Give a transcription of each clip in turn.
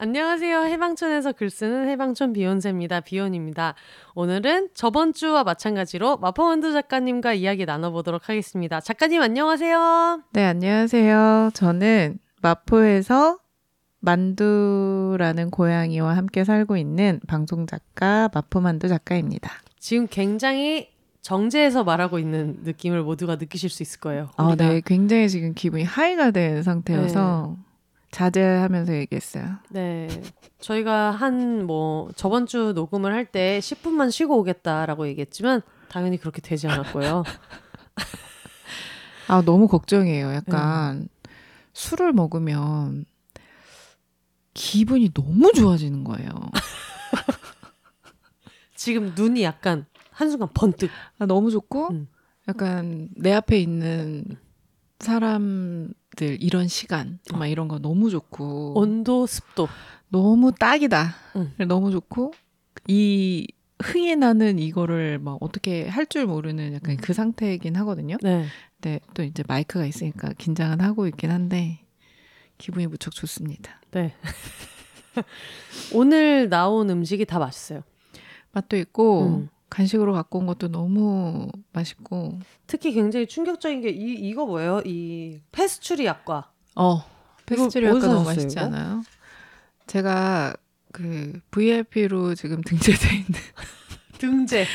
안녕하세요. 해방촌에서 글 쓰는 해방촌 비욘세입니다. 비욘입니다. 오늘은 저번 주와 마찬가지로 마포원두 작가님과 이야기 나눠보도록 하겠습니다. 작가님 안녕하세요. 네, 안녕하세요. 저는 마포에서 만두라는 고양이와 함께 살고 있는 방송 작가 마포만두 작가입니다. 지금 굉장히 정제해서 말하고 있는 느낌을 모두가 느끼실 수 있을 거예요. 아, 네, 굉장히 지금 기분이 하이가 된 상태여서 네. 자제하면서 얘기했어요. 네. 저희가 한 뭐 저번 주 녹음을 할 때 10분만 쉬고 오겠다라고 얘기했지만 당연히 그렇게 되지 않았고요. 아, 너무 걱정이에요. 약간 네. 술을 먹으면 기분이 너무 좋아지는 거예요. 지금 눈이 약간 한순간 번뜩. 아, 너무 좋고, 음. 약간 내 앞에 있는 사람 들 이런 시간 막 이런 거 너무 좋고 온도 습도 너무 딱이다. 응. 너무 좋고 이 흥이 나는 이거를 막 어떻게 할 줄 모르는 약간 그 상태이긴 하거든요. 네. 근데 또 이제 마이크가 있으니까 긴장은 하고 있긴 한데 기분이 무척 좋습니다. 네. 오늘 나온 음식이 다 맛있어요. 맛도 있고 음. 간식으로 갖고 온 것도 너무 맛있고 특히 굉장히 충격적인 게 이 이거 뭐예요? 이 페스츄리 약과. 어. 페스츄리 약과 너무 맛있지? 않아요? 제가 그 VIP로 지금 등재돼 있는 등재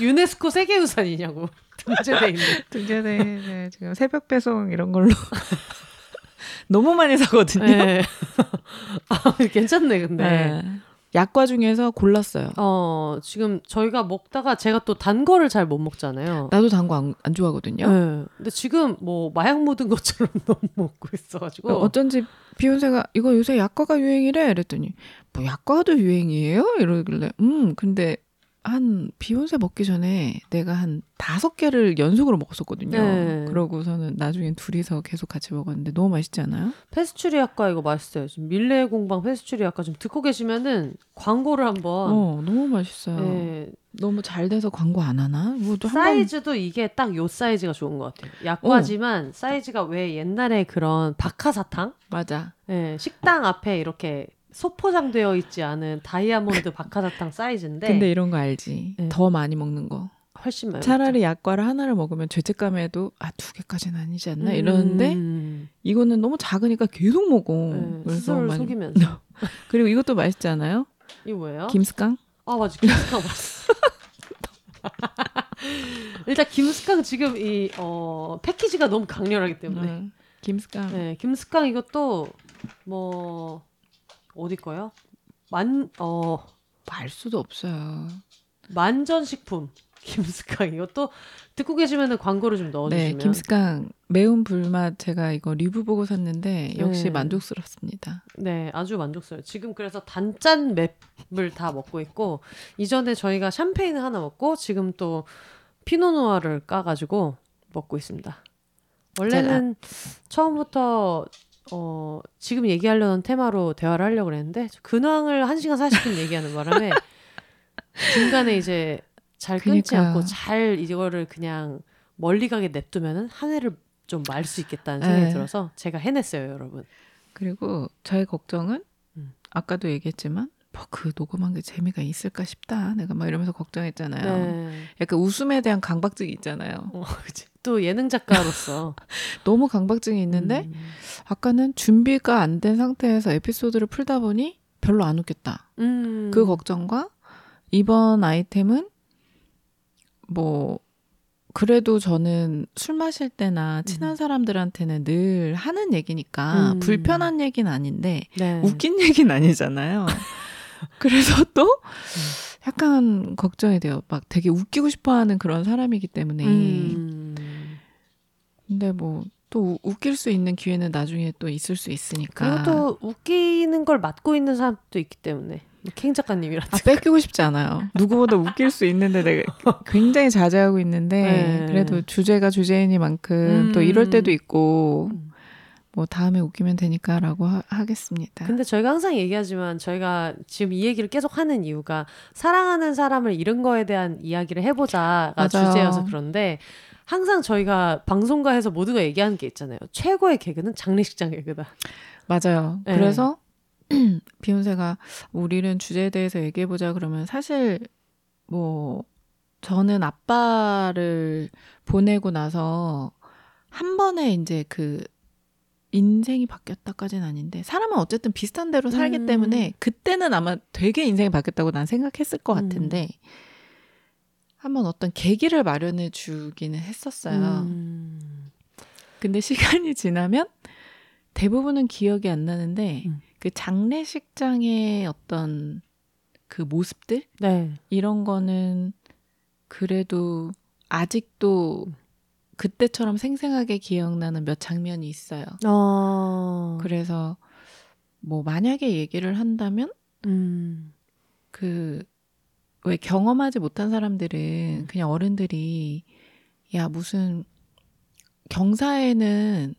유네스코 세계유산이냐고 등재돼 있는 등재돼 있는 지금 새벽 배송 이런 걸로 너무 많이 사거든요. 네. 아, 괜찮네 근데. 네. 약과 중에서 골랐어요. 어, 지금 저희가 먹다가 제가 또 단 거를 잘 못 먹잖아요. 나도 단 거 안 안 좋아하거든요. 네. 근데 지금 뭐 마약 묻은 것처럼 너무 먹고 있어가지고. 어쩐지 비욘세가 이거 요새 약과가 유행이래. 이랬더니 뭐 약과도 유행이에요? 이러길래 음 근데 한 비욘세 먹기 전에 내가 한 다섯 개를 연속으로 먹었었거든요. 네. 그러고서는 나중엔 둘이서 계속 같이 먹었는데 너무 맛있지 않아요? 페스츄리아까 이거 맛있어요. 지금 밀레 공방 페스츄리아까 좀 듣고 계시면은 광고를 한번. 어, 너무 맛있어요. 네. 너무 잘 돼서 광고 안 하나? 사이즈도 이게 딱 요 사이즈가 좋은 것 같아요. 약과지만 어. 사이즈가 왜 옛날에 그런 박하사탕? 맞아. 네, 식당 앞에 이렇게 소포장되어 있지 않은 다이아몬드 박하사탕 사이즈인데. 근데 이런 거 알지? 네. 더 많이 먹는 거. 훨씬 많이 차라리 약과를 하나를 먹으면 죄책감에도 아 두 개까지는 아니지 않나 음. 이러는데 이거는 너무 작으니까 계속 먹어. 네, 그래서 많이 속이면서. 그리고 이것도 맛있지 않아요? 이 뭐예요? 김스깡? 아 맞아 김스깡 맛있어. 일단 김스깡 지금 이 어, 패키지가 너무 강렬하기 때문에. 음, 김스깡. 네, 김스깡 이것도 뭐 어디 거요? 만, 어. 알 수도 없어요. 만전식품. 김스캉 이것도 듣고 계시면 광고를 좀 넣어주시면. 네, 김스캉 매운 불맛 제가 이거 리뷰 보고 샀는데 역시 네. 만족스럽습니다. 네, 아주 만족스러워요. 지금 그래서 단짠 맵을 다 먹고 있고 이전에 저희가 샴페인을 하나 먹고 지금 또 피노누아를 까가지고 먹고 있습니다. 원래는 제가... 처음부터 어, 지금 얘기하려는 테마로 대화를 하려고 그랬는데 근황을 1시간 40분 얘기하는 바람에 중간에 이제 잘 끊지 그러니까요. 않고 잘 이거를 그냥 멀리 가게 냅두면은 한 해를 좀 말 수 있겠다는 생각이 네. 들어서 제가 해냈어요, 여러분. 그리고 저의 걱정은 음. 아까도 얘기했지만 뭐 그 녹음한 게 재미가 있을까 싶다. 내가 막 이러면서 걱정했잖아요. 네. 약간 웃음에 대한 강박증이 있잖아요. 어, 또 예능 작가로서 너무 강박증이 있는데 음. 아까는 준비가 안 된 상태에서 에피소드를 풀다 보니 별로 안 웃겼다. 음. 그 걱정과 이번 아이템은 뭐 그래도 저는 술 마실 때나 친한 음. 사람들한테는 늘 하는 얘기니까 음. 불편한 얘기는 아닌데 네. 웃긴 얘기는 아니잖아요. 그래서 또 음. 약간 걱정이 돼요. 막 되게 웃기고 싶어 하는 그런 사람이기 때문에. 음. 근데 뭐 또 웃길 수 있는 기회는 나중에 또 있을 수 있으니까. 그리고 또 웃기는 걸 맡고 있는 사람도 있기 때문에. 킹 작가님이라. 아, 뺏기고 싶지 않아요. 누구보다 웃길 수 있는데 내가 굉장히 자제하고 있는데 네. 그래도 주제가 주제이니만큼 음. 또 이럴 때도 있고 음. 뭐 다음에 웃기면 되니까라고 하, 겠습니다 근데 저희가 항상 얘기하지만 저희가 지금 이 얘기를 계속 하는 이유가 사랑하는 사람을 잃은 거에 대한 이야기를 해보자가 맞아요. 주제여서 그런데 항상 저희가 방송가에서 모두가 얘기하는 게 있잖아요. 최고의 개그는 장례식장 개그다. 맞아요. 네. 그래서 비욘세가 우리는 주제에 대해서 얘기해 보자 그러면 사실 뭐 저는 아빠를 보내고 나서 한 번에 이제 그 인생이 바뀌었다까지는 아닌데 사람은 어쨌든 비슷한 대로 살기 음. 때문에 그때는 아마 되게 인생이 바뀌었다고 난 생각했을 것 음. 같은데 한번 어떤 계기를 마련해 주기는 했었어요. 음. 근데 시간이 지나면 대부분은 기억이 안 나는데 음. 그 장례식장의 어떤 그 모습들 네. 이런 거는 그래도 아직도 그때처럼 생생하게 기억나는 몇 장면이 있어요. 어. 그래서 뭐 만약에 얘기를 한다면 음. 그왜 경험하지 못한 사람들은 그냥 어른들이 야 무슨 경사에는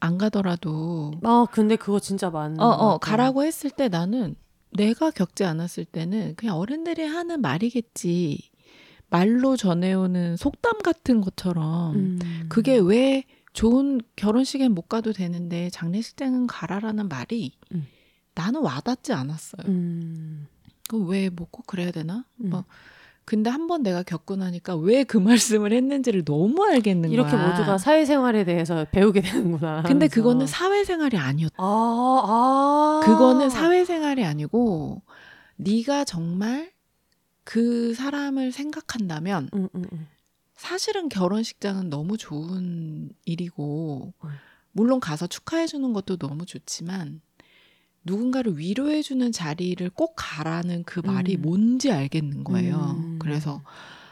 안 가더라도 아 근데 그거 진짜 많은. 어, 어. 가라고 했을 때 나는 내가 겪지 않았을 때는 그냥 어른들이 하는 말이겠지. 말로 전해오는 속담 같은 것처럼 음. 그게 왜 좋은 결혼식엔 못 가도 되는데 장례식장은 가라라는 말이 음. 나는 와닿지 않았어요. 음. 왜뭐 꼭 그래야 되나? 음. 뭐 근데 한 번 내가 겪고 나니까 왜 그 말씀을 했는지를 너무 알겠는 이렇게 거야. 모두가 사회생활에 대해서 배우게 되는구나. 근데 하면서. 그거는 사회생활이 아니었다. 아, 아. 그거는 사회생활이 아니고 네가 정말 그 사람을 생각한다면 음, 음, 음. 사실은 결혼식장은 너무 좋은 일이고 음. 물론 가서 축하해 주는 것도 너무 좋지만 누군가를 위로해 주는 자리를 꼭 가라는 그 말이 음. 뭔지 알겠는 거예요. 음. 그래서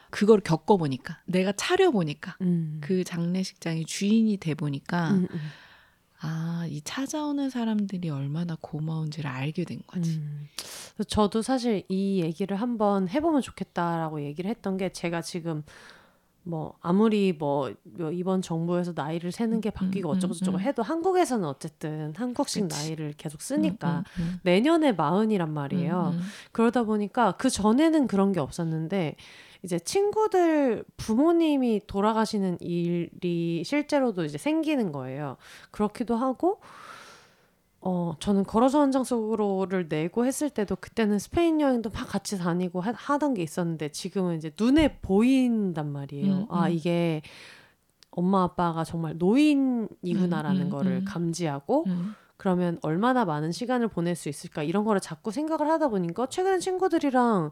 그걸 겪어 보니까 내가 차려 보니까 음. 그 장례식장의 주인이 돼 보니까 음, 음. 아, 이 찾아오는 사람들이 얼마나 고마운지를 알게 된 거지. 음. 저도 사실 이 얘기를 한번 해보면 좋겠다라고 얘기를 했던 게 제가 지금 뭐 아무리 뭐 이번 정부에서 나이를 세는 게 바뀌고 음, 음, 어쩌고 저쩌고 음. 해도 한국에서는 어쨌든 한국식 그치. 나이를 계속 쓰니까 음, 음, 내년에 마흔이란 말이에요. 음, 음. 그러다 보니까 그 전에는 그런 게 없었는데 이제 친구들 부모님이 돌아가시는 일이 실제로도 이제 생기는 거예요. 그렇기도 하고 어 저는 걸어서 한장 속으로를 내고 했을 때도 그때는 스페인 여행도 막 같이 다니고 하, 하던 게 있었는데 지금은 이제 눈에 보인단 말이에요. 음, 아 음. 이게 엄마 아빠가 정말 노인이구나라는 음, 음, 거를 음. 감지하고 음. 그러면 얼마나 많은 시간을 보낼 수 있을까 이런 거를 자꾸 생각을 하다 보니까 최근에 친구들이랑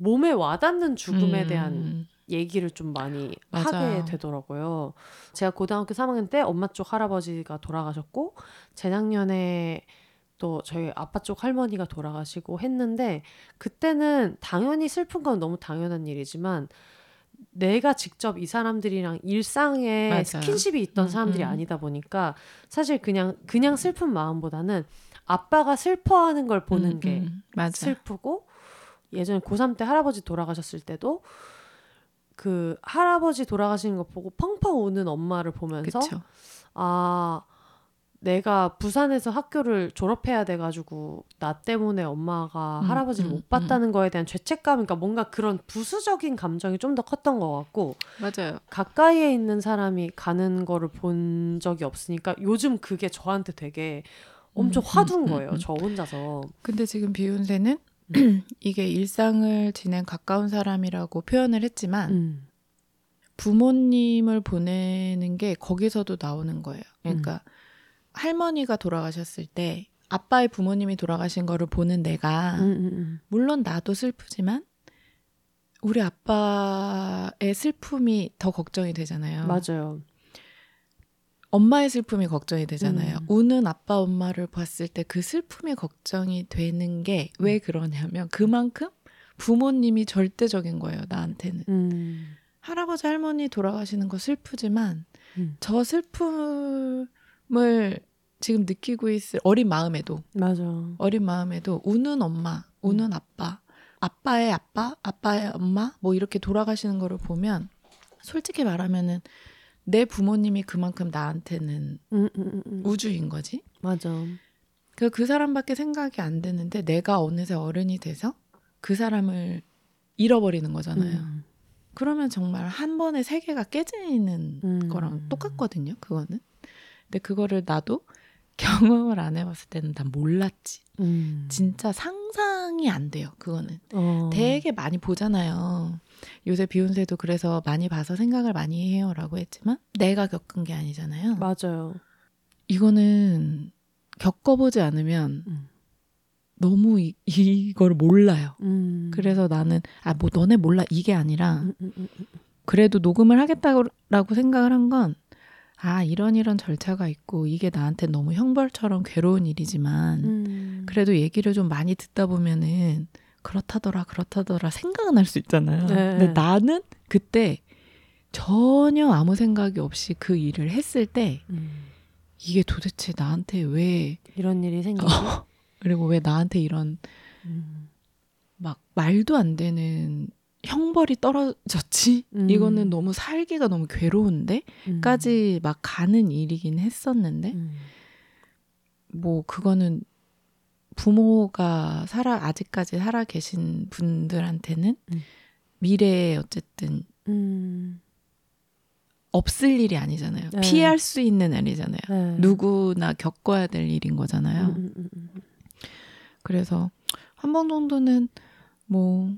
몸에 와닿는 죽음에 음. 대한 얘기를 좀 많이 맞아요. 하게 되더라고요. 제가 고등학교 3학년 때 엄마 쪽 할아버지가 돌아가셨고 재작년에 또 저희 아빠 쪽 할머니가 돌아가시고 했는데 그때는 당연히 슬픈 건 너무 당연한 일이지만 내가 직접 이 사람들이랑 일상에 맞아요. 스킨십이 있던 음, 사람들이 음. 아니다 보니까 사실 그냥 그냥 슬픈 마음보다는 아빠가 슬퍼하는 걸 보는 음, 게 음. 맞아. 슬프고 예전에 고3 때 할아버지 돌아가셨을 때도 그 할아버지 돌아가시는 거 보고 펑펑 우는 엄마를 보면서 그쵸. 아 내가 부산에서 학교를 졸업해야 돼가지고 나 때문에 엄마가 음, 할아버지를 음, 못 봤다는 거에 대한 죄책감 그러니까 뭔가 그런 부수적인 감정이 좀 더 컸던 것 같고 맞아요. 가까이에 있는 사람이 가는 거를 본 적이 없으니까 요즘 그게 저한테 되게 엄청 음, 화두인 음, 음, 거예요 음. 저 혼자서 근데 지금 비욘세는 이게 일상을 지낸 가까운 사람이라고 표현을 했지만 음. 부모님을 보내는 게 거기서도 나오는 거예요. 그러니까 할머니가 돌아가셨을 때 아빠의 부모님이 돌아가신 거를 보는 내가 음, 음, 음. 물론 나도 슬프지만 우리 아빠의 슬픔이 더 걱정이 되잖아요. 맞아요. 엄마의 슬픔이 걱정이 되잖아요. 음. 우는 아빠 엄마를 봤을 때 그 슬픔이 걱정이 되는 게왜 음. 그러냐면 그만큼 부모님이 절대적인 거예요. 나한테는 음. 할아버지 할머니 돌아가시는 거 슬프지만 음. 저 슬픔을 지금 느끼고 있을 어린 마음에도 맞아. 어린 마음에도 우는 엄마, 우는 아빠, 아빠의 아빠, 아빠의 엄마 뭐 이렇게 돌아가시는 거를 보면 솔직히 말하면은 내 부모님이 그만큼 나한테는 음, 음, 음, 음. 우주인 거지. 맞아. 그, 그 사람밖에 생각이 안 되는데 내가 어느새 어른이 돼서 그 사람을 잃어버리는 거잖아요. 음. 그러면 정말 한 번에 세계가 깨지는 음. 거랑 똑같거든요. 그거는. 근데 그거를 나도 경험을 안 해봤을 때는 난 몰랐지. 음. 진짜 상상이 안 돼요. 그거는. 어. 되게 많이 보잖아요. 요새 비욘세도 그래서 많이 봐서 생각을 많이 해요라고 했지만 내가 겪은 게 아니잖아요. 맞아요. 이거는 겪어보지 않으면 음. 너무 이, 이걸 몰라요. 음. 그래서 나는 아 뭐 너네 몰라 이게 아니라 음, 음, 음, 음. 그래도 녹음을 하겠다고 생각을 한 건 아 이런 이런 절차가 있고 이게 나한테 너무 형벌처럼 괴로운 일이지만 음. 그래도 얘기를 좀 많이 듣다 보면은 그렇다더라 그렇다더라 생각은 할 수 있잖아요. 네. 근데 나는 그때 전혀 아무 생각이 없이 그 일을 했을 때 음. 이게 도대체 나한테 왜 이런 일이 생기지. 그리고 왜 나한테 이런 음. 막 말도 안 되는 형벌이 떨어졌지? 음. 이거는 너무 살기가 너무 괴로운데? 음. 까지 막 가는 일이긴 했었는데, 음. 뭐, 그거는 부모가 살아, 아직까지 살아 계신 분들한테는 음. 미래에 어쨌든 음. 없을 일이 아니잖아요. 네. 피할 수 있는 일이잖아요. 네. 누구나 겪어야 될 일인 거잖아요. 음, 음, 음, 음. 그래서 한 번 정도는 뭐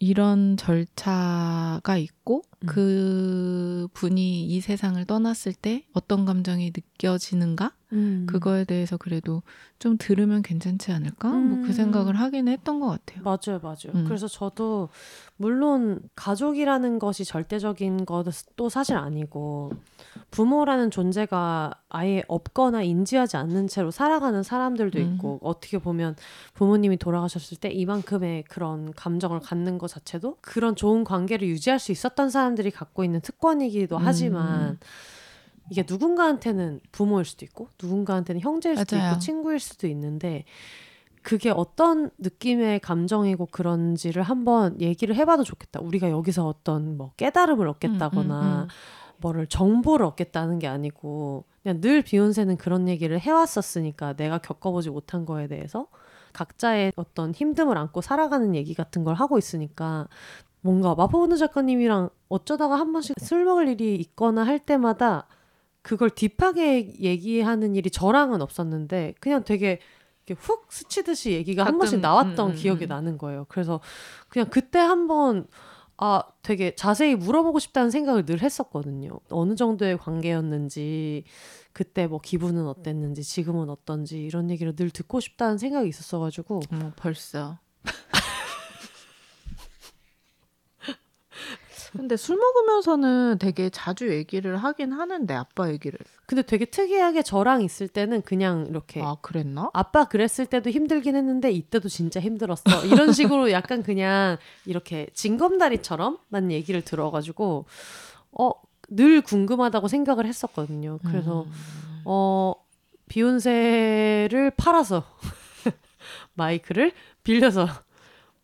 이런 절차가 있고 음. 그 분이 이 세상을 떠났을 때 어떤 감정이 느껴지는가 음. 그거에 대해서 그래도 좀 들으면 괜찮지 않을까 뭐그 음. 생각을 하긴 했던 것 같아요. 맞아요, 맞아요. 음. 그래서 저도 물론 가족이라는 것이 절대적인 것도 사실 아니고 부모라는 존재가 아예 없거나 인지하지 않는 채로 살아가는 사람들도 음. 있고 어떻게 보면 부모님이 돌아가셨을 때 이만큼의 그런 감정을 갖는 것 자체도 그런 좋은 관계를 유지할 수 있었던 사람들이 갖고 있는 특권이기도 하지만 음. 이게 누군가한테는 부모일 수도 있고 누군가한테는 형제일 수도 맞아요. 있고 친구일 수도 있는데 그게 어떤 느낌의 감정이고 그런지를 한번 얘기를 해봐도 좋겠다. 우리가 여기서 어떤 뭐 깨달음을 얻겠다거나 음, 음, 음. 뭐를 정보를 얻겠다는 게 아니고 그냥 늘 비욘세는 그런 얘기를 해왔었으니까 내가 겪어보지 못한 거에 대해서 각자의 어떤 힘듦을 안고 살아가는 얘기 같은 걸 하고 있으니까 뭔가 마포본드 작가님이랑 어쩌다가 한 번씩 술 먹을 일이 있거나 할 때마다 그걸 딥하게 얘기하는 일이 저랑은 없었는데 그냥 되게 훅 스치듯이 얘기가 한 가끔, 번씩 나왔던 음, 음, 기억이 음. 나는 거예요. 그래서 그냥 그때 한번 아 되게 자세히 물어보고 싶다는 생각을 늘 했었거든요. 어느 정도의 관계였는지 그때 뭐 기분은 어땠는지 지금은 어떤지 이런 얘기를 늘 듣고 싶다는 생각이 있었어가지고 어머 벌써. 근데 술 먹으면서는 되게 자주 얘기를 하긴 하는데 아빠 얘기를. 근데 되게 특이하게 저랑 있을 때는 그냥 이렇게 아 그랬나? 아빠 그랬을 때도 힘들긴 했는데 이때도 진짜 힘들었어. 이런 식으로 약간 그냥 이렇게 징검다리처럼만 얘기를 들어가지고 어늘 궁금하다고 생각을 했었거든요. 그래서 음. 어 비욘세를 팔아서 마이크를 빌려서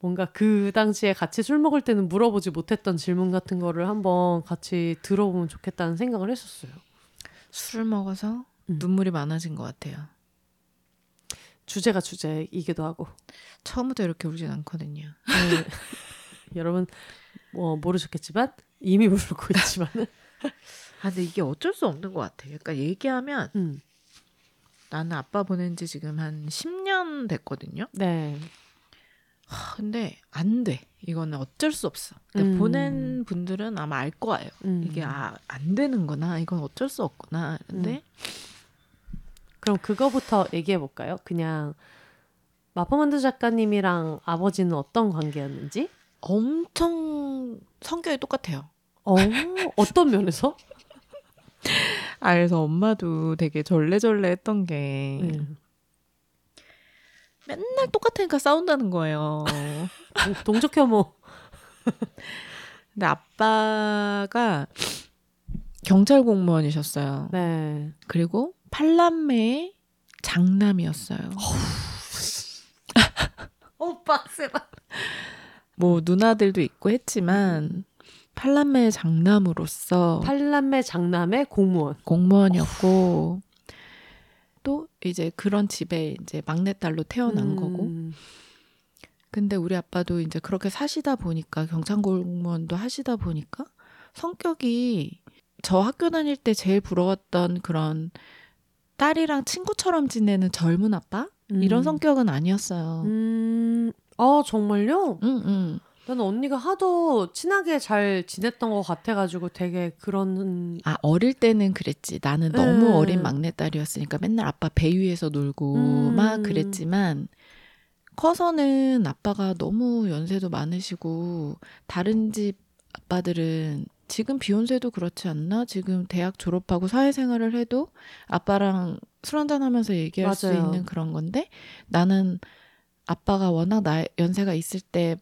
뭔가 그 당시에 같이 술 먹을 때는 물어보지 못했던 질문 같은 거를 한번 같이 들어보면 좋겠다는 생각을 했었어요. 술을 먹어서 음. 눈물이 많아진 것 같아요. 주제가 주제이기도 하고. 처음부터 이렇게 울진 않거든요. 네. 여러분 뭐 모르셨겠지만 이미 부르고 있지만은 아 근데 이게 어쩔 수 없는 것 같아요. 그러니까 얘기하면 음, 나는 아빠 보낸 지 지금 한 10년 됐거든요. 네. 하, 근데 안 돼. 이거는 어쩔 수 없어. 그러니까 음. 보낸 분들은 아마 알 거예요. 음. 이게 아, 안 되는구나. 이건 어쩔 수 없구나. 근데 그럼 그거부터 얘기해 볼까요? 그냥 마포만두 작가님이랑 아버지는 어떤 관계였는지? 엄청 성격이 똑같아요. 어, 어떤 면에서? 아 그래서 엄마도 되게 절레절레 했던 게 음. 맨날 똑같으니까 싸운다는 거예요. 동- 동족 혐오. 근데 아빠가 경찰 공무원이셨어요. 네. 그리고 팔남매의 장남이었어요. 어 빡세다. 뭐 누나들도 있고 했지만 팔남매의 장남으로서 팔남매 장남의 공무원. 공무원이었고 또 이제 그런 집에 이제 막내딸로 태어난 음. 거고 근데 우리 아빠도 이제 그렇게 사시다 보니까 경찰 공무원도 하시다 보니까 성격이 저 학교 다닐 때 제일 부러웠던 그런 딸이랑 친구처럼 지내는 젊은 아빠 이런 음. 성격은 아니었어요. 음. 아 정말요? 응, 응. 나는 언니가 하도 친하게 잘 지냈던 것 같아가지고 되게 그런 아 어릴 때는 그랬지. 나는 너무 음. 어린 막내딸이었으니까 맨날 아빠 배 위에서 놀고 음. 막 그랬지만 커서는 아빠가 너무 연세도 많으시고 다른 집 아빠들은 지금 비욘세도 그렇지 않나? 지금 대학 졸업하고 사회생활을 해도 아빠랑 술 한잔하면서 얘기할 수 맞아요. 있는 그런 건데 나는 아빠가 워낙 나 연세가 있을 때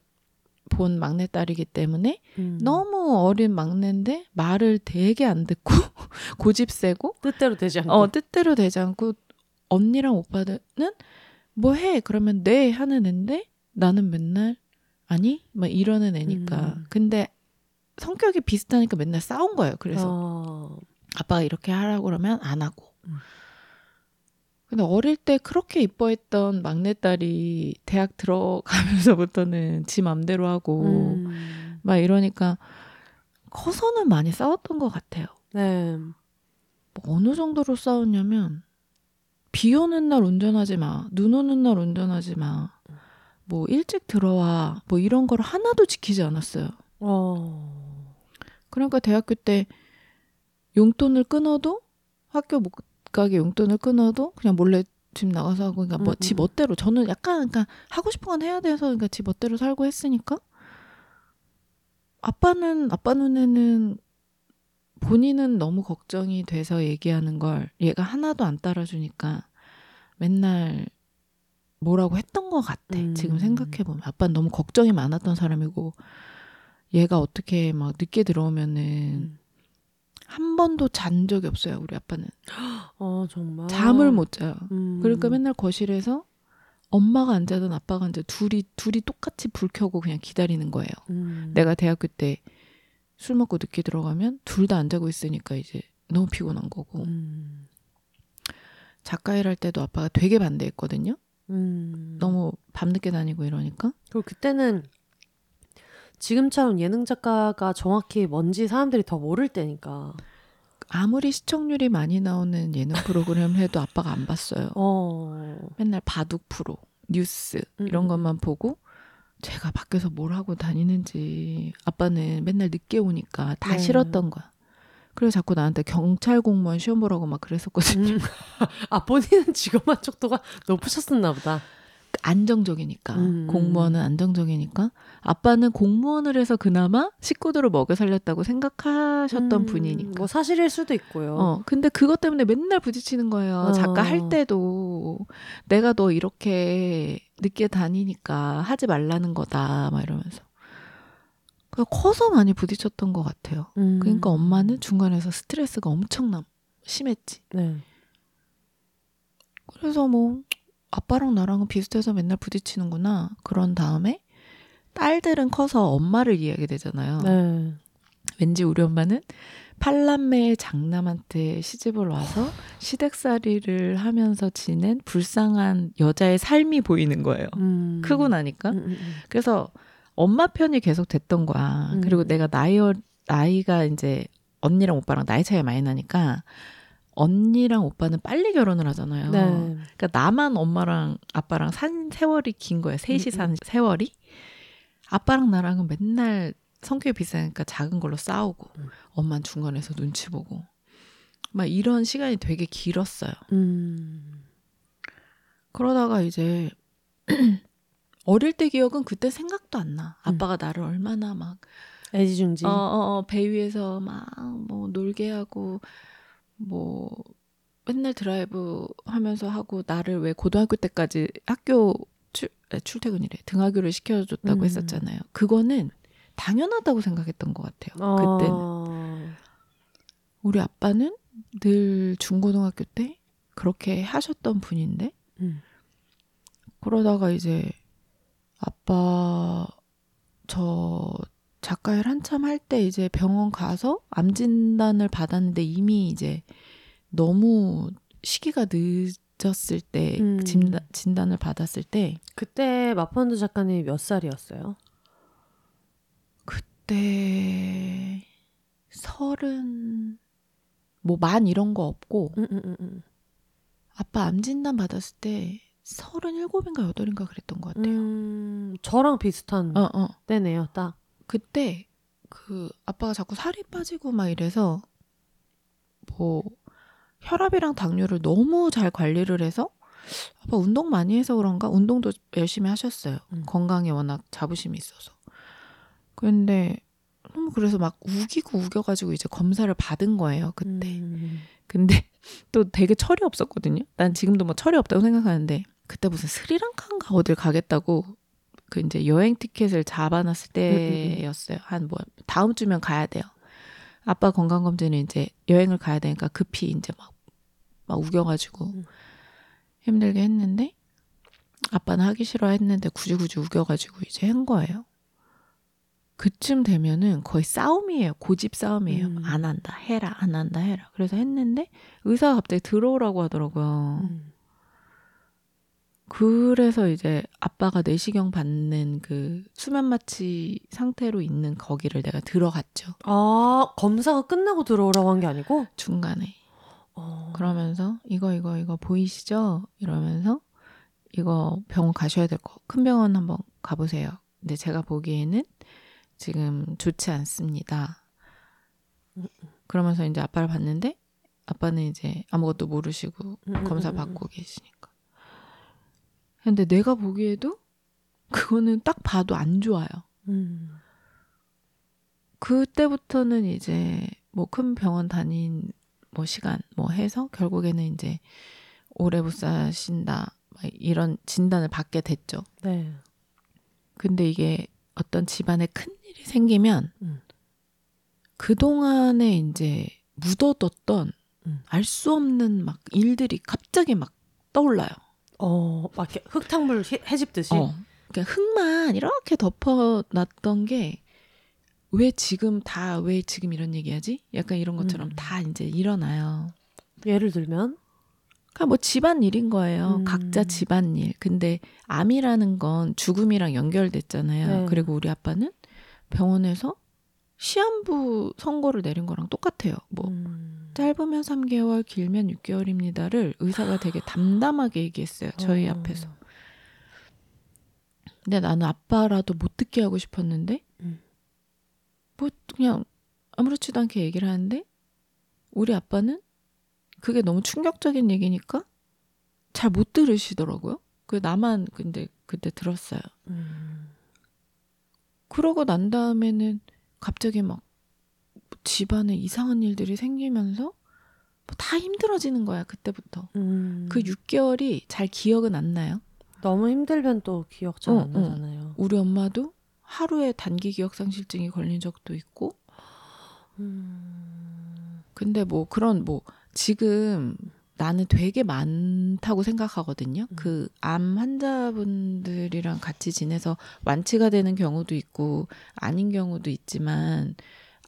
본 막내딸이기 때문에 음. 너무 어린 막내인데 말을 되게 안 듣고 고집 세고 뜻대로 되지 않고. 어 뜻대로 되지 않고 언니랑 오빠들은 뭐 해 그러면 네 하는 애인데 나는 맨날 아니 막 이러는 애니까 음. 근데 성격이 비슷하니까 맨날 싸운 거예요 그래서 어. 아빠가 이렇게 하라고 그러면 안 하고 음. 근데 어릴 때 그렇게 이뻐했던 막내딸이 대학 들어가면서부터는 지 맘대로 하고 음. 막 이러니까 커서는 많이 싸웠던 것 같아요. 네. 뭐 어느 정도로 싸웠냐면 비 오는 날 운전하지 마, 눈 오는 날 운전하지 마, 뭐 일찍 들어와, 뭐 이런 걸 하나도 지키지 않았어요. 어. 그러니까 대학교 때 용돈을 끊어도 학교 못 가게 용돈을 끊어도 그냥 몰래 집 나가서 하고 그러니까 음, 뭐지 음. 멋대로 저는 약간 그러니까 하고 싶은 건 해야 돼서 그러니까 지 멋대로 살고 했으니까 아빠는 아빠 눈에는 본인은 너무 걱정이 돼서 얘기하는 걸 얘가 하나도 안 따라주니까 맨날 뭐라고 했던 것 같아. 음. 지금 생각해 보면 아빠는 너무 걱정이 많았던 사람이고 얘가 어떻게 막 늦게 들어오면은 음. 한 번도 잔 적이 없어요. 우리 아빠는 어 정말. 잠을 못 자요. 음. 그러니까 맨날 거실에서 엄마가 안 자든 아빠가 안 자, 둘이 둘이 똑같이 불 켜고 그냥 기다리는 거예요. 음. 내가 대학교 때 술 먹고 늦게 들어가면 둘 다 안 자고 있으니까 이제 너무 피곤한 거고 음. 작가 일할 때도 아빠가 되게 반대했거든요. 음. 너무 밤늦게 다니고 이러니까 그리고 그때는 지금처럼 예능 작가가 정확히 뭔지 사람들이 더 모를 때니까. 아무리 시청률이 많이 나오는 예능 프로그램을 해도 아빠가 안 봤어요. 어. 맨날 바둑 프로, 뉴스 음, 이런 음. 것만 보고 제가 밖에서 뭘 하고 다니는지 아빠는 맨날 늦게 오니까 다 네. 싫었던 거야. 그래서 자꾸 나한테 경찰 공무원 시험 보라고 막 그랬었거든요. 음. 아 본인은 직업 만족도가 높으셨었나 보다. 안정적이니까 음. 공무원은 안정적이니까 아빠는 공무원을 해서 그나마 식구들을 먹여 살렸다고 생각하셨던 음, 분이니까. 뭐 사실일 수도 있고요. 어, 근데 그것 때문에 맨날 부딪히는 거예요. 어. 작가 할 때도 내가 너 이렇게 늦게 다니니까 하지 말라는 거다, 막 이러면서. 그 커서 많이 부딪혔던 것 같아요. 음. 그러니까 엄마는 중간에서 스트레스가 엄청나 심했지. 네. 그래서 뭐 아빠랑 나랑은 비슷해서 맨날 부딪히는구나. 그런 다음에 딸들은 커서 엄마를 이해하게 되잖아요. 네. 왠지 우리 엄마는 팔남매의 장남한테 시집을 와서 시댁살이를 하면서 지낸 불쌍한 여자의 삶이 보이는 거예요. 음. 크고 나니까. 음, 음, 음. 그래서 엄마 편이 계속 됐던 거야. 음. 그리고 내가 나이, 어- 나이가 이제 언니랑 오빠랑 나이 차이 많이 나니까 언니랑 오빠는 빨리 결혼을 하잖아요. 네. 그러니까 나만 엄마랑 아빠랑 산 세월이 긴 거예요. 셋이 음, 산 세월이. 아빠랑 나랑은 맨날 성격이 비슷하니까 작은 걸로 싸우고 음. 엄마는 중간에서 눈치 보고 막 이런 시간이 되게 길었어요. 음. 그러다가 이제 어릴 때 기억은 그때 생각도 안 나. 음. 아빠가 나를 얼마나 막 애지중지. 어, 어, 어, 배 위에서 막 뭐 놀게 하고 뭐 맨날 드라이브 하면서 하고 나를 왜 고등학교 때까지 학교 출, 아, 출퇴근이래 등하교를 시켜줬다고 음. 했었잖아요. 그거는 당연하다고 생각했던 것 같아요. 그때는 어. 우리 아빠는 늘 중고등학교 때 그렇게 하셨던 분인데 음. 그러다가 이제 아빠 저 작가 일 한참 할 때 이제 병원 가서 암 진단을 받았는데 이미 이제 너무 시기가 늦었을 때 음. 진단, 진단을 받았을 때 그때 마펀드 작가님 몇 살이었어요? 그때 서른 뭐 만 이런 거 없고 음, 음, 음, 음. 아빠 암 진단 받았을 때 서른 일곱인가 여덟인가 그랬던 것 같아요. 음, 저랑 비슷한 어, 어. 때네요, 딱. 그때 그 아빠가 자꾸 살이 빠지고 막 이래서 뭐 혈압이랑 당뇨를 너무 잘 관리를 해서 아빠 운동 많이 해서 그런가 운동도 열심히 하셨어요. 음. 건강에 워낙 자부심이 있어서. 근데 너무 그래서 막 우기고 우겨가지고 이제 검사를 받은 거예요 그때. 음. 근데 또 되게 철이 없었거든요. 난 지금도 뭐 철이 없다고 생각하는데 그때 무슨 스리랑카인가 어딜 가겠다고 그 이제 여행 티켓을 잡아놨을 때였어요. 한 뭐 다음 주면 가야 돼요. 아빠 건강 검진은 이제 여행을 가야 되니까 급히 이제 막, 막 우겨가지고 음. 힘들게 했는데 아빠는 하기 싫어 했는데 굳이 굳이 우겨가지고 이제 한 거예요. 그쯤 되면은 거의 싸움이에요. 고집 싸움이에요. 음. 안 한다, 해라, 안 한다, 해라. 그래서 했는데 의사가 갑자기 들어오라고 하더라고요. 음. 그래서 이제 아빠가 내시경 받는 그 수면 마취 상태로 있는 거기를 내가 들어갔죠. 아, 검사가 끝나고 들어오라고 한 게 아니고? 중간에. 어. 그러면서 이거 이거 이거 보이시죠? 이러면서 이거 병원 가셔야 될 거. 큰 병원 한번 가보세요. 근데 제가 보기에는 지금 좋지 않습니다. 그러면서 이제 아빠를 봤는데 아빠는 이제 아무것도 모르시고 음, 음, 검사 음, 음. 받고 계시니까. 근데 내가 보기에도 그거는 딱 봐도 안 좋아요. 음. 그때부터는 이제 뭐 큰 병원 다닌 뭐 시간 뭐 해서 결국에는 이제 오래 못 사신다 막 이런 진단을 받게 됐죠. 네. 근데 이게 어떤 집안에 큰 일이 생기면 음. 그 동안에 이제 묻어뒀던 음. 알수 없는 막 일들이 갑자기 막 떠올라요. 어, 막 흙탕물 해- 해집듯이. 어. 그러니까 흙만 이렇게 덮어놨던 게 왜 지금 다 왜 지금 이런 얘기하지? 약간 이런 것처럼 음. 다 이제 일어나요. 예를 들면? 그러니까 뭐 집안 일인 거예요. 음. 각자 집안 일. 근데 암이라는 건 죽음이랑 연결됐잖아요. 네. 그리고 우리 아빠는 병원에서 시한부 선고를 내린 거랑 똑같아요. 뭐 음. 짧으면 3개월, 길면 6개월입니다를 의사가 되게 담담하게 얘기했어요. 저희 어. 앞에서. 근데 나는 아빠라도 못 듣게 하고 싶었는데 음. 뭐 그냥 아무렇지도 않게 얘기를 하는데 우리 아빠는 그게 너무 충격적인 얘기니까 잘 못 들으시더라고요. 그 나만 근데 그때 들었어요. 음. 그러고 난 다음에는 갑자기 막 집안에 이상한 일들이 생기면서 뭐 다 힘들어지는 거야 그때부터. 음. 그 6개월이 잘 기억은 안 나요. 너무 힘들면 또 기억 잘 어, 안 어. 나잖아요. 우리 엄마도 하루에 단기 기억 상실증이 걸린 적도 있고. 음. 근데 뭐 그런 뭐 지금 나는 되게 많다고 생각하거든요. 음. 그암 환자분들이랑 같이 지내서 완치가 되는 경우도 있고 아닌 경우도 있지만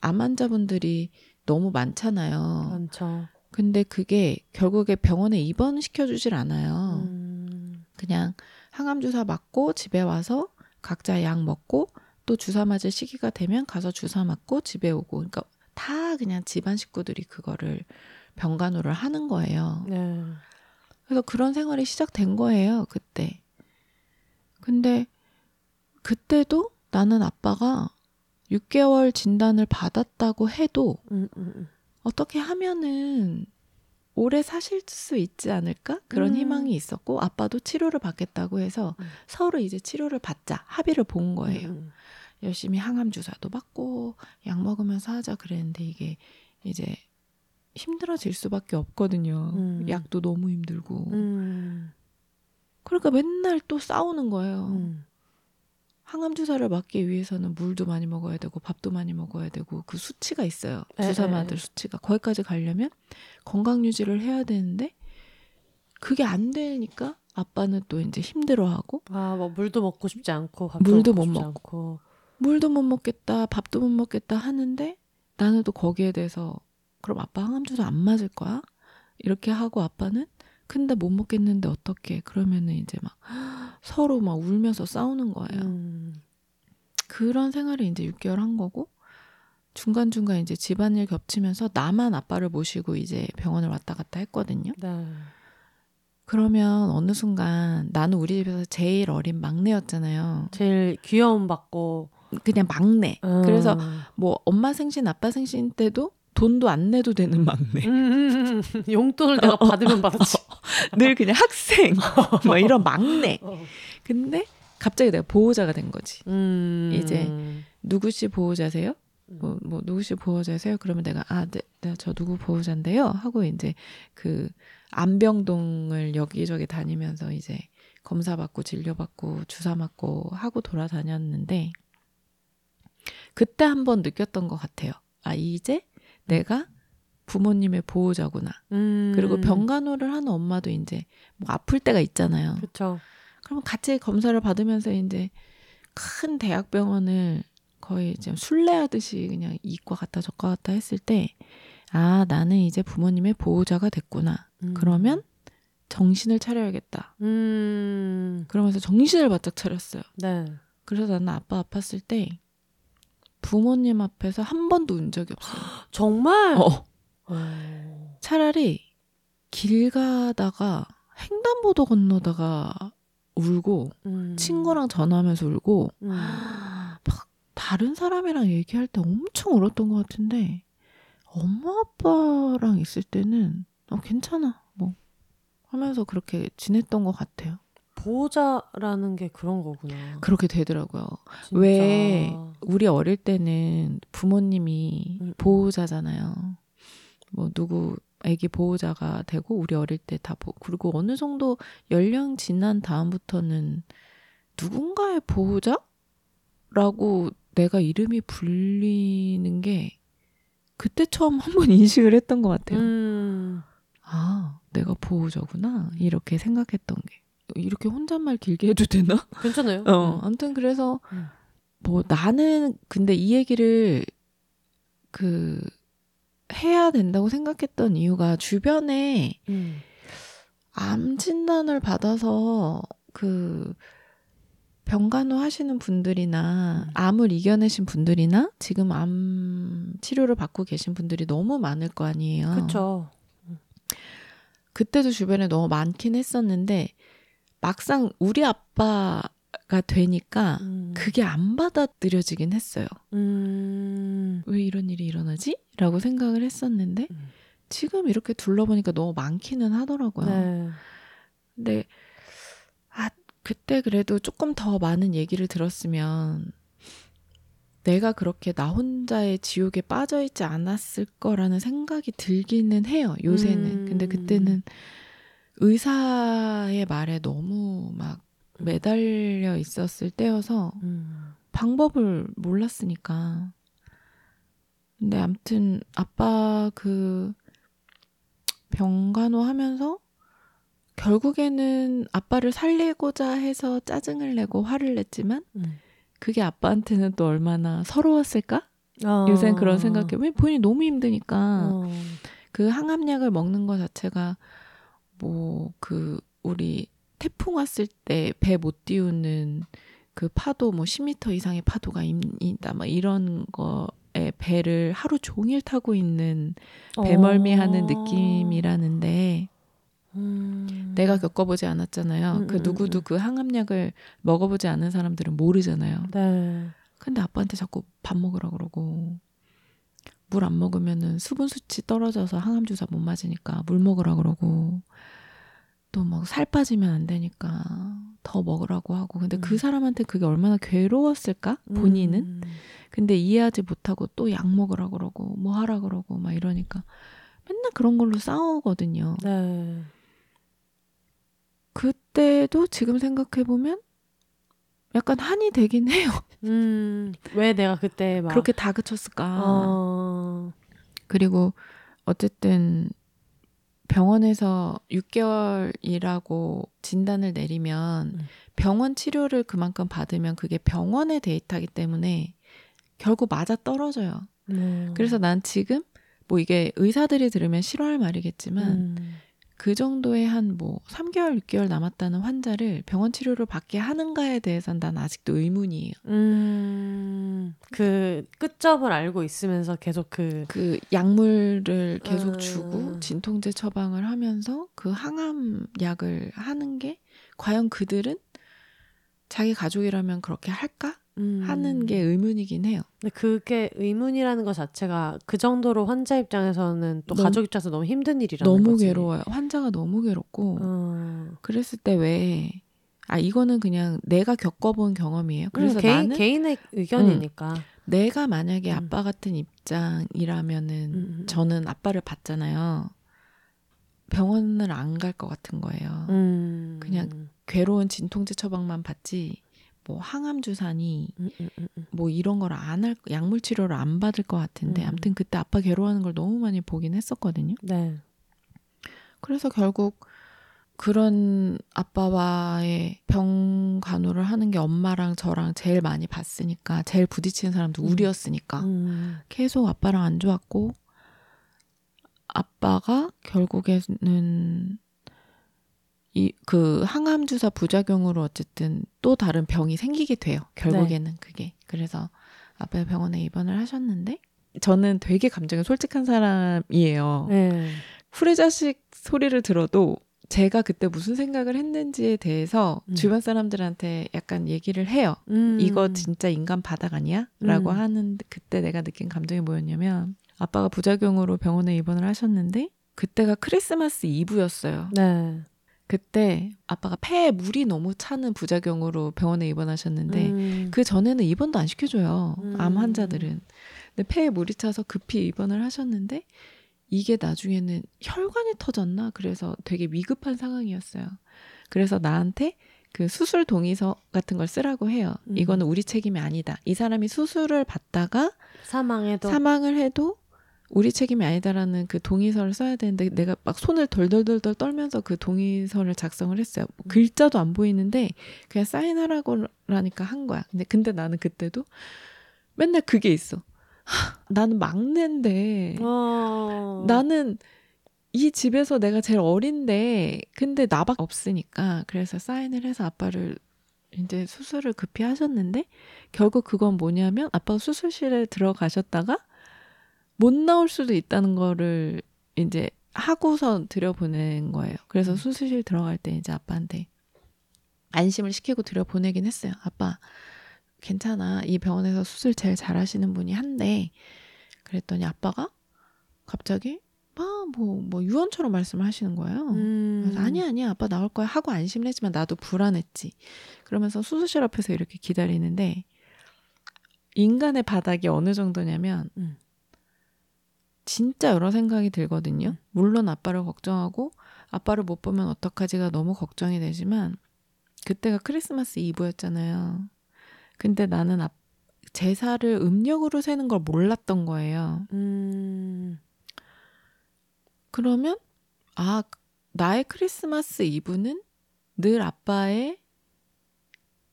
암 환자분들이 너무 많잖아요. 많죠. 근데 그게 결국에 병원에 입원시켜 주질 않아요. 음. 그냥 항암 주사 맞고 집에 와서 각자 약 먹고 또 주사 맞을 시기가 되면 가서 주사 맞고 집에 오고 그러니까 다 그냥 집안 식구들이 그거를 병간호를 하는 거예요. 네. 그래서 그런 생활이 시작된 거예요, 그때. 근데 그때도 나는 아빠가 6개월 진단을 받았다고 해도 음, 음, 음. 어떻게 하면은 오래 사실 수 있지 않을까? 그런 음. 희망이 있었고 아빠도 치료를 받겠다고 해서 음. 서로 이제 치료를 받자 합의를 본 거예요. 음, 열심히 항암 주사도 받고 약 먹으면서 하자 그랬는데 이게 이제 힘들어질 수밖에 없거든요. 음. 약도 너무 힘들고. 음. 그러니까 맨날 또 싸우는 거예요. 음. 항암 주사를 맞기 위해서는 물도 많이 먹어야 되고 밥도 많이 먹어야 되고 그 수치가 있어요. 에, 주사 에, 맞을 에. 수치가 거기까지 가려면 건강 유지를 해야 되는데 그게 안 되니까 아빠는 또 이제 힘들어하고 아, 뭐 물도 먹고 싶지 않고 밥도 물도 먹고 못 먹고. 물도 못 먹겠다, 밥도 못 먹겠다 하는데 나는 또 거기에 대해서 그럼 아빠 항암 주사 안 맞을 거야? 이렇게 하고 아빠는 근데 못 먹겠는데 어떻게? 그러면은 이제 막 서로 막 울면서 싸우는 거예요. 음. 그런 생활을 이제 6개월 한 거고 중간중간 이제 집안일 겹치면서 나만 아빠를 모시고 이제 병원을 왔다 갔다 했거든요. 네. 그러면 어느 순간 나는 우리 집에서 제일 어린 막내였잖아요. 제일 귀여움 받고 그냥 막내. 음. 그래서 뭐 엄마 생신, 아빠 생신 때도 돈도 안 내도 되는 막내. 음. 용돈을 내가 받으면 받았지. 늘 그냥 학생. 뭐 이런 막내. 어. 근데 갑자기 내가 보호자가 된 거지. 음. 이제 누구씨 보호자세요? 음. 뭐, 뭐 누구씨 보호자세요? 그러면 내가 아, 네, 네, 저 누구 보호자인데요. 하고 이제 그 안병동을 여기저기 다니면서 이제 검사 받고 진료 받고 주사 맞고 하고 돌아다녔는데 그때 한번 느꼈던 것 같아요. 아 이제 내가 부모님의 보호자구나. 음. 그리고 병간호를 하는 엄마도 이제 뭐 아플 때가 있잖아요. 그렇죠. 그러면 같이 검사를 받으면서 이제 큰 대학병원을 거의 지금 순례하듯이 그냥 이과 갔다 저과 갔다 했을 때, 아, 나는 이제 부모님의 보호자가 됐구나. 음. 그러면 정신을 차려야겠다. 음. 그러면서 정신을 바짝 차렸어요. 네. 그래서 나는 아빠 아팠을 때 부모님 앞에서 한 번도 운 적이 없어요. 정말. 어. 어. 차라리 길 가다가 횡단보도 건너다가 울고 음. 친구랑 전화하면서 울고 음. 막 다른 사람이랑 얘기할 때 엄청 울었던 것 같은데 엄마 아빠랑 있을 때는 어 괜찮아 뭐 하면서 그렇게 지냈던 것 같아요. 보호자라는 게 그런 거구나. 그렇게 되더라고요. 진짜. 왜 우리 어릴 때는 부모님이 음. 보호자잖아요. 뭐 누구 아기 보호자가 되고 우리 어릴 때 다 보. 그리고 어느 정도 연령 지난 다음부터는 누군가의 보호자라고 내가 이름이 불리는 게 그때 처음 한 번 인식을 했던 것 같아요. 음. 아, 내가 보호자구나 이렇게 생각했던 게 이렇게 혼잣말 길게 해도 되나? 괜찮아요. 어, 아무튼 그래서 음. 뭐 나는 근데 이 얘기를 그 해야 된다고 생각했던 이유가 주변에 음. 암 진단을 받아서 그 병간호 하시는 분들이나 음. 암을 이겨내신 분들이나 지금 암 치료를 받고 계신 분들이 너무 많을 거 아니에요. 그렇죠. 그때도 주변에 너무 많긴 했었는데 막상 우리 아빠가 되니까 음. 그게 안 받아들여지긴 했어요. 음. 왜 이런 일이 일어나지? 라고 생각을 했었는데 음. 지금 이렇게 둘러보니까 너무 많기는 하더라고요. 네. 근데 아 그때 그래도 조금 더 많은 얘기를 들었으면 내가 그렇게 나 혼자의 지옥에 빠져 있지 않았을 거라는 생각이 들기는 해요. 요새는. 음. 근데 그때는 의사의 말에 너무 막 매달려 있었을 때여서 음. 방법을 몰랐으니까. 근데 암튼 아빠 그 병간호 하면서 결국에는 아빠를 살리고자 해서 짜증을 내고 화를 냈지만 음. 그게 아빠한테는 또 얼마나 서러웠을까? 어. 요새는 그런 생각해. 왜 본인이 너무 힘드니까 어. 그 항암약을 먹는 것 자체가 뭐 그 우리 태풍 왔을 때 배 못 띄우는 그 파도 뭐 10m 이상의 파도가 있다 막 이런 거에 배를 하루 종일 타고 있는 배멀미하는 어. 느낌이라는데 음. 내가 겪어보지 않았잖아요. 음, 그 음, 누구도 음. 그 항암약을 먹어보지 않은 사람들은 모르잖아요. 네. 근데 아빠한테 자꾸 밥 먹으라 그러고 물 안 먹으면은 수분 수치 떨어져서 항암 주사 못 맞으니까 물 먹으라 그러고 또 막 살 빠지면 안 되니까 더 먹으라고 하고 근데 그 음. 사람한테 그게 얼마나 괴로웠을까 본인은 음. 근데 이해하지 못하고 또 약 먹으라 그러고 뭐 하라 그러고 막 이러니까 맨날 그런 걸로 싸우거든요. 네. 그때도 지금 생각해 보면 약간 한이 되긴 해요. 음. 왜 내가 그때 막 그렇게 다그쳤을까? 어. 그리고 어쨌든 병원에서 6개월이라고 진단을 내리면 음. 병원 치료를 그만큼 받으면 그게 병원의 데이터이기 때문에 결국 맞아 떨어져요. 음. 그래서 난 지금 뭐 이게 의사들이 들으면 싫어할 말이겠지만 음. 그 정도의 한 뭐 3개월, 6개월 남았다는 환자를 병원 치료를 받게 하는가에 대해서는 난 아직도 의문이에요. 음, 그 끝점을 알고 있으면서 계속 그 그 약물을 계속 음. 주고 진통제 처방을 하면서 그 항암 약을 하는 게 과연 그들은 자기 가족이라면 그렇게 할까? 음. 하는 게 의문이긴 해요. 근데 그게 의문이라는 것 자체가 그 정도로 환자 입장에서는 또 너무- 가족 입장에서 너무 힘든 일이라는 너무 거지. 괴로워요. 환자가 너무 괴롭고 어. 그랬을 때 왜 아 이거는 그냥 내가 겪어본 경험이에요. 그래서 개인, 나는 개인의 의견이니까. 내가 만약에 음. 아빠 같은 입장이라면은 음, 음. 저는 아빠를 봤잖아요. 병원을 안 갈 것 같은 거예요. 음. 그냥 괴로운 진통제 처방만 받지 뭐 항암 주사니 음, 음, 음, 음. 뭐 이런 걸 안 할 약물 치료를 안 받을 것 같은데 음. 아무튼 그때 아빠 괴로워하는 걸 너무 많이 보긴 했었거든요. 네. 그래서 결국 그런 아빠와의 병 간호를 하는 게 엄마랑 저랑 제일 많이 봤으니까 제일 부딪히는 사람도 음. 우리였으니까 음. 계속 아빠랑 안 좋았고 아빠가 결국에는 이 그 항암 주사 부작용으로 어쨌든 또 다른 병이 생기게 돼요. 결국에는 그게 그래서 아빠 병원에 입원을 하셨는데 저는 되게 감정이 솔직한 사람이에요. 네. 후레자식 소리를 들어도 제가 그때 무슨 생각을 했는지에 대해서 음. 주변 사람들한테 약간 얘기를 해요. 음. 이거 진짜 인간 바닥 아니야? 라고 음. 하는 그때 내가 느낀 감정이 뭐였냐면 아빠가 부작용으로 병원에 입원을 하셨는데 그때가 크리스마스 이브였어요. 네. 그때 아빠가 폐에 물이 너무 차는 부작용으로 병원에 입원하셨는데 음. 그 전에는 입원도 안 시켜줘요. 음. 암 환자들은. 근데 폐에 물이 차서 급히 입원을 하셨는데 이게 나중에는 혈관이 터졌나? 그래서 되게 위급한 상황이었어요. 그래서 나한테 그 수술 동의서 같은 걸 쓰라고 해요. 음. 이거는 우리 책임이 아니다. 이 사람이 수술을 받다가 사망해도 사망을 해도 우리 책임이 아니다라는 그 동의서를 써야 되는데 내가 막 손을 덜덜덜덜 떨면서 그 동의서를 작성을 했어요. 뭐 글자도 안 보이는데 그냥 사인하라고 라니까 한 거야. 근데 근데 나는 그때도 맨날 그게 있어. 하, 나는 막내인데 어. 나는 이 집에서 내가 제일 어린데 근데 나밖에 없으니까 그래서 사인을 해서 아빠를 이제 수술을 급히 하셨는데 결국 그건 뭐냐면 아빠가 수술실에 들어가셨다가 못 나올 수도 있다는 거를 이제 하고서 들여보낸 거예요. 그래서 음. 수술실 들어갈 때 이제 아빠한테 안심을 시키고 들여보내긴 했어요. 아빠 괜찮아. 이 병원에서 수술 제일 잘하시는 분이 한데 그랬더니 아빠가 갑자기 막뭐뭐 뭐 유언처럼 말씀을 하시는 거예요. 음. 그래서 아니야 아니야 아빠 나올 거야 하고 안심을 했지만 나도 불안했지. 그러면서 수술실 앞에서 이렇게 기다리는데 인간의 바닥이 어느 정도냐면 음. 진짜 여러 생각이 들거든요. 음. 물론 아빠를 걱정하고 아빠를 못 보면 어떡하지가 너무 걱정이 되지만 그때가 크리스마스 이브였잖아요. 근데 나는 아- 제사를 음력으로 세는 걸 몰랐던 거예요. 음. 그러면 아 나의 크리스마스 이브는 늘 아빠의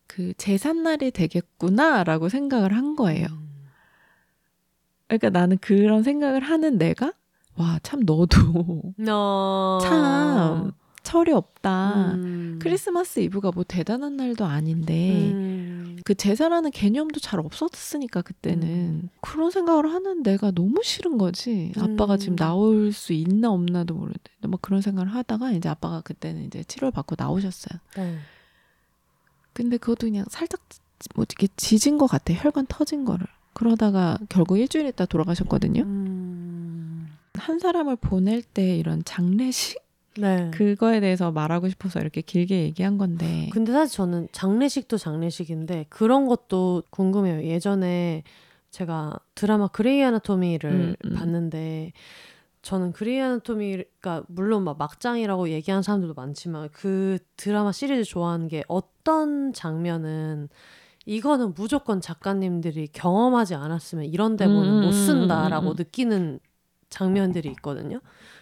그 제삿날이 되겠구나라고 생각을 한 거예요. 음. 그러니까 나는 그런 생각을 하는 내가 와 참 너도 어. 참 철이 없다. 음. 크리스마스 이브가 뭐 대단한 날도 아닌데 음. 그 제사라는 개념도 잘 없었으니까 그때는 음. 그런 생각을 하는 내가 너무 싫은 거지. 아빠가 음. 지금 나올 수 있나 없나도 모르는데 막 그런 생각을 하다가 이제 아빠가 그때는 이제 치료를 받고 나오셨어요. 네. 근데 그것도 그냥 살짝 뭐 이렇게 지진 것 같아. 혈관 터진 거를. 그러다가 결국 일주일 있다 돌아가셨거든요. 음. 한 사람을 보낼 때 이런 장례식 네. 그거에 대해서 말하고 싶어서 이렇게 길게 얘기한 건데. 근데 사실 저는 장례식도 장례식인데 그런 것도 궁금해요. 예전에 제가 드라마 그레이 아나토미를 음, 음. 봤는데 저는 그레이 아나토미가 물론 막 막장이라고 얘기하는 사람들도 많지만 그 드라마 시리즈 좋아하는 게 어떤 장면은 이거는 무조건 작가님들이 경험하지 않았으면 이런 대본은 음, 못 음, 쓴다라고 음, 음. 느끼는 장면들이 있거든요.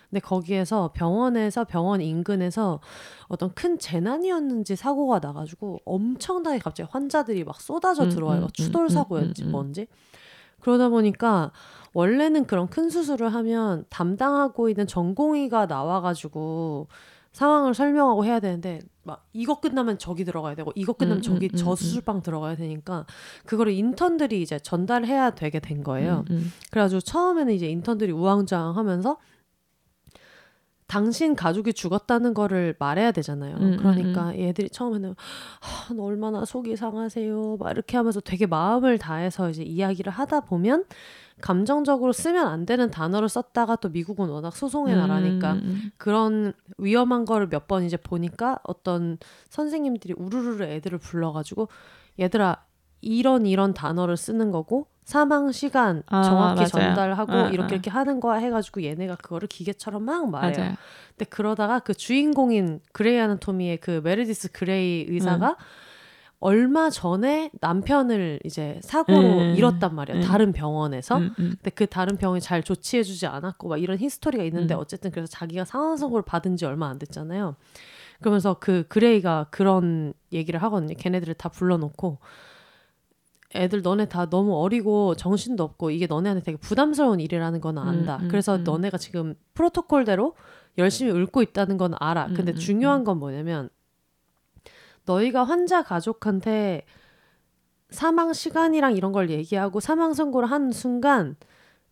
근데 거기에서 병원에서 병원 인근에서 어떤 큰 재난이었는지 사고가 나가지고 엄청나게 갑자기 환자들이 막 쏟아져 음, 들어와요. 음, 추돌 음, 사고였지 음, 음. 뭔지. 그러다 보니까 원래는 그런 큰 수술을 하면 담당하고 있는 전공의가 나와가지고 상황을 설명하고 해야 되는데 막 이거 끝나면 저기 들어가야 되고 이거 끝나면 음, 저기 음, 저 음, 수술방 들어가야 되니까 그거를 인턴들이 이제 전달해야 되게 된 거예요. 음, 음. 그래가지고 처음에는 이제 인턴들이 우왕좌왕하면서 당신 가족이 죽었다는 거를 말해야 되잖아요. 음, 그러니까 얘들이 처음에는 아, 너 얼마나 속이 상하세요. 막 이렇게 하면서 되게 마음을 다해서 이제 이야기를 하다 보면 감정적으로 쓰면 안 되는 단어를 썼다가 또 미국은 워낙 소송의 나라니까 음, 음, 그런 위험한 거를 몇 번 이제 보니까 어떤 선생님들이 우르르르 애들을 불러가지고 얘들아 이런 이런 단어를 쓰는 거고 사망 시간 아, 정확히 맞아요. 전달하고 아, 이렇게 아. 이렇게 하는 거야 해가지고 얘네가 그거를 기계처럼 막 말해요. 맞아요. 근데 그러다가 그 주인공인 그레이 아나토미의 그 메르디스 그레이 의사가 음. 얼마 전에 남편을 이제 사고로 음. 잃었단 말이에요. 음. 다른 병원에서. 음, 음. 근데 그 다른 병원이 잘 조치해주지 않았고 막 이런 히스토리가 있는데 음. 어쨌든 그래서 자기가 사망 선고를 받은 지 얼마 안 됐잖아요. 그러면서 그 그레이가 그런 얘기를 하거든요. 걔네들을 다 불러놓고 애들 너네 다 너무 어리고 정신도 없고 이게 너네한테 되게 부담스러운 일이라는 건 안다. 음, 음, 그래서 음. 너네가 지금 프로토콜대로 열심히 읊고 있다는 건 알아. 근데 중요한 건 뭐냐면 너희가 환자 가족한테 사망 시간이랑 이런 걸 얘기하고 사망 선고를 하는 순간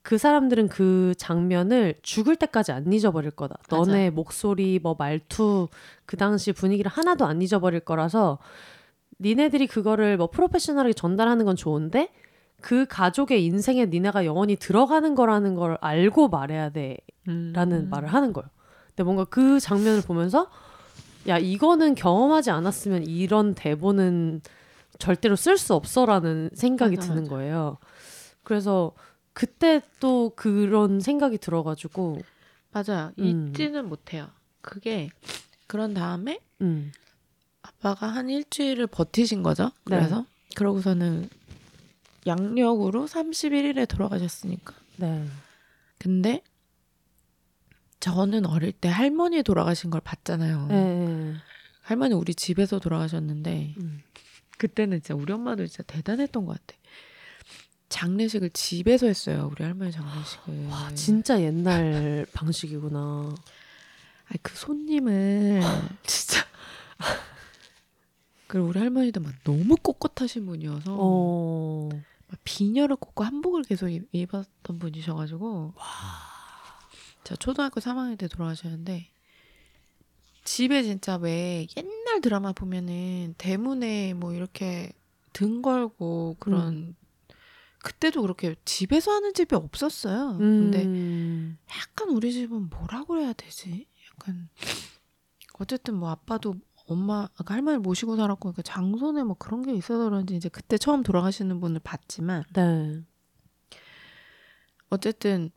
그 사람들은 그 장면을 죽을 때까지 안 잊어버릴 거다. 맞아. 너네 목소리, 뭐 말투, 그 당시 분위기를 하나도 안 잊어버릴 거라서 니네들이 그거를 뭐 프로페셔널하게 전달하는 건 좋은데 그 가족의 인생에 니네가 영원히 들어가는 거라는 걸 알고 말해야 돼. 라는 음. 말을 하는 거예요. 근데 뭔가 그 장면을 보면서 야 이거는 경험하지 않았으면 이런 대본은 절대로 쓸 수 없어라는 생각이 맞아, 드는 맞아. 거예요. 그래서 그때 또 그런 생각이 들어가지고 맞아요. 음. 잊지는 못해요. 그게 그런 다음에 음, 아빠가 한 일주일을 버티신 거죠. 네. 그래서 그러고서는 양력으로 31일에 돌아가셨으니까. 네, 근데 저는 어릴 때 할머니 돌아가신 걸 봤잖아요. 네, 할머니 우리 집에서 돌아가셨는데 음. 그때는 진짜 우리 엄마도 진짜 대단했던 것 같아. 장례식을 집에서 했어요. 우리 할머니 장례식을. 와 진짜 옛날 방식이구나. 아니 그 손님을 진짜 그리고 우리 할머니도 막 너무 꼿꼿하신 분이어서 어, 막 비녀를 꽂고 한복을 계속 입- 입었던 분이셔가지고 제가 초등학교 3학년 때 돌아가셨는데 집에 진짜 왜 옛날 드라마 보면은 대문에 뭐 이렇게 등 걸고 그런 그때도 그렇게 집에서 하는 집이 없었어요. 근데 음, 약간 우리 집은 뭐라 그래야 되지? 약간 어쨌든 뭐 아빠도 엄마 아까 할머니 모시고 살았고 그러니까 장손에 뭐 그런 게 있어서 그런지 이제 그때 처음 돌아가시는 분을 봤지만 네, 어쨌든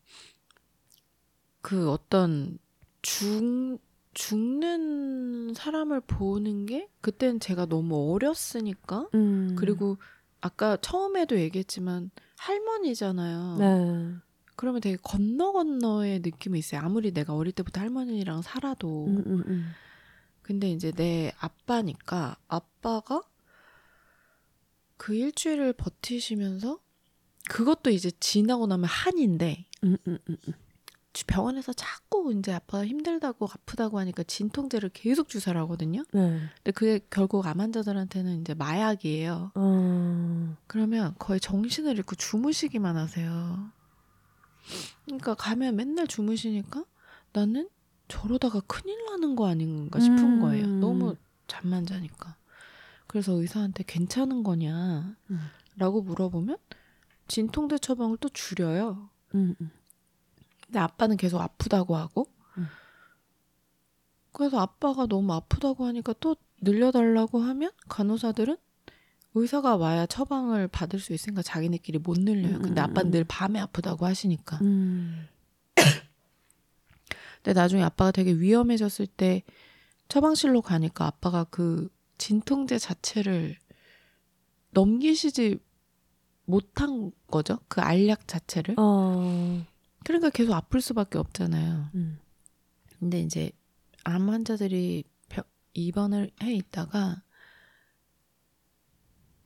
그 어떤 죽 죽는 사람을 보는 게 그때는 제가 너무 어렸으니까 음, 그리고 아까 처음에도 얘기했지만 할머니잖아요. 네, 그러면 되게 건너 건너의 느낌이 있어요. 아무리 내가 어릴 때부터 할머니랑 살아도. 음, 음, 음. 근데 이제 내 아빠니까 아빠가 그 일주일을 버티시면서 그것도 이제 지나고 나면 한인데 음, 음, 음, 음. 병원에서 자꾸 이제 아빠가 힘들다고 아프다고 하니까 진통제를 계속 주사를 하거든요. 네. 근데 그게 결국 암 환자들한테는 이제 마약이에요. 어, 그러면 거의 정신을 잃고 주무시기만 하세요. 그러니까 가면 맨날 주무시니까 나는 저러다가 큰일 나는 거 아닌가 싶은 음. 거예요. 너무 잠만 자니까. 그래서 의사한테 괜찮은 거냐? 음. 라고 물어보면 진통제 처방을 또 줄여요. 음, 음. 근데 아빠는 계속 아프다고 하고 음. 그래서 아빠가 너무 아프다고 하니까 또 늘려달라고 하면 간호사들은 의사가 와야 처방을 받을 수 있으니까 자기네끼리 못 늘려요. 근데 음, 아빠는 음. 늘 밤에 아프다고 하시니까. 음. 근데 나중에 아빠가 되게 위험해졌을 때 처방실로 가니까 아빠가 그 진통제 자체를 넘기시지 못한 거죠. 그 알약 자체를. 어, 그러니까 계속 아플 수밖에 없잖아요. 음. 근데 이제 암 환자들이 병- 입원을 해 있다가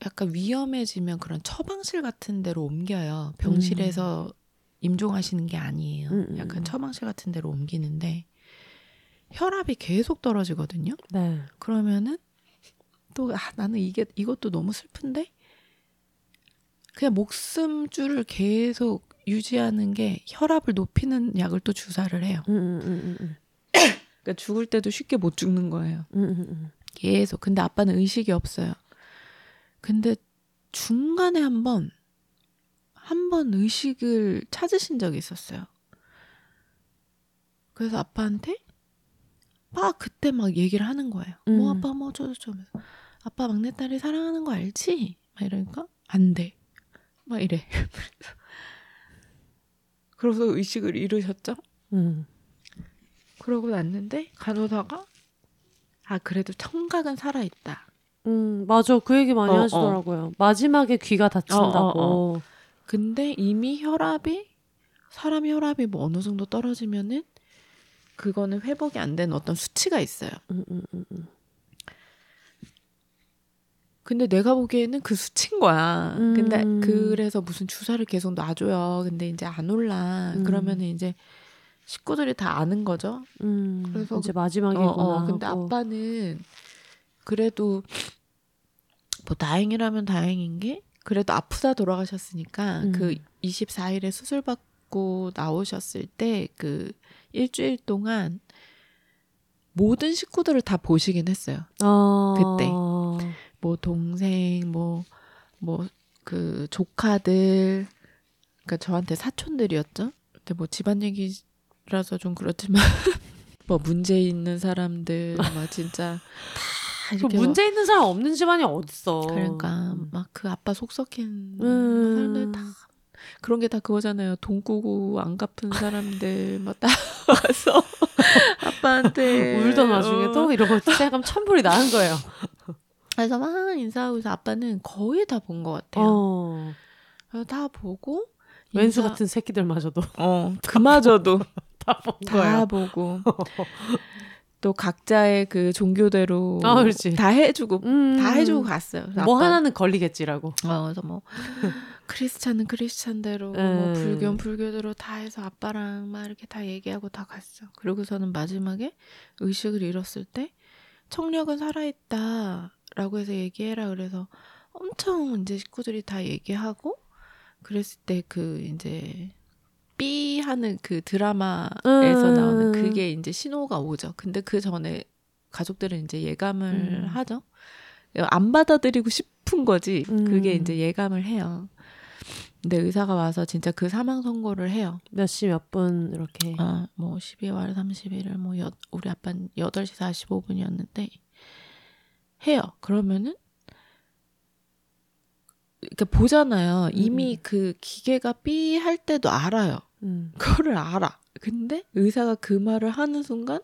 약간 위험해지면 그런 처방실 같은 데로 옮겨요. 병실에서 임종하시는 게 아니에요. 음, 음, 약간 음. 처방실 같은 데로 옮기는데 혈압이 계속 떨어지거든요. 네. 그러면은 또 아, 나는 이게 이것도 너무 슬픈데 그냥 목숨줄을 계속 유지하는 게 혈압을 높이는 약을 또 주사를 해요. 음, 음, 음, 음, 그러니까 죽을 때도 쉽게 못 죽는 거예요. 음, 음, 음. 계속. 근데 아빠는 의식이 없어요. 근데 중간에 한 번, 한 번 의식을 찾으신 적이 있었어요. 그래서 아빠한테 막 그때 막 얘기를 하는 거예요. 뭐 음. 아빠 뭐. 하면서. 아빠 막내딸이 사랑하는 거 알지? 막 이러니까 안 돼. 막 이래. 그래서 의식을 잃으셨죠? 음. 그러고 났는데 간호사가 아 그래도 청각은 살아 있다. 음, 맞아. 그 얘기 많이 어, 어. 하시더라고요. 마지막에 귀가 다친다고. 어, 어, 근데 이미 혈압이 사람 혈압이 뭐 어느 정도 떨어지면은 그거는 회복이 안 된 어떤 수치가 있어요. 음, 음, 음, 음. 근데 내가 보기에는 그 수치인 거야. 음. 근데 그래서 무슨 주사를 계속 놔줘요. 근데 이제 안 올라. 음. 그러면은 이제 식구들이 다 아는 거죠. 음, 그래서 이제 어, 마지막이구나. 어, 근데 하고. 아빠는 그래도 뭐 다행이라면 다행인 게 그래도 아프다 돌아가셨으니까 음. 그 24일에 수술 받고 나오셨을 때 그 일주일 동안 모든 식구들을 다 보시긴 했어요. 아, 그때. 뭐 동생 뭐 뭐 그 조카들 그러니까 저한테 사촌들이었죠. 근데 뭐 집안 얘기라서 좀 그렇지만 뭐 문제 있는 사람들 막 진짜 다그 이렇게 문제 있는 사람 없는 집안이 어딨어. 그러니까 막 그 아빠 속 썩힌 음. 사람들 다 그런 게 다 그거잖아요. 돈 꾸고 안 갚은 사람들 막다 와서 아빠한테 울던 와중에 어. 또 이러고 생각하면 천불이 나는 거예요. 그래서 막 인사하고 해서 아빠는 거의 다 본 것 같아요. 어. 그래서 다 보고 왼수 인사- 같은 새끼들마저도 어 그마저도 다본다 거예요. 보고 또 각자의 그 종교대로 아. 다 해주고 음. 다 해주고 갔어요. 뭐 아빠- 하나는 걸리겠지라고. 어, 그래서 뭐 크리스찬은 크리스찬대로 음. 뭐 불교는 불교대로 다 해서 아빠랑 막 이렇게 다 얘기하고 다 갔어. 그리고서는 마지막에 의식을 잃었을 때 청력은 살아있다 라고 해서 얘기해라 그래서 엄청 이제 식구들이 다 얘기하고 그랬을 때 그 이제 삐 하는 그 드라마에서 음. 나오는 그게 이제 신호가 오죠. 근데 그 전에 가족들은 이제 예감을 음. 하죠. 안 받아들이고 싶은 거지. 그게 음. 이제 예감을 해요. 근데 의사가 와서 진짜 그 사망 선고를 해요. 몇 시 몇 분 이렇게. 아, 뭐 12월 31일 뭐 여, 우리 아빠는 8시 45분이었는데 해요. 그러면은 그러니까 보잖아요. 이미 음. 그 기계가 삐 할 때도 알아요. 음. 그거를 알아. 근데 의사가 그 말을 하는 순간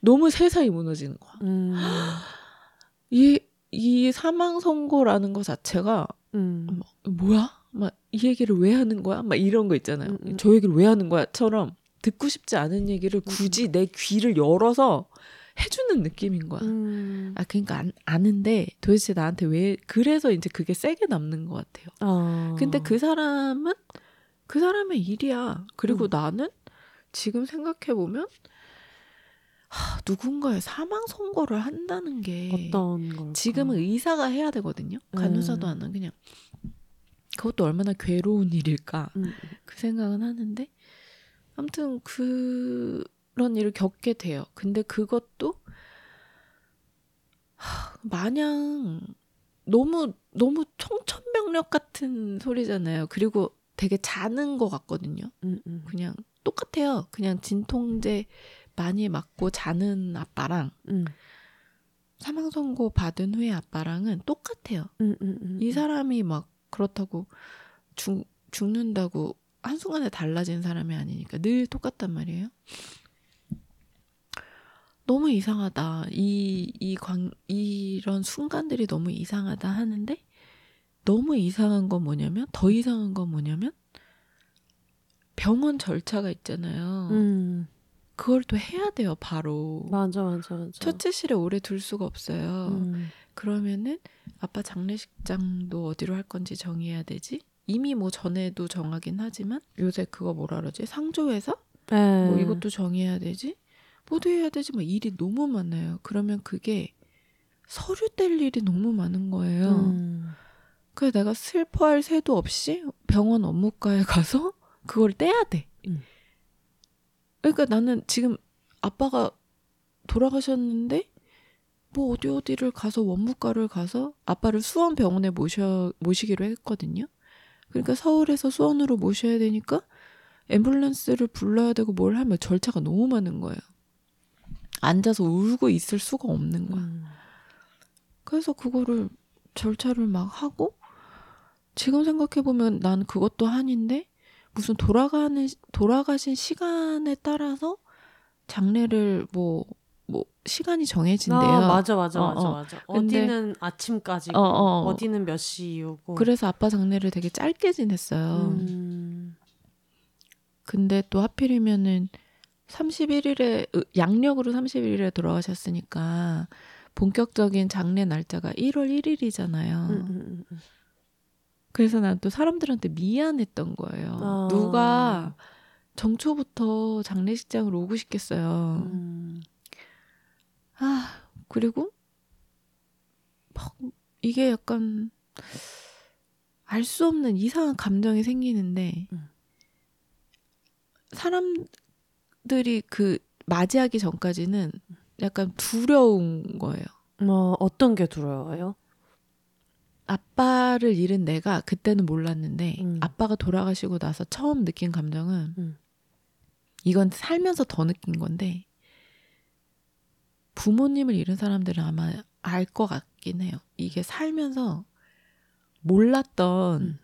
너무 세상이 무너지는 거야. 음. 이, 이 사망 선고라는 거 자체가 음. 막, 뭐야? 막 이 얘기를 왜 하는 거야? 막 이런 거 있잖아요. 음, 음. 저 얘기를 왜 하는 거야?처럼 듣고 싶지 않은 얘기를 굳이 내 귀를 열어서 해주는 느낌인 거야. 음. 아 그러니까 안, 아는데 도대체 나한테 왜 그래서 이제 그게 세게 남는 것 같아요. 어. 근데 그 사람은 그 사람의 일이야. 그리고 음. 나는 지금 생각해 보면 하, 누군가의 사망 선고를 한다는 게 어떤 걸? 지금은 의사가 해야 되거든요. 간호사도 음. 안 하. 그냥 그것도 얼마나 괴로운 일일까 음. 그 생각은 하는데 아무튼 그 런 일을 겪게 돼요. 근데 그것도 하, 마냥 너무 너무 청천벽력 같은 소리잖아요. 그리고 되게 자는 것 같거든요. 음. 음. 그냥 똑같아요. 그냥 진통제 많이 맞고 자는 아빠랑 음. 사망 선고 받은 후에 아빠랑은 똑같아요. 음. 음. 음. 이 사람이 막 그렇다고 죽, 죽는다고 한순간에 달라진 사람이 아니니까 늘 똑같단 말이에요. 너무 이상하다. 이, 이 광, 이런 순간들이 너무 이상하다 하는데 너무 이상한 건 뭐냐면 더 이상한 건 뭐냐면 병원 절차가 있잖아요. 음. 그걸 또 해야 돼요, 바로. 맞아, 맞아, 맞아. 첫째실에 오래 둘 수가 없어요. 음. 그러면은 아빠 장례식장도 어디로 할 건지 정해야 되지? 이미 뭐 전에도 정하긴 하지만 요새 그거 뭐라 그러지? 상조회사? 네. 뭐 이것도 정해야 되지? 뭐도 해야 되지? 막 일이 너무 많아요. 그러면 그게 서류 뗄 일이 너무 많은 거예요. 음. 그래서 내가 슬퍼할 새도 없이 병원 업무과에 가서 그걸 떼야 돼. 음. 그러니까 나는 지금 아빠가 돌아가셨는데 뭐 어디 어디를 가서 원무과를 가서 아빠를 수원 병원에 모셔 모시기로 했거든요. 그러니까 서울에서 수원으로 모셔야 되니까 앰뷸런스를 불러야 되고 뭘 하면 절차가 너무 많은 거예요. 앉아서 울고 있을 수가 없는 거야. 음. 그래서 그거를 절차를 막 하고 지금 생각해 보면 난 그것도 한인데 무슨 돌아가는 돌아가신 시간에 따라서 장례를 뭐뭐 시간이 정해진대요. 아, 맞아, 맞아, 어, 맞아, 어. 맞아. 근데- 어디는 아침까지고, 어, 어. 어, 디는몇 시 이후고. 그래서 아빠 장례를 되게 짧게 지냈어요. 음. 근데 또 하필이면은 31일에 양력으로 31일에 돌아가셨으니까 본격적인 장례 날짜가 1월 1일이잖아요. 음, 음, 음. 그래서 난 또 사람들한테 미안했던 거예요. 아. 누가 정초부터 장례식장으로 오고 싶겠어요. 음. 아, 그리고 막 이게 약간 알 수 없는 이상한 감정이 생기는데 음. 사람 들이 그 맞이하기 전까지는 약간 두려운 거예요. 뭐 어떤 게 두려워요? 아빠를 잃은 내가 그때는 몰랐는데 음. 아빠가 돌아가시고 나서 처음 느낀 감정은 음. 이건 살면서 더 느낀 건데 부모님을 잃은 사람들은 아마 알 것 같긴 해요. 이게 살면서 몰랐던 음.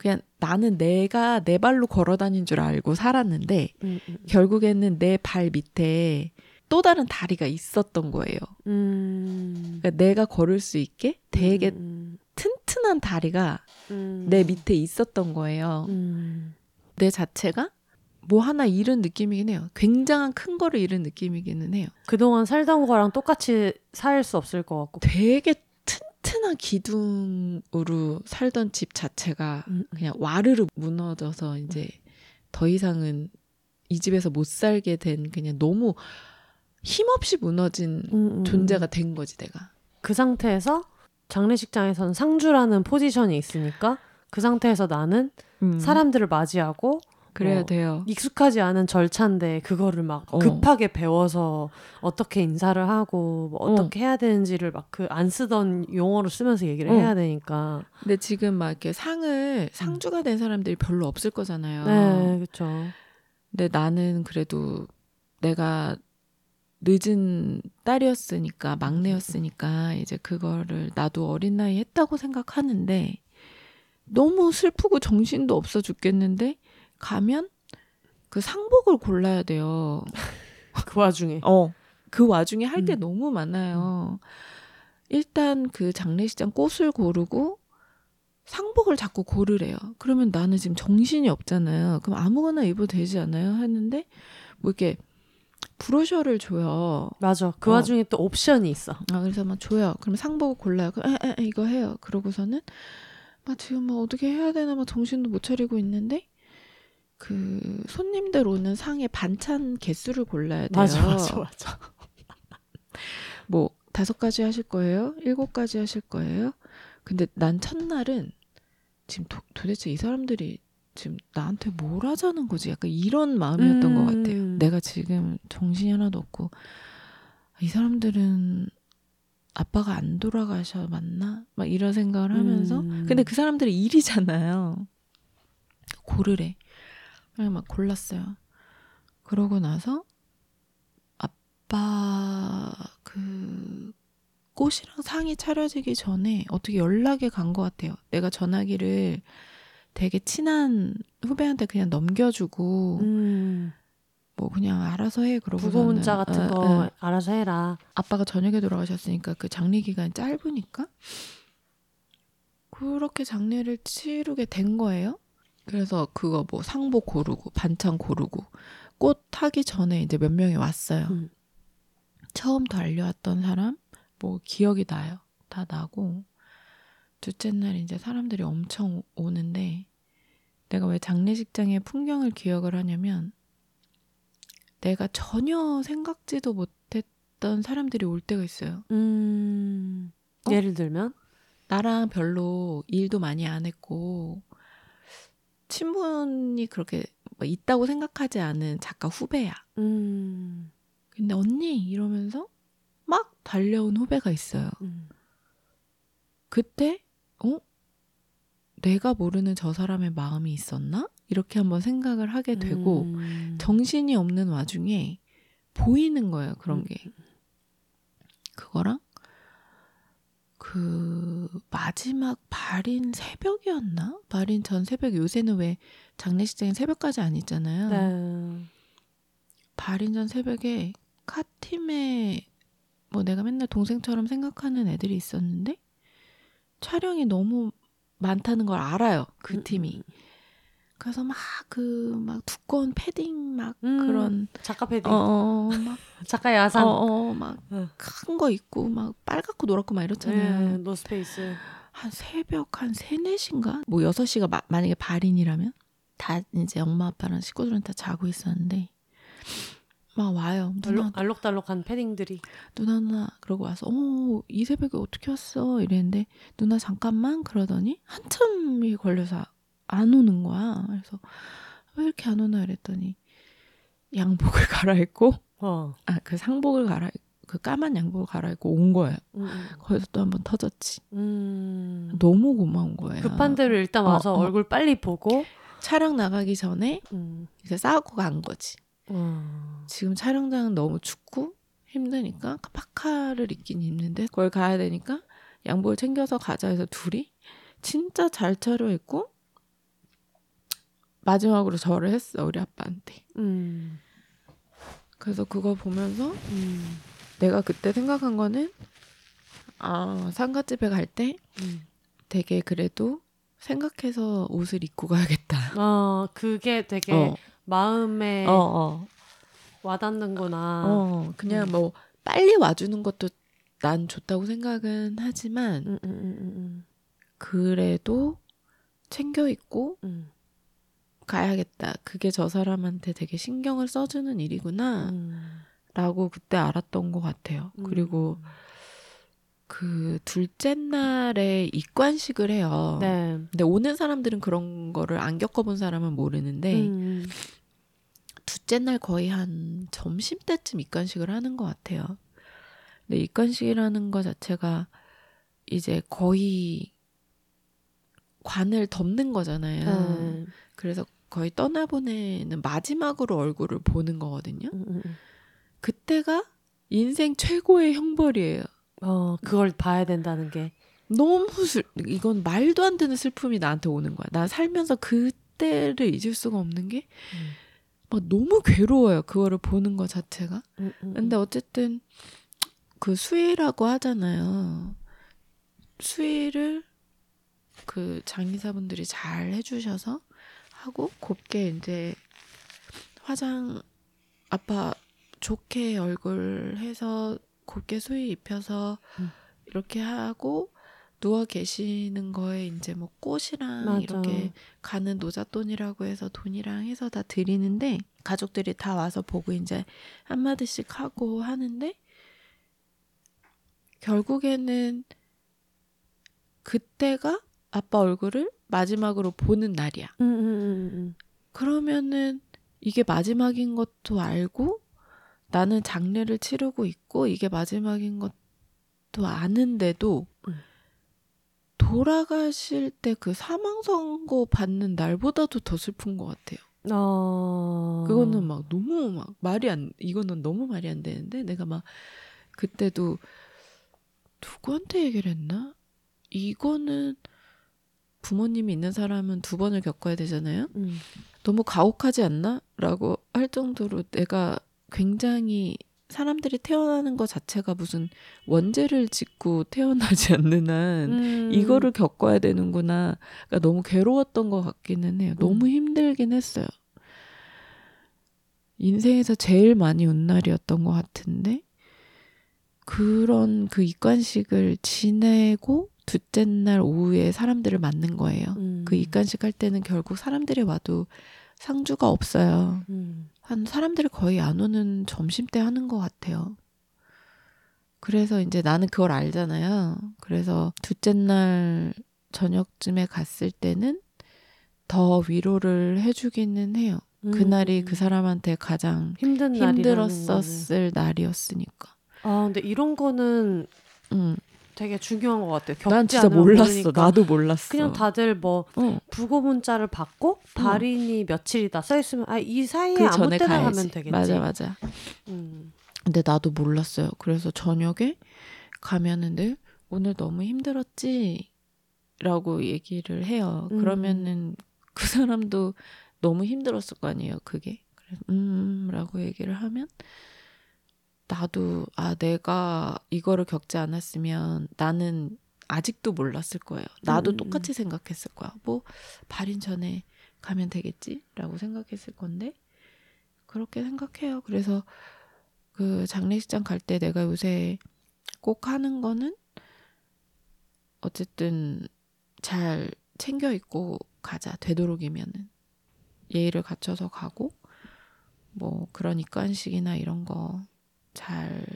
그냥 나는 내가 내 발로 걸어 다닌 줄 알고 살았는데 음, 음, 결국에는 내 발 밑에 또 다른 다리가 있었던 거예요. 음. 그러니까 내가 걸을 수 있게 되게 음, 튼튼한 다리가 음. 내 밑에 있었던 거예요. 음. 내 자체가 뭐 하나 잃은 느낌이긴 해요. 굉장한 큰 거를 잃은 느낌이기는 해요. 그동안 살던 거랑 똑같이 살 수 없을 것 같고. 되게 튼튼한 기둥으로 살던 집 자체가 음, 그냥 와르르 무너져서 이제 더 이상은 이 집에서 못 살게 된 그냥 너무 힘없이 무너진 음, 음, 존재가 된 거지 내가. 그 상태에서 장례식장에서는 상주라는 포지션이 있으니까 그 상태에서 나는 사람들을 맞이하고 그래야 뭐 돼요. 익숙하지 않은 절차인데 그거를 막 어. 급하게 배워서 어떻게 인사를 하고 뭐 어떻게 해야 되는지를 막 그 안 쓰던 용어로 쓰면서 얘기를 어. 해야 되니까. 근데 지금 막 이렇게 상을 상주가 된 사람들이 별로 없을 거잖아요. 네, 그렇죠. 근데 나는 그래도 내가 늦은 딸이었으니까 막내였으니까 이제 그거를 나도 어린 나이 했다고 생각하는데 너무 슬프고 정신도 없어 죽겠는데 가면 그 상복을 골라야 돼요. 그 와중에. 어. 그 와중에 할게 음. 너무 많아요. 일단 그 장례식장 꽃을 고르고 상복을 자꾸 고르래요. 그러면 나는 지금 정신이 없잖아요. 그럼 아무거나 입어도 되지 않아요? 했는데 뭐 이렇게 브로셔를 줘요. 맞아. 그 어. 와중에 또 옵션이 있어. 아 그래서 막 줘요. 그럼 상복을 골라요. 그, 에, 에, 에, 이거 해요. 그러고서는 막 지금 막 어떻게 해야 되나 막 정신도 못 차리고 있는데 그 손님들 오는 상의 반찬 개수를 골라야 돼요. 맞아, 맞아, 맞아. 뭐 다섯 가지 하실 거예요? 일곱 가지 하실 거예요? 근데 난 첫날은 지금 도, 도대체 이 사람들이 지금 나한테 뭘 하자는 거지? 약간 이런 마음이었던 것 같아요. 음. 내가 지금 정신이 하나도 없고 이 사람들은 아빠가 안 돌아가셔 맞나? 막 이런 생각을 하면서 음. 근데 그 사람들이 일이잖아요. 고르래. 그냥 막 골랐어요. 그러고 나서 아빠 그 꽃이랑 상이 차려지기 전에 어떻게 연락이 간 것 같아요. 내가 전화기를 되게 친한 후배한테 그냥 넘겨주고 음. 뭐 그냥 알아서 해 그러고 부고 문자 같은 거 알아서 해라. 아빠가 저녁에 돌아가셨으니까 그 장례 기간이 짧으니까 그렇게 장례를 치르게 된 거예요. 그래서 그거 뭐 상복 고르고 반찬 고르고 꽃 타기 전에 이제 몇 명이 왔어요. 음. 처음 달려왔던 사람 뭐 기억이 나요. 다 나고 둘째 날 이제 사람들이 엄청 오는데 내가 왜 장례식장의 풍경을 기억을 하냐면 내가 전혀 생각지도 못했던 사람들이 올 때가 있어요. 음. 어? 예를 들면 나랑 별로 일도 많이 안 했고 친분이 그렇게 뭐 있다고 생각하지 않은 작가 후배야. 음. 근데 언니 이러면서 막 달려온 후배가 있어요. 음. 그때 어 내가 모르는 저 사람의 마음이 있었나 이렇게 한번 생각을 하게 되고 음. 정신이 없는 와중에 보이는 거예요 그런 음. 게 그거랑 그 마지막 발인 새벽이었나 발인 전 새벽 요새는 왜 장례식장에 새벽까지 안 있잖아요 네. 발인 전 새벽에 카팀에 뭐 내가 맨날 동생처럼 생각하는 애들이 있었는데 촬영이 너무 많다는 걸 알아요. 그 음, 팀이. 그래서 막 그 막 두꺼운 패딩 막 음. 그런 작가 패딩. 어 막 작가 야상. 어막 응. 큰거 입고 막 빨갛고 노랗고 막 이렇잖아요. 네, 노스페이스. 한 새벽 한 3, 4시인가? 뭐 6시가 마- 만약에 발인이라면 다 이제 엄마 아빠랑 식구들은 다 자고 있었는데 막 와요. 누나 알록, 알록달록한 패딩들이. 누나 누나 그러고 와서 어 이 새벽에 어떻게 왔어 이랬는데 누나 잠깐만 그러더니 한참이 걸려서 안 오는 거야 그래서 왜 이렇게 안 오나 이랬더니 양복을 갈아입고 어. 아그 상복을 갈아 그 까만 양복을 갈아입고 온 거예요 음, 음. 거기서 또 한 번 터졌지 음. 너무 고마운 거예요 급한 대로 일단 어, 와서 어. 얼굴 빨리 보고. 촬영 나가기 전에 음. 이제 싸우고 간 거지 어. 지금 촬영장은 너무 춥고 힘드니까 파카를 입긴 입는데 거기 가야 되니까 양복을 챙겨서 가자 해서 둘이 진짜 잘 차려입고 마지막으로 절을 했어 우리 아빠한테 음. 그래서 그거 보면서 음. 내가 그때 생각한 거는 아 상가집에 갈때 음. 되게 그래도 생각해서 옷을 입고 가야겠다 어, 그게 되게 어, 마음에 어, 어. 와닿는구나. 어, 그냥 음. 뭐 빨리 와주는 것도 난 좋다고 생각은 하지만 음, 음, 그래도 챙겨 입고 음. 가야겠다. 그게 저 사람한테 되게 신경을 써주는 일이구나. 음. 라고 그때 알았던 것 같아요. 음. 그리고 그 둘째 날에 입관식을 해요. 네. 근데 오는 사람들은 그런 거를 안 겪어본 사람은 모르는데 음. 둘째 날 거의 한 점심 때쯤 입관식을 하는 것 같아요. 근데 입관식이라는 것 자체가 이제 거의 관을 덮는 거잖아요. 네. 그래서 거의 떠나보내는 마지막으로 얼굴을 보는 거거든요. 음, 음, 음. 그때가 인생 최고의 형벌이에요. 어, 그걸 봐야 된다는 게. 너무 슬, 이건 말도 안 되는 슬픔이 나한테 오는 거야. 난 살면서 그때를 잊을 수가 없는 게, 음. 막 너무 괴로워요. 그거를 보는 것 자체가. 음, 음, 근데 어쨌든, 그 수의라고 하잖아요. 수의를 그 장의사분들이 잘 해주셔서 하고, 곱게 이제 화장, 아빠 좋게 얼굴 해서 곱게 수의 입혀서 음. 이렇게 하고, 누워 계시는 거에 이제 뭐 꽃이랑 맞아. 이렇게 가는 노잣돈이라고 해서 돈이랑 해서 다 드리는데 가족들이 다 와서 보고 이제 한마디씩 하고 하는데 결국에는 그때가 아빠 얼굴을 마지막으로 보는 날이야. 음, 음, 음, 음. 그러면은 이게 마지막인 것도 알고 나는 장례를 치르고 있고 이게 마지막인 것도 아는데도 음. 돌아가실 때 그 사망 선고 받는 날보다도 더 슬픈 것 같아요. 어. 그거는 막 너무 막 말이 안 이거는 너무 말이 안 되는데 내가 막 그때도 누구한테 얘기를 했나? 이거는 부모님이 있는 사람은 두 번을 겪어야 되잖아요. 음. 너무 가혹하지 않나? 라고 할 정도로 내가 굉장히 사람들이 태어나는 것 자체가 무슨 원죄를 짓고 태어나지 않는 한 음. 이거를 겪어야 되는구나. 그러니까 너무 괴로웠던 것 같기는 해요. 너무 힘들긴 했어요. 인생에서 제일 많이 운 날이었던 것 같은데 그런 그 입관식을 지내고 둘째 날 오후에 사람들을 만난 거예요. 음. 그 입관식 할 때는 결국 사람들이 와도 상주가 없어요. 음. 한 사람들이 거의 안 오는 점심 때 하는 것 같아요. 그래서 이제 나는 그걸 알잖아요. 그래서 둘째 날 저녁쯤에 갔을 때는 더 위로를 해주기는 해요. 그날이 음. 그 사람한테 가장 힘든 힘들었었을 날이었으니까. 아 근데 이런 거는 응. 되게 중요한 것 같아요. 겪지 난 진짜 몰랐어. 모르니까. 나도 몰랐어. 그냥 다들 뭐 어. 부고 문자를 받고 발인이 며칠이다 써 있으면 아 이 사이에 그 아무 때나 가야지. 가면 되겠지. 맞아 맞아. 음. 근데 나도 몰랐어요. 그래서 저녁에 가면은 늘 오늘 너무 힘들었지? 라고 얘기를 해요. 음. 그러면은 그 사람도 너무 힘들었을 거 아니에요, 그게. 그래서 음, 라고 얘기를 하면 나도 아, 내가 이거를 겪지 않았으면 나는 아직도 몰랐을 거예요. 나도 음, 음, 똑같이 생각했을 거야. 뭐 발인 전에 가면 되겠지? 라고 생각했을 건데 그렇게 생각해요. 그래서 그 장례식장 갈 때 내가 요새 꼭 하는 거는 어쨌든 잘 챙겨 입고 가자. 되도록이면은 예의를 갖춰서 가고 뭐 그런 입관식이나 이런 거 잘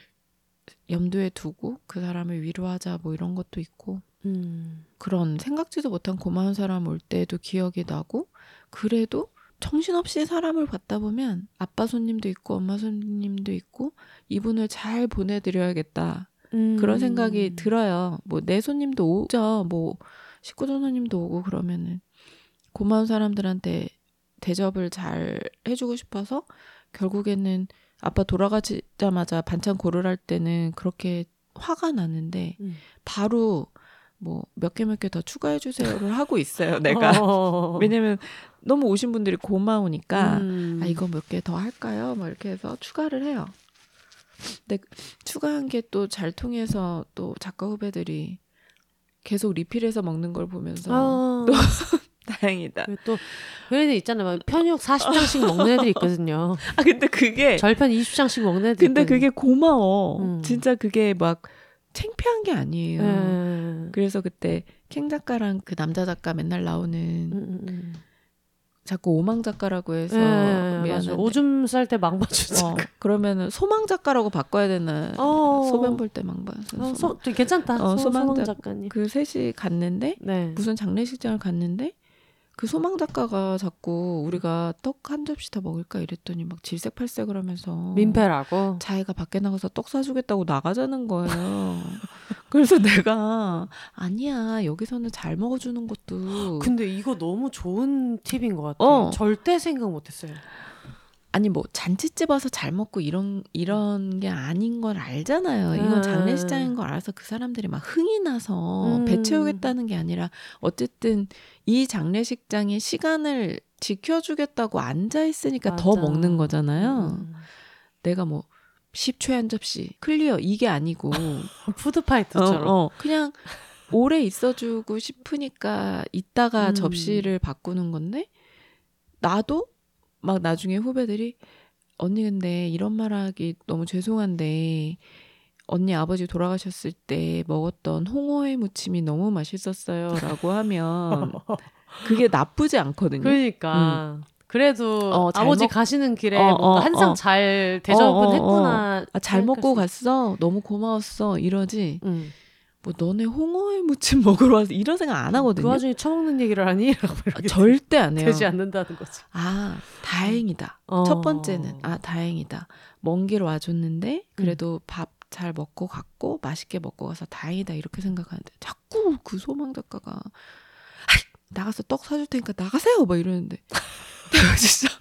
염두에 두고 그 사람을 위로하자 뭐 이런 것도 있고 음. 그런 생각지도 못한 고마운 사람 올 때도 기억이 나고 그래도 정신없이 사람을 봤다 보면 아빠 손님도 있고 엄마 손님도 있고 이분을 잘 보내드려야겠다 음. 그런 생각이 들어요. 뭐 내 손님도 오죠. 뭐 식구들 손님도 오고 그러면은 고마운 사람들한테 대접을 잘 해주고 싶어서 결국에는 아빠 돌아가자마자 반찬 고르라 할 때는 그렇게 화가 나는데 음. 바로 뭐 몇 개 몇 개 더 추가해 주세요를 하고 있어요. 내가 어. 왜냐면 너무 오신 분들이 고마우니까 음. 아 이거 몇 개 더 할까요? 뭐 이렇게 해서 추가를 해요. 근데 추가한 게 또 잘 통해서 또 작가 후배들이 계속 리필해서 먹는 걸 보면서 어. 다행이다. 그리고 또 그런 애 있잖아요. 막 편육 40장씩 먹는 애들이 있거든요. 아 근데 그게 절편 20장씩 먹는 애들. 근데 그게 고마워. 음. 진짜 그게 막 창피한 게 아니에요. 음. 그래서 그때 캥 작가랑 그 남자 작가 맨날 나오는 음, 음. 자꾸 오망 작가라고 해서 예. 미안한데 오줌 쌀 때 망봐주자. 어, 그러면은 소망 작가라고 바꿔야 되나? 어. 소변 볼 때 망봐. 어, 소, 괜찮다. 어, 소, 작- 작가님. 그 셋이 갔는데 네. 무슨 장례식장을 갔는데 그 소망 작가가 자꾸 우리가 떡 한 접시 더 먹을까 이랬더니 막 질색팔색을 하면서 민폐라고. 자기가 밖에 나가서 떡 사주겠다고 나가자는 거예요. 그래서 내가 아니야 여기서는 잘 먹어주는 것도 근데 이거 너무 좋은 팁인 것 같아요. 어. 절대 생각 못했어요. 아니 뭐 잔치집 와서 잘 먹고 이런 이런 게 아닌 걸 알잖아요. 이건 음. 장례식장인 걸 알아서 그 사람들이 막 흥이 나서 음. 배 채우겠다는 게 아니라 어쨌든 이 장례식장의 시간을 지켜주겠다고 앉아 있으니까 더 맞아. 먹는 거잖아요. 음. 내가 뭐 10초에 한 접시 clear 이게 아니고 food fighter처럼. 어, 어. 그냥 오래 있어주고 싶으니까 이따가 음. 접시를 바꾸는 건데 나도 막 나중에 후배들이 언니 근데 이런 말하기 너무 죄송한데 언니 아버지 돌아가셨을 때 먹었던 홍어회 무침이 너무 맛있었어요라고 하면 그게 나쁘지 않거든요. 그러니까. 그래도 어, 잘 아버지 먹- 가시는 길에 어, 뭔가 어, 항상 어. 잘 대접은 어, 어, 어. 했구나. 아, 잘 먹고 수 갔어. 너무 고마웠어. 이러지. 있- 음. 뭐 너네 홍어회 무침 먹으러 와서 이런 생각 안 하거든요. 그 와중에 처먹는 얘기를 하니? 아, 절대 안 해요. 되지 않는다는 거지. 아, 다행이다. 어. 첫 번째는 아, 다행이다. 먼 길 와줬는데 그래도 밥잘 먹고 갔고 맛있게 먹고 가서 다행이다 이렇게 생각하는데 자꾸 그 소망 작가가 나가서 떡 사줄 테니까 나가세요 막 이러는데 내가 진짜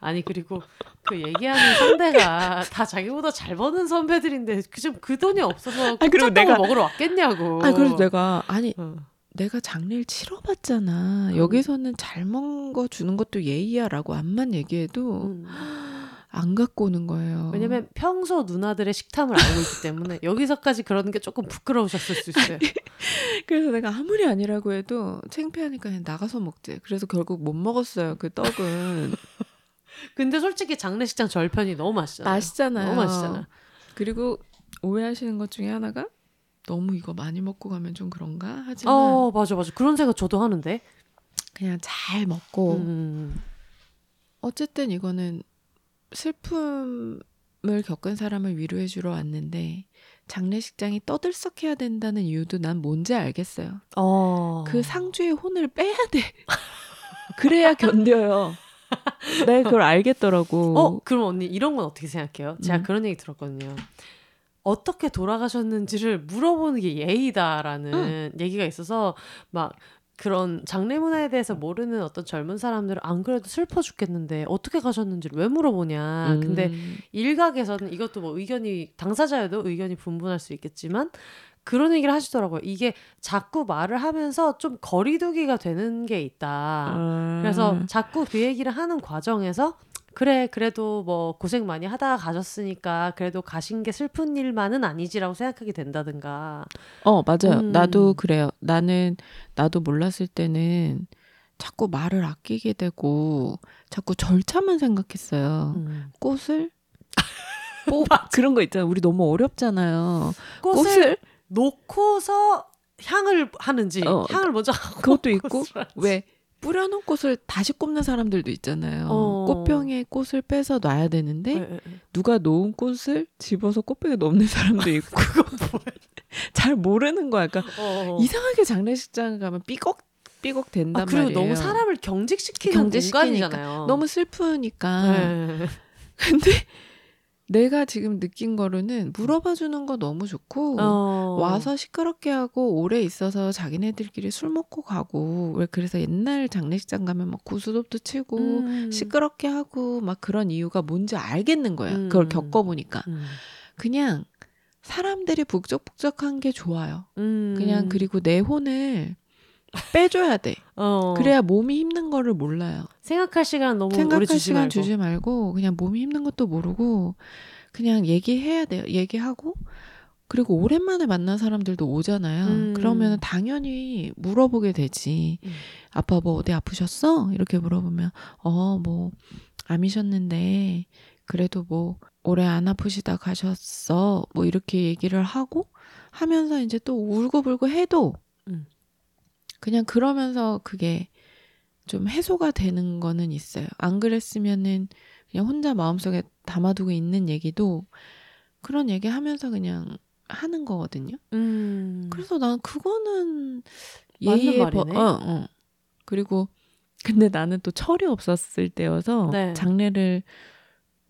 아니 그리고 그 얘기하는 상대가 다 자기보다 잘 버는 선배들인데 좀그 돈이 없어서 아니, 그리고 내가- 먹으러 왔겠냐고. 아 그래서 내가 아니 어. 내가 장례를 치러봤잖아 여기서는 잘 먹어 주는 것도 예의야라고 암만 얘기해도 음. 안 갖고 오는 거예요. 왜냐면 평소 누나들의 식탐을 알고 있기 때문에 여기서까지 그러는 게 조금 부끄러우셨을 수 있어요. 그래서 내가 아무리 아니라고 해도 창피하니까 그냥 나가서 먹지. 그래서 결국 못 먹었어요. 그 떡은. 근데 솔직히 장례식장 절편이 너무 맛있잖아요. 맛있잖아요. 너무 맛있잖아. 그리고 오해하시는 것 중에 하나가 너무 이거 많이 먹고 가면 좀 그런가 하지만 어 맞아 맞아 그런 생각 저도 하는데. 그냥 잘 먹고 음. 어쨌든 이거는 슬픔을 겪은 사람을 위로해 주러 왔는데 장례식장이 떠들썩해야 된다는 이유도 난 뭔지 알겠어요. 어. 그 상주의 혼을 빼야 돼. 그래야 견뎌요. 내 그걸 알겠더라고. 어 그럼 언니 이런 건 어떻게 생각해요? 제가 음. 그런 얘기 들었거든요. 어떻게 돌아가셨는지를 물어보는 게 예의다라는 얘기가 있어서 막 그런 장례 문화에 대해서 모르는 어떤 젊은 사람들은 안 그래도 슬퍼 죽겠는데 어떻게 가셨는지를 왜 물어보냐. 음. 근데 일각에서는 이것도 뭐 의견이 당사자여도 의견이 분분할 수 있겠지만 그런 얘기를 하시더라고요. 이게 자꾸 말을 하면서 좀 거리두기가 되는 게 있다. 음. 그래서 자꾸 그 얘기를 하는 과정에서 그래 그래도 뭐 고생 많이 하다가 가셨으니까 그래도 가신 게 슬픈 일만은 아니지라고 생각하게 된다든가. 어 맞아요. 음. 나도 그래요. 나는 나도 몰랐을 때는 자꾸 말을 아끼게 되고 자꾸 절차만 생각했어요. 음. 꽃을 뭐 그런 거 있잖아요. 우리 너무 어렵잖아요. 꽃을, 꽃을 놓고서 향을 하는지 어, 향을 먼저 하고 그것도 있고. 왜 뿌려놓은 꽃을 다시 꼽는 사람들도 있잖아요. 어. 꽃병에 꽃을 빼서 놔야 되는데 예, 예, 예. 누가 놓은 꽃을 집어서 꽃병에 넣는 사람도 있고 잘 모르는 거야. 그러니까 어. 이상하게 장례식장 가면 삐걱 삐걱 된단 아, 그리고 말이에요. 너무 사람을 경직시키는 경직시키니까. 공간이잖아요. 너무 슬프니까. 네. 근데 내가 지금 느낀 거로는 물어봐 주는 거 너무 좋고 어. 와서 시끄럽게 하고 오래 있어서 자기네들끼리 술 먹고 가고 왜 그래서 옛날 장례식장 가면 막 구수dob도 치고 음. 시끄럽게 하고 막 그런 이유가 뭔지 알겠는 거야. 음. 그걸 겪어보니까 음. 그냥 사람들이 북적북적한 게 좋아요. 음. 그냥 그리고 내 혼을 빼줘야 돼. 어. 그래야 몸이 힘든 거를 몰라요. 생각할 시간 너무 오래 생각할 주지 시간 말고. 주지 말고 그냥 몸이 힘든 것도 모르고 그냥 얘기해야 돼요. 얘기하고 그리고 오랜만에 만난 사람들도 오잖아요. 음. 그러면 당연히 물어보게 되지. 음. 아빠 뭐 어디 아프셨어? 이렇게 물어보면 어 뭐 암이셨는데 그래도 뭐 오래 안 아프시다 가셨어. 뭐 이렇게 얘기를 하고 하면서 이제 또 울고불고 해도 음. 그냥 그러면서 그게 좀 해소가 되는 거는 있어요. 안 그랬으면은 그냥 혼자 마음속에 담아두고 있는 얘기도 그런 얘기 하면서 그냥 하는 거거든요. 음. 그래서 난 그거는 맞는 예의에 말이네. 버- 어, 어. 그리고 근데 나는 또 철이 없었을 때여서 네. 장례를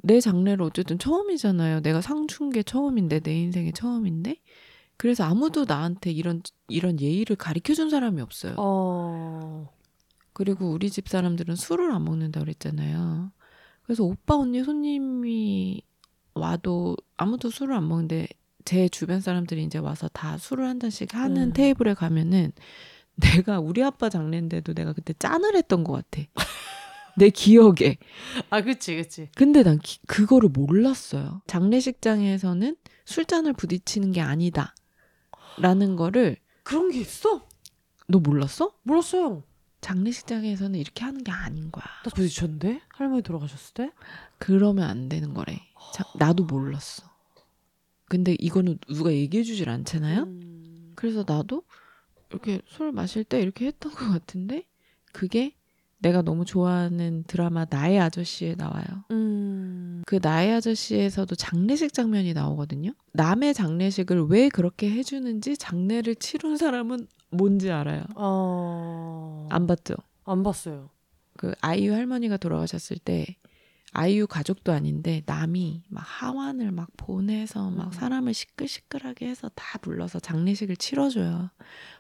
내 장례를 어쨌든 처음이잖아요. 내가 상춘 게 처음인데 내 인생의 처음인데 그래서 아무도 나한테 이런 이런 예의를 가르쳐 준 사람이 없어요. 어. 그리고 우리 집 사람들은 술을 안 먹는다 그랬잖아요. 그래서 오빠 언니 손님이 와도 아무도 술을 안 먹는데 제 주변 사람들이 이제 와서 다 술을 한 잔씩 하는 음. 테이블에 가면은 내가 우리 아빠 장례인데도 내가 그때 짠을 했던 것 같아. 내 기억에. 아, 그치, 그치. 근데 난 기- 그거를 몰랐어요. 장례식장에서는 술잔을 부딪히는 게 아니다. 라는 거를 그런 게 있어? 너 몰랐어? 몰랐어요. 장례식장에서는 이렇게 하는 게 아닌 거야. 나 부딪혔는데? 할머니 돌아가셨을 때? 그러면 안 되는 거래. 자, 나도 몰랐어. 근데 이거는 누가 얘기해 주질 않잖아요? 음. 그래서 나도 이렇게 술 마실 때 이렇게 했던 것 같은데 그게 내가 너무 좋아하는 드라마 나의 아저씨에 나와요. 음. 그 나의 아저씨에서도 장례식 장면이 나오거든요. 남의 장례식을 왜 그렇게 해주는지 장례를 치룬 사람은 뭔지 알아요. 어. 안 봤죠? 안 봤어요. 그 아이유 할머니가 돌아가셨을 때 아이유 가족도 아닌데 남이 막 하완을 막 보내서 막 음. 사람을 시끌시끌하게 해서 다 불러서 장례식을 치러줘요.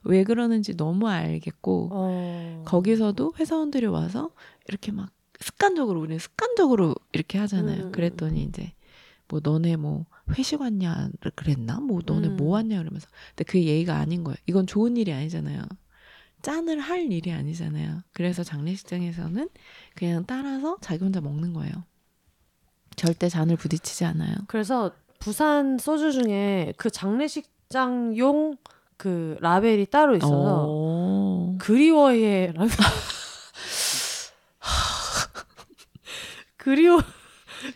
왜 그러는지 너무 알겠고 어. 거기서도 회사원들이 와서 이렇게 막 습관적으로 우리는 습관적으로 이렇게 하잖아요. 음. 그랬더니 이제 뭐 너네 뭐 회식 왔냐 그랬나? 뭐 너네 음. 뭐 왔냐 그러면서 근데 그 예의가 아닌 거예요. 이건 좋은 일이 아니잖아요. 짠을 할 일이 아니잖아요. 그래서 장례식장에서는 그냥 따라서 자기 혼자 먹는 거예요. 절대 잔을 부딪히지 않아요. 그래서 부산 소주 중에 그 장례식장용 그 라벨이 따로 있어서 어. 그리워의 라벨. 그리워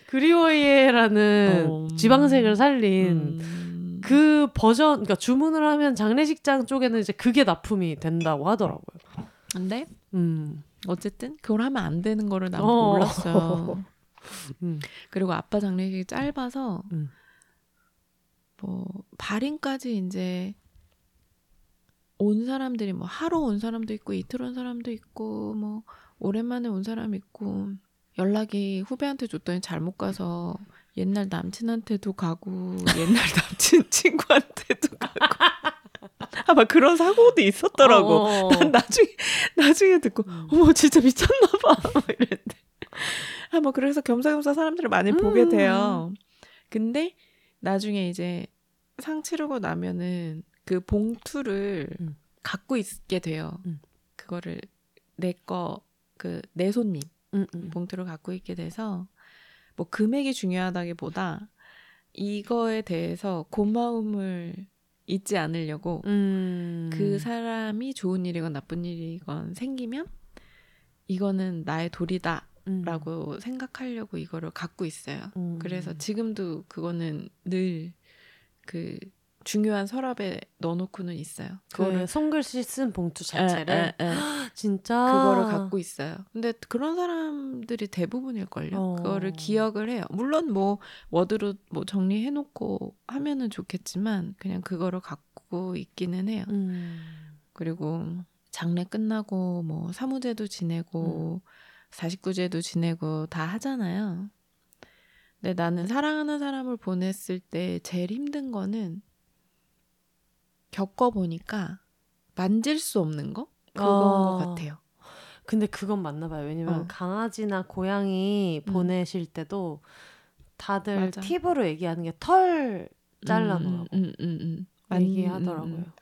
그리워예라는 어. 지방색을 살린 음. 그 버전 그러니까 주문을 하면 장례식장 쪽에는 이제 그게 납품이 된다고 하더라고요. 근데 음. 어쨌든 그걸 하면 안 되는 거를 난 어. 몰랐어요. 음. 그리고 아빠 장례식이 짧아서 음. 뭐 발인까지 이제 온 사람들이 뭐 하루 온 사람도 있고 이틀 온 사람도 있고 뭐 오랜만에 온 사람 있고 연락이 후배한테 줬더니 잘못 가서 옛날 남친한테도 가고 옛날 남친 친구한테도 가고 아마 그런 사고도 있었더라고. 어. 난 나중에 나중에 듣고 음. 어머 진짜 미쳤나 봐 이랬는데 아뭐 그래서 겸사겸사 사람들을 많이 보게 음. 돼요. 근데 나중에 이제 상 치르고 나면은 그 봉투를 음. 갖고 있게 돼요. 음. 그거를 내 거 그 내 손님 음, 음. 봉투를 갖고 있게 돼서 뭐 금액이 중요하다기보다 이거에 대해서 고마움을 잊지 않으려고 음. 그 사람이 좋은 일이건 나쁜 일이건 생기면 이거는 나의 돌이다라고 음. 생각하려고 이거를 갖고 있어요. 음. 그래서 지금도 그거는 늘 그 중요한 서랍에 넣어놓고는 있어요. 그거를 손글씨 쓴 봉투 자체를 에, 에, 에. 진짜 그거를 갖고 있어요. 근데 그런 사람들이 대부분일걸요. 어. 그거를 기억을 해요. 물론 뭐 워드로 뭐 정리해놓고 하면은 좋겠지만 그냥 그거를 갖고 있기는 해요. 음. 그리고 장례 끝나고 뭐 사무제도 지내고 사십구제도 지내고 다 하잖아요. 근데 나는 사랑하는 사람을 보냈을 때 제일 힘든 거는 겪어보니까 만질 수 없는 거? 그건 아. 것 같아요. 근데 그건 맞나 봐요. 왜냐면 어. 강아지나 고양이 음. 보내실 때도 다들 맞아. 팁으로 얘기하는 게 털 잘라놓으라고 음, 음, 음, 음. 만- 얘기하더라고요. 음, 음.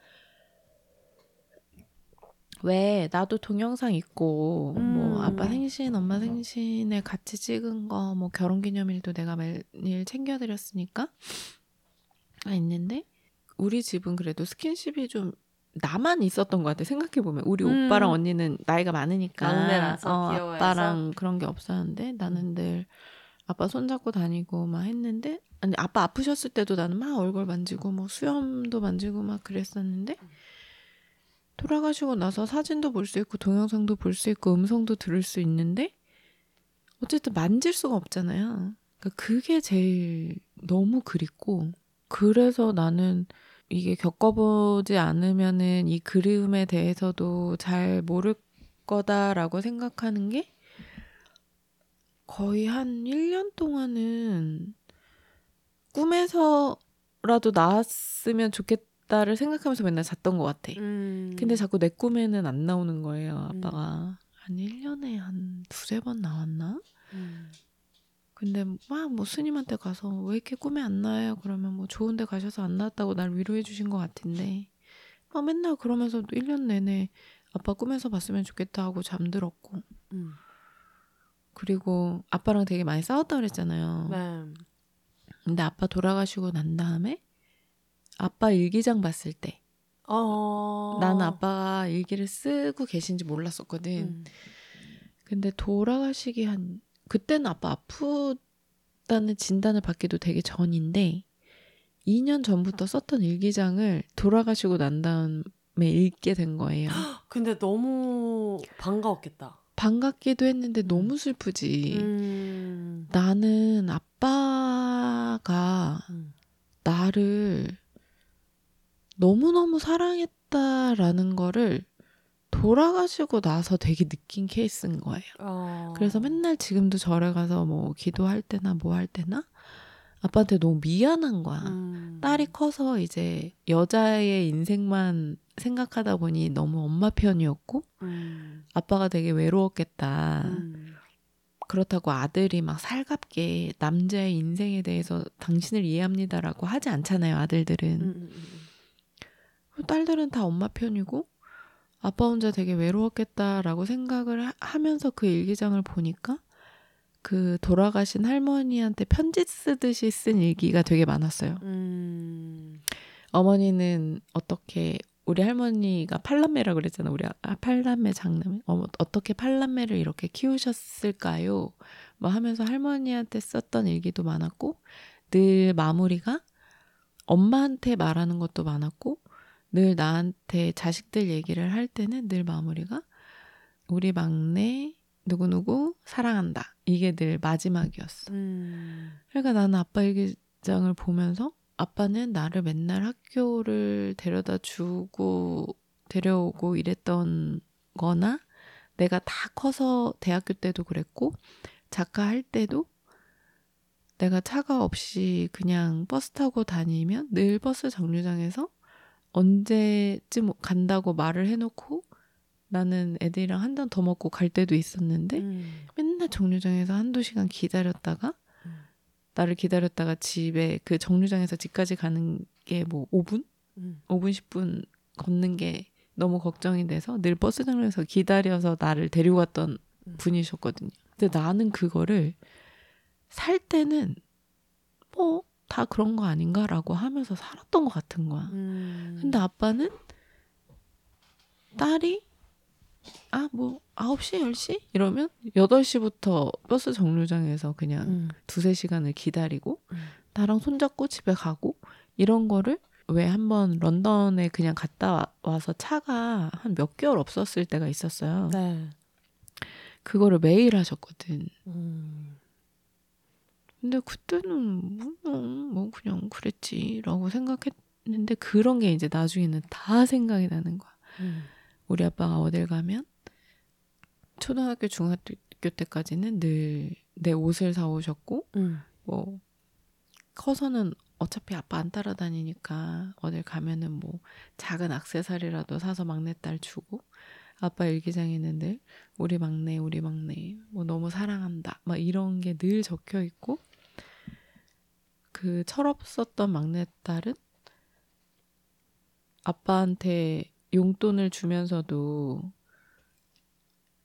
왜 나도 동영상 있고 음. 뭐 아빠 생신, 엄마 생신에 같이 찍은 거 뭐 결혼 기념일도 내가 매일 챙겨드렸으니까 아 있는데 우리 집은 그래도 스킨십이 좀 나만 있었던 것 같아 생각해 보면 우리 음. 오빠랑 언니는 나이가 많으니까 막내라서 어, 귀여워해서. 아빠랑 그런 게 없었는데 나는 늘 아빠 손잡고 다니고 막 했는데 아니 아빠 아프셨을 때도 나는 막 얼굴 만지고 뭐 수염도 만지고 막 그랬었는데 돌아가시고 나서 사진도 볼 수 있고 동영상도 볼 수 있고 음성도 들을 수 있는데 어쨌든 만질 수가 없잖아요. 그러니까 그게 제일 너무 그립고 그래서 나는 이게 겪어보지 않으면은 이 그리움에 대해서도 잘 모를 거다라고 생각하는 게 거의 한 1년 동안은 꿈에서라도 나왔으면 좋겠다를 생각하면서 맨날 잤던 것 같아. 음. 근데 자꾸 내 꿈에는 안 나오는 거예요, 아빠가. 한 1년에 한 두세 번 나왔나? 음. 근데 막 뭐 스님한테 가서 왜 이렇게 꿈에 안 나요? 그러면 뭐 좋은 데 가셔서 안 나왔다고 날 위로해 주신 것 같은데 막 맨날 그러면서 1년 내내 아빠 꿈에서 봤으면 좋겠다 하고 잠들었고 음. 그리고 아빠랑 되게 많이 싸웠다 그랬잖아요. 네. 근데 아빠 돌아가시고 난 다음에 아빠 일기장 봤을 때 어. 나는 아빠가 일기를 쓰고 계신지 몰랐었거든. 음. 근데 돌아가시기 한 그때는 아빠 아프다는 진단을 받기도 되게 전인데 2년 전부터 썼던 일기장을 돌아가시고 난 다음에 읽게 된 거예요. 근데 너무 반가웠겠다. 반갑기도 했는데 너무 슬프지. 음. 나는 아빠가 음. 나를 너무너무 사랑했다라는 거를 돌아가시고 나서 되게 느낀 케이스인 거예요. 어. 그래서 맨날 지금도 절에 가서 뭐 기도할 때나 뭐 할 때나 아빠한테 너무 미안한 거야. 음. 딸이 커서 이제 여자의 인생만 생각하다 보니 너무 엄마 편이었고 음. 아빠가 되게 외로웠겠다. 음. 그렇다고 아들이 막 살갑게 남자의 인생에 대해서 당신을 이해합니다라고 하지 않잖아요, 아들들은. 음, 음, 음. 딸들은 다 엄마 편이고 아빠 혼자 되게 외로웠겠다라고 생각을 하- 하면서 그 일기장을 보니까 그 돌아가신 할머니한테 편지 쓰듯이 쓴 일기가 되게 많았어요. 음. 어머니는 어떻게 우리 할머니가 팔남매라 그랬잖아. 우리 아, 팔남매 장남매. 어, 어떻게 팔남매를 이렇게 키우셨을까요? 뭐 하면서 할머니한테 썼던 일기도 많았고 늘 마무리가 엄마한테 말하는 것도 많았고 늘 나한테 자식들 얘기를 할 때는 늘 마무리가 우리 막내 누구누구 사랑한다. 이게 늘 마지막이었어. 음. 그러니까 나는 아빠 일기장을 보면서 아빠는 나를 맨날 학교를 데려다 주고 데려오고 이랬던 거나 내가 다 커서 대학교 때도 그랬고 작가 할 때도 내가 차가 없이 그냥 버스 타고 다니면 늘 버스 정류장에서 언제쯤 간다고 말을 해놓고 나는 애들이랑 한 잔 더 먹고 갈 때도 있었는데 음. 맨날 정류장에서 한두 시간 기다렸다가 음. 나를 기다렸다가 집에 그 정류장에서 집까지 가는 게 뭐 5분? 음. 5분 10분 걷는 게 너무 걱정이 돼서 늘 버스 정류장에서 기다려서 나를 데리고 갔던 음. 분이셨거든요. 근데 나는 그거를 살 때는 뭐 다 그런 거 아닌가라고 하면서 살았던 것 같은 거야. 음. 근데 아빠는 딸이 아, 뭐, 9시, 10시? 이러면 8시부터 버스 정류장에서 그냥 음. 두세 시간을 기다리고, 음. 나랑 손잡고 집에 가고, 이런 거를 왜 한번 런던에 그냥 갔다 와서 차가 한 몇 개월 없었을 때가 있었어요. 네. 그거를 매일 하셨거든. 음. 근데 그때는 뭐, 뭐 그냥 그랬지라고 생각했는데 그런 게 이제 나중에는 다 생각이 나는 거야. 음. 우리 아빠가 어딜 가면 초등학교 중학교 때까지는 늘 내 옷을 사 오셨고 음. 뭐 커서는 어차피 아빠 안 따라다니니까 어딜 가면은 뭐 작은 악세사리라도 사서 막내딸 주고 아빠 일기장에는 늘 우리 막내 우리 막내 뭐 너무 사랑한다 막 이런 게 늘 적혀 있고 그 철없었던 막내딸은 아빠한테 용돈을 주면서도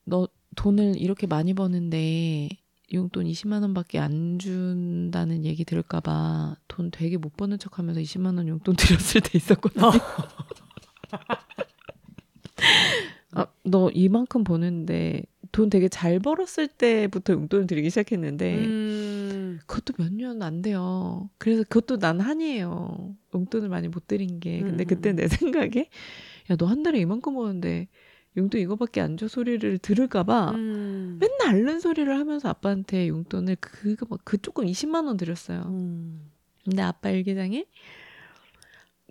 너 돈을 이렇게 많이 버는데 용돈 20만 원밖에 안 준다는 얘기 들을까봐 돈 되게 못 버는 척하면서 20만 원 용돈 드렸을 때 있었거든요. 아, 너 이만큼 버는데 돈 되게 잘 벌었을 때부터 용돈을 드리기 시작했는데 음... 그것도 몇 년 안 돼요. 그래서 그것도 난 한이에요. 용돈을 많이 못 드린 게. 근데 그때 내 생각에 야, 너 한 달에 이만큼 버는데 용돈 이거밖에 안 줘 소리를 들을까봐 음. 맨날 앓는 소리를 하면서 아빠한테 용돈을 그거 막그 조금 20만 원 드렸어요. 음. 근데 아빠 일기장에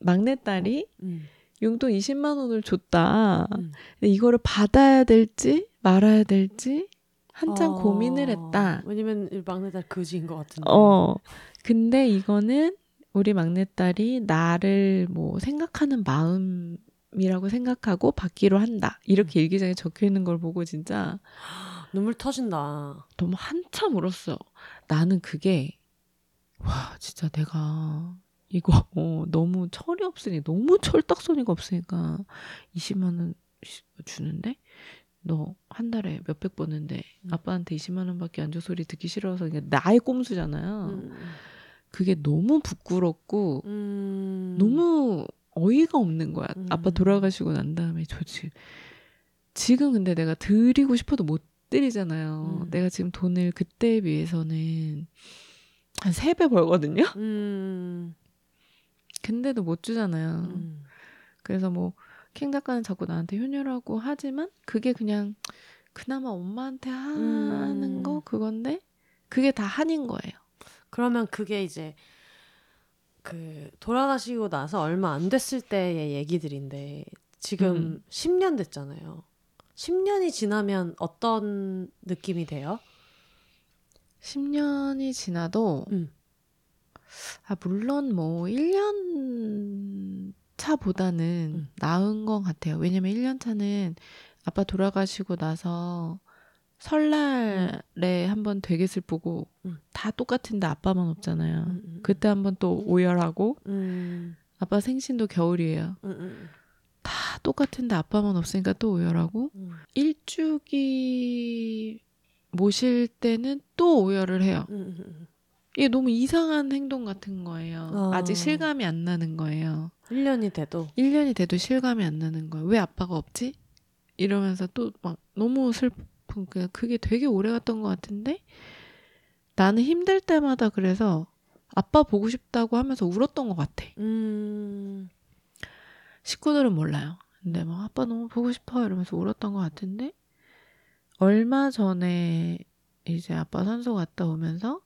막내딸이 음. 용돈 20만 원을 줬다. 음. 근데 이거를 받아야 될지 말아야 될지 한참 어... 고민을 했다. 왜냐면 막내딸 그지인 것 같은데. 어. 근데 이거는 우리 막내딸이 나를 뭐 생각하는 마음 이라고 생각하고 받기로 한다. 이렇게 음. 일기장에 적혀 있는 걸 보고 진짜 눈물 터진다. 너무 한참 울었어. 나는 그게 와 진짜 내가 이거 어, 너무 철이 없으니 너무 철딱소니가 없으니까 20만 원 주는데 너 한 달에 몇백 버는데 음. 아빠한테 20만 원밖에 안 줘 소리 듣기 싫어서 그냥 나의 꼼수잖아요. 음. 그게 너무 부끄럽고 음. 너무 어이가 없는 거야. 음. 아빠 돌아가시고 난 다음에 저 지금 지금 근데 내가 드리고 싶어도 못 드리잖아요. 음. 내가 지금 돈을 그때에 비해서는 한 세 배 벌거든요. 음. 근데도 못 주잖아요. 음. 그래서 뭐 캥 작가는 자꾸 나한테 효녀라고 하지만 그게 그냥 그나마 엄마한테 하는 음. 거 그건데 그게 다 한인 거예요. 그러면 그게 이제 그 돌아가시고 나서 얼마 안 됐을 때의 얘기들인데 지금 음. 10년 됐잖아요. 10년이 지나면 어떤 느낌이 돼요? 10년이 지나도 음. 아 물론 뭐 1년 차보다는 음. 나은 것 같아요. 왜냐면 1년 차는 아빠 돌아가시고 나서 설날에 한번 되게 슬프고 음. 다 똑같은데 아빠만 없잖아요. 음, 음, 음. 그때 한번 또 오열하고 음. 아빠 생신도 겨울이에요. 음, 다 똑같은데 아빠만 없으니까 또 오열하고 일주기 모실 때는 또 오열을 해요. 이게 너무 이상한 행동 같은 거예요. 어. 아직 실감이 안 나는 거예요. 1년이 돼도 1년이 돼도 실감이 안 나는 거예요. 왜 아빠가 없지? 이러면서 또 막 너무 슬 그게 되게 오래 갔던 것 같은데 나는 힘들 때마다 그래서 아빠 보고 싶다고 하면서 울었던 것 같아. 음. 식구들은 몰라요. 근데 막 아빠 너무 보고 싶어 이러면서 울었던 것 같은데 얼마 전에 이제 아빠 산소 갔다 오면서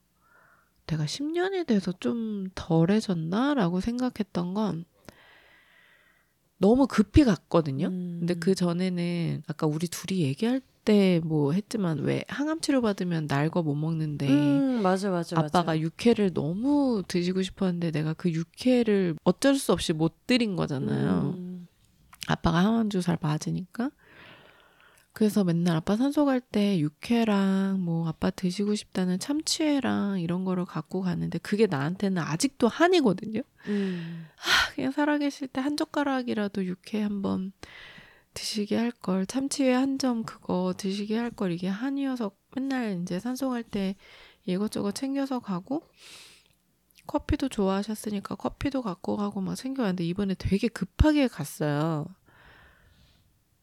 내가 10년이 돼서 좀 덜해졌나 라고 생각했던 건 너무 급히 갔거든요. 음. 근데 그 전에는 아까 우리 둘이 얘기할 때 뭐 했지만 왜 항암 치료 받으면 날거 못 먹는데 음, 맞아 맞아 아빠가 맞아. 육회를 너무 드시고 싶었는데 내가 그 육회를 어쩔 수 없이 못 드린 거잖아요. 음. 아빠가 항암 주사를 맞으니까. 그래서 맨날 아빠 산소 갈 때 육회랑 뭐 아빠 드시고 싶다는 참치회랑 이런 거를 갖고 가는데 그게 나한테는 아직도 한이거든요. 음. 아, 그냥 살아계실 때 한 젓가락이라도 육회 한번 드시게 할 걸, 참치회 한 점 그거 드시게 할 걸 이게 한이어서 맨날 이제 산소 갈 때 이것저것 챙겨서 가고 커피도 좋아하셨으니까 커피도 갖고 가고 막 챙겨왔는데 이번에 되게 급하게 갔어요.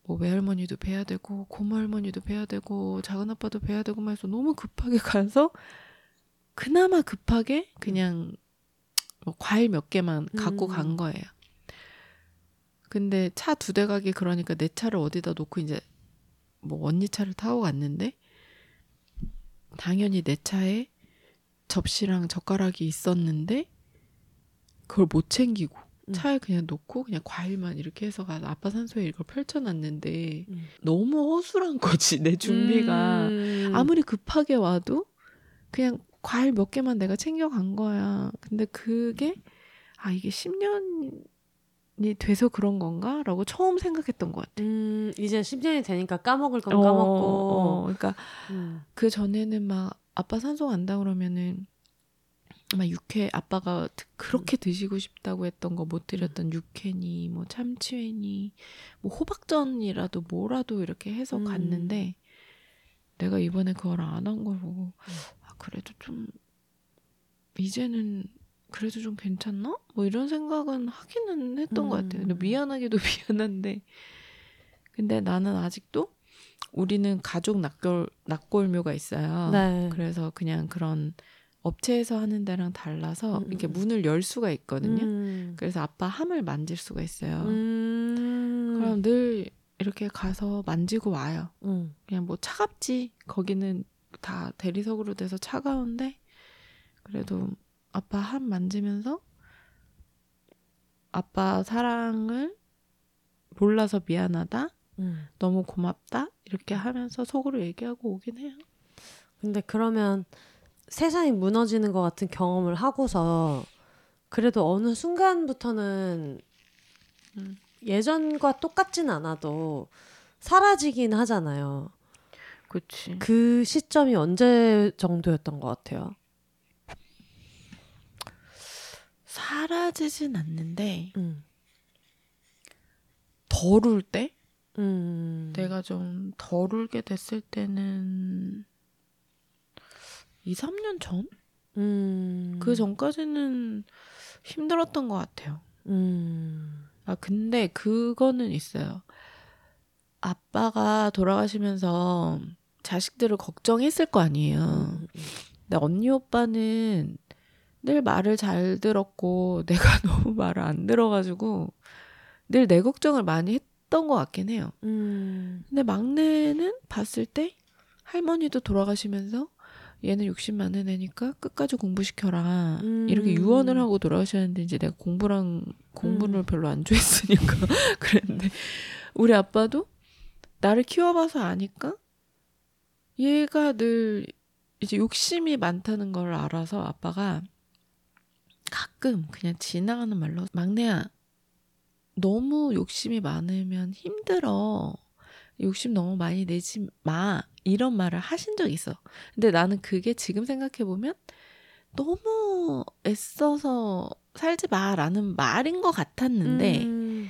뭐 외할머니도 뵈야 되고 고모 할머니도 뵈야 되고 작은 아빠도 뵈야 되고 막 해서 너무 급하게 가서 그나마 급하게 그냥 뭐 과일 몇 개만 갖고 음. 간 거예요. 근데 차 두 대 가기 그러니까 내 차를 어디다 놓고 이제 뭐 언니 차를 타고 갔는데 당연히 내 차에 접시랑 젓가락이 있었는데 그걸 못 챙기고 음. 차에 그냥 놓고 그냥 과일만 이렇게 해서 가서 아빠 산소에 이걸 펼쳐놨는데 음. 너무 허술한 거지 내 준비가 음. 아무리 급하게 와도 그냥 과일 몇 개만 내가 챙겨간 거야. 근데 그게 아 이게 10년이 돼서 그런 건가? 라고 처음 생각했던 것 같아. 음, 이제 10년이 되니까 까먹을 건 어, 까먹고. 어, 그러니까 음. 그 전에는 막 아빠 산소 간다 그러면은 막 육회 아빠가 드- 그렇게 드시고 싶다고 했던 거 못 드렸던 육회니 뭐 참치회니 뭐 호박전이라도 뭐라도 이렇게 해서 음. 갔는데 내가 이번에 그걸 안 한 걸 보고 아 그래도 좀 이제는 그래도 좀 괜찮나? 뭐 이런 생각은 하기는 했던 것 같아요. 근데 음. 미안하기도 미안한데 근데 나는 아직도 우리는 가족 낙골 낙골묘가 있어요. 네. 그래서 그냥 그런 업체에서 하는 데랑 달라서 음, 이렇게 음. 문을 열 수가 있거든요. 음. 그래서 아빠 함을 만질 수가 있어요. 음. 그럼 늘 이렇게 가서 만지고 와요. 음. 그냥 뭐 차갑지 거기는 다 대리석으로 돼서 차가운데 그래도 아빠 함 만지면서 아빠 사랑을 몰라서 미안하다 음. 너무 고맙다 이렇게 하면서 속으로 얘기하고 오긴 해요. 근데 그러면 세상이 무너지는 것 같은 경험을 하고서 그래도 어느 순간부터는 음. 예전과 똑같진 않아도 사라지긴 하잖아요. 그치. 그 시점이 언제 정도였던 것 같아요? 사라지진 않는데 음. 덜 울 때? 음. 내가 좀 덜 울게 됐을 때는 2, 3년 전? 음. 그 전까지는 힘들었던 것 같아요. 음. 아, 근데 그거는 있어요. 아빠가 돌아가시면서 자식들을 걱정했을 거 아니에요. 음. 근데 언니 오빠는 늘 말을 잘 들었고 내가 너무 말을 안 들어가지고 늘 내 걱정을 많이 했던 것 같긴 해요. 음. 근데 막내는 봤을 때 할머니도 돌아가시면서 얘는 욕심 많은 애니까 끝까지 공부시켜라. 음. 이렇게 유언을 하고 돌아가셨는데 이제 내가 공부랑 공부를 음. 별로 안 좋아했으니까 그랬는데 우리 아빠도 나를 키워봐서 아니까 얘가 늘 이제 욕심이 많다는 걸 알아서 아빠가 가끔 그냥 지나가는 말로 막내야 너무 욕심이 많으면 힘들어 욕심 너무 많이 내지 마 이런 말을 하신 적이 있어 근데 나는 그게 지금 생각해 보면 너무 애써서 살지 마라는 말인 것 같았는데 음.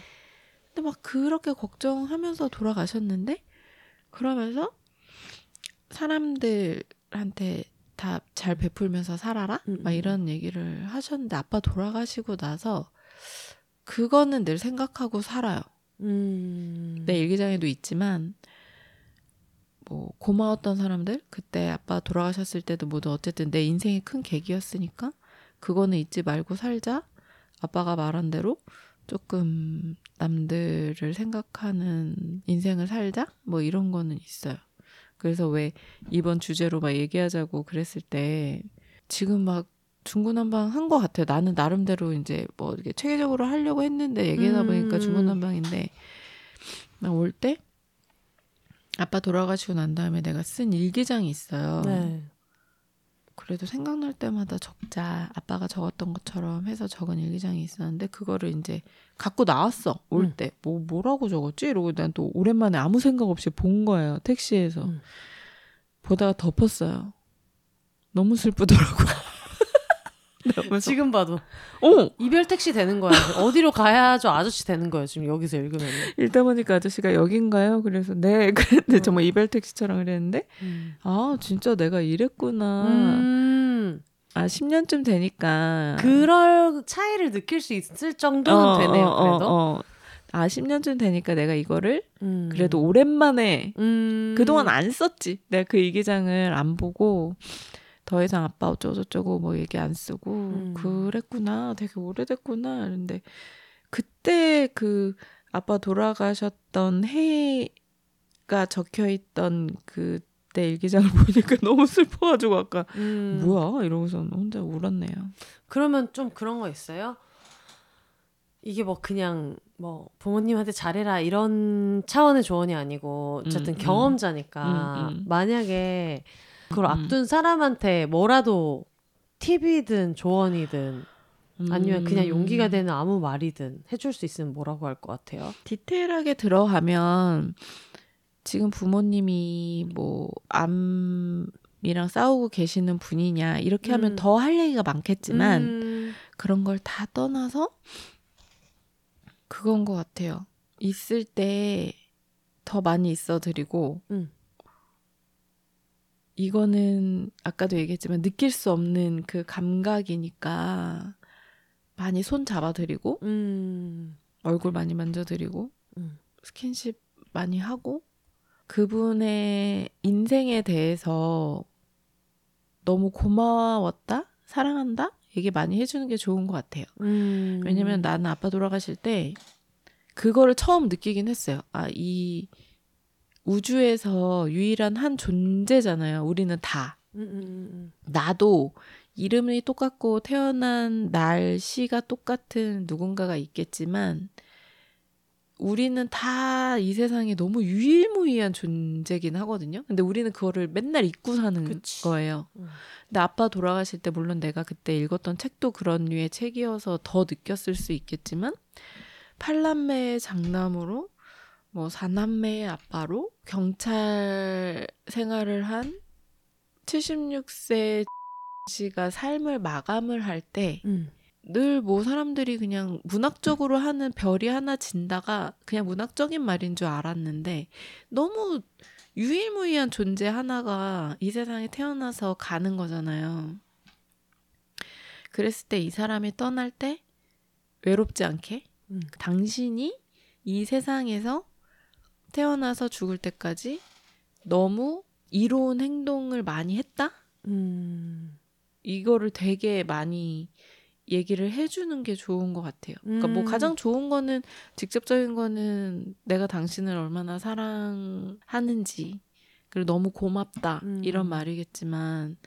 근데 막 그렇게 걱정하면서 돌아가셨는데 그러면서 사람들한테 다 잘 베풀면서 살아라 음, 막 음, 이런 얘기를 하셨는데 아빠 돌아가시고 나서 그거는 늘 생각하고 살아요. 음. 내 일기장에도 있지만 뭐 고마웠던 사람들 그때 아빠 돌아가셨을 때도 모두 어쨌든 내 인생의 큰 계기였으니까 그거는 잊지 말고 살자. 아빠가 말한 대로 조금 남들을 생각하는 인생을 살자? 뭐 이런 거는 있어요. 그래서 왜 이번 주제로 막 얘기하자고 그랬을 때 지금 막 중구난방 한 것 같아요. 나는 나름대로 이제 뭐 이렇게 체계적으로 하려고 했는데 얘기하다 보니까 음. 중구난방인데 나 올 때 아빠 돌아가시고 난 다음에 내가 쓴 일기장이 있어요. 네. 그래도 생각날 때마다 적자. 아빠가 적었던 것처럼 해서 적은 일기장이 있었는데 그거를 이제 갖고 나왔어. 올 음. 때. 뭐 뭐라고 적었지? 이러고 난 또 오랜만에 아무 생각 없이 본 거예요. 택시에서. 음. 보다가 덮었어요. 너무 슬프더라고. 그래서 지금 봐도 어 이별 택시 되는 거야. 어디로 가야 저 아저씨 되는 거예요. 지금 여기서 읽으면. 읽다 보니까 아저씨가 여긴가요? 그래서 네 그랬는데 어. 정말 이별 택시처럼 그랬는데 음. 아 진짜 내가 이랬구나. 음. 아 10년쯤 되니까 그럴 차이를 느낄 수 있을 정도는 되네요. 그래도. 어, 어. 아 10년쯤 되니까 내가 이거를 음. 그래도 오랜만에 음. 그동안 안 썼지. 내가 그 일기장을 안 보고 더 이상 아빠 어쩌고저쩌고 뭐 얘기 안 쓰고 음. 그랬구나. 되게 오래됐구나. 그런데 그때 그 아빠 돌아가셨던 해가 적혀 있던 그때 일기장을 보니까 너무 슬퍼가지고 아까 음. 뭐야 이러고서 혼자 울었네요. 그러면 좀 그런 거 있어요? 이게 뭐 그냥 뭐 부모님한테 잘해라 이런 차원의 조언이 아니고 어쨌든 음, 음. 경험자니까 음, 음. 만약에 그걸 음. 앞둔 사람한테 뭐라도 팁이든 조언이든 아니면 그냥 음. 용기가 되는 아무 말이든 해줄 수 있으면 뭐라고 할 것 같아요? 디테일하게 들어가면 지금 부모님이 뭐 암이랑 싸우고 계시는 분이냐 이렇게 하면 음. 더할 얘기가 많겠지만 음, 그런 걸 다 떠나서 그건 것 같아요. 있을 때 더 많이 있어 드리고 음. 이거는 아까도 얘기했지만 느낄 수 없는 그 감각이니까 많이 손 잡아드리고 음, 얼굴 많이 만져드리고 음. 스킨십 많이 하고 그분의 인생에 대해서 너무 고마웠다 사랑한다 얘기 많이 해주는 게 좋은 것 같아요. 음. 왜냐면 나는 아빠 돌아가실 때 그거를 처음 느끼긴 했어요. 아이 우주에서 유일한 한 존재잖아요. 우리는 다 음, 음, 음, 나도 이름이 똑같고 태어난 날씨가 똑같은 누군가가 있겠지만 우리는 다 이 세상에 너무 유일무이한 존재긴 하거든요. 근데 우리는 그거를 맨날 잊고 사는 그치. 거예요. 음. 근데 아빠 돌아가실 때 물론 내가 그때 읽었던 책도 그런 류의 책이어서 더 느꼈을 수 있겠지만 팔남매의 장남으로 뭐 사남매의 아빠로 경찰 생활을 한 76세 씨가 삶을 마감을 할때 음. 늘뭐 사람들이 그냥 문학적으로 하는 별이 하나 진다가 그냥 문학적인 말인 줄 알았는데 너무 유일무이한 존재 하나가 이 세상에 태어나서 가는 거잖아요. 그랬을 때 이 사람이 떠날 때 외롭지 않게 음. 당신이 이 세상에서 태어나서 죽을 때까지 너무 이로운 행동을 많이 했다? 음. 이거를 되게 많이 얘기를 해주는 게 좋은 것 같아요. 그러니까 뭐 음. 가장 좋은 거는 직접적인 거는 내가 당신을 얼마나 사랑하는지 그리고 너무 고맙다 음. 이런 말이겠지만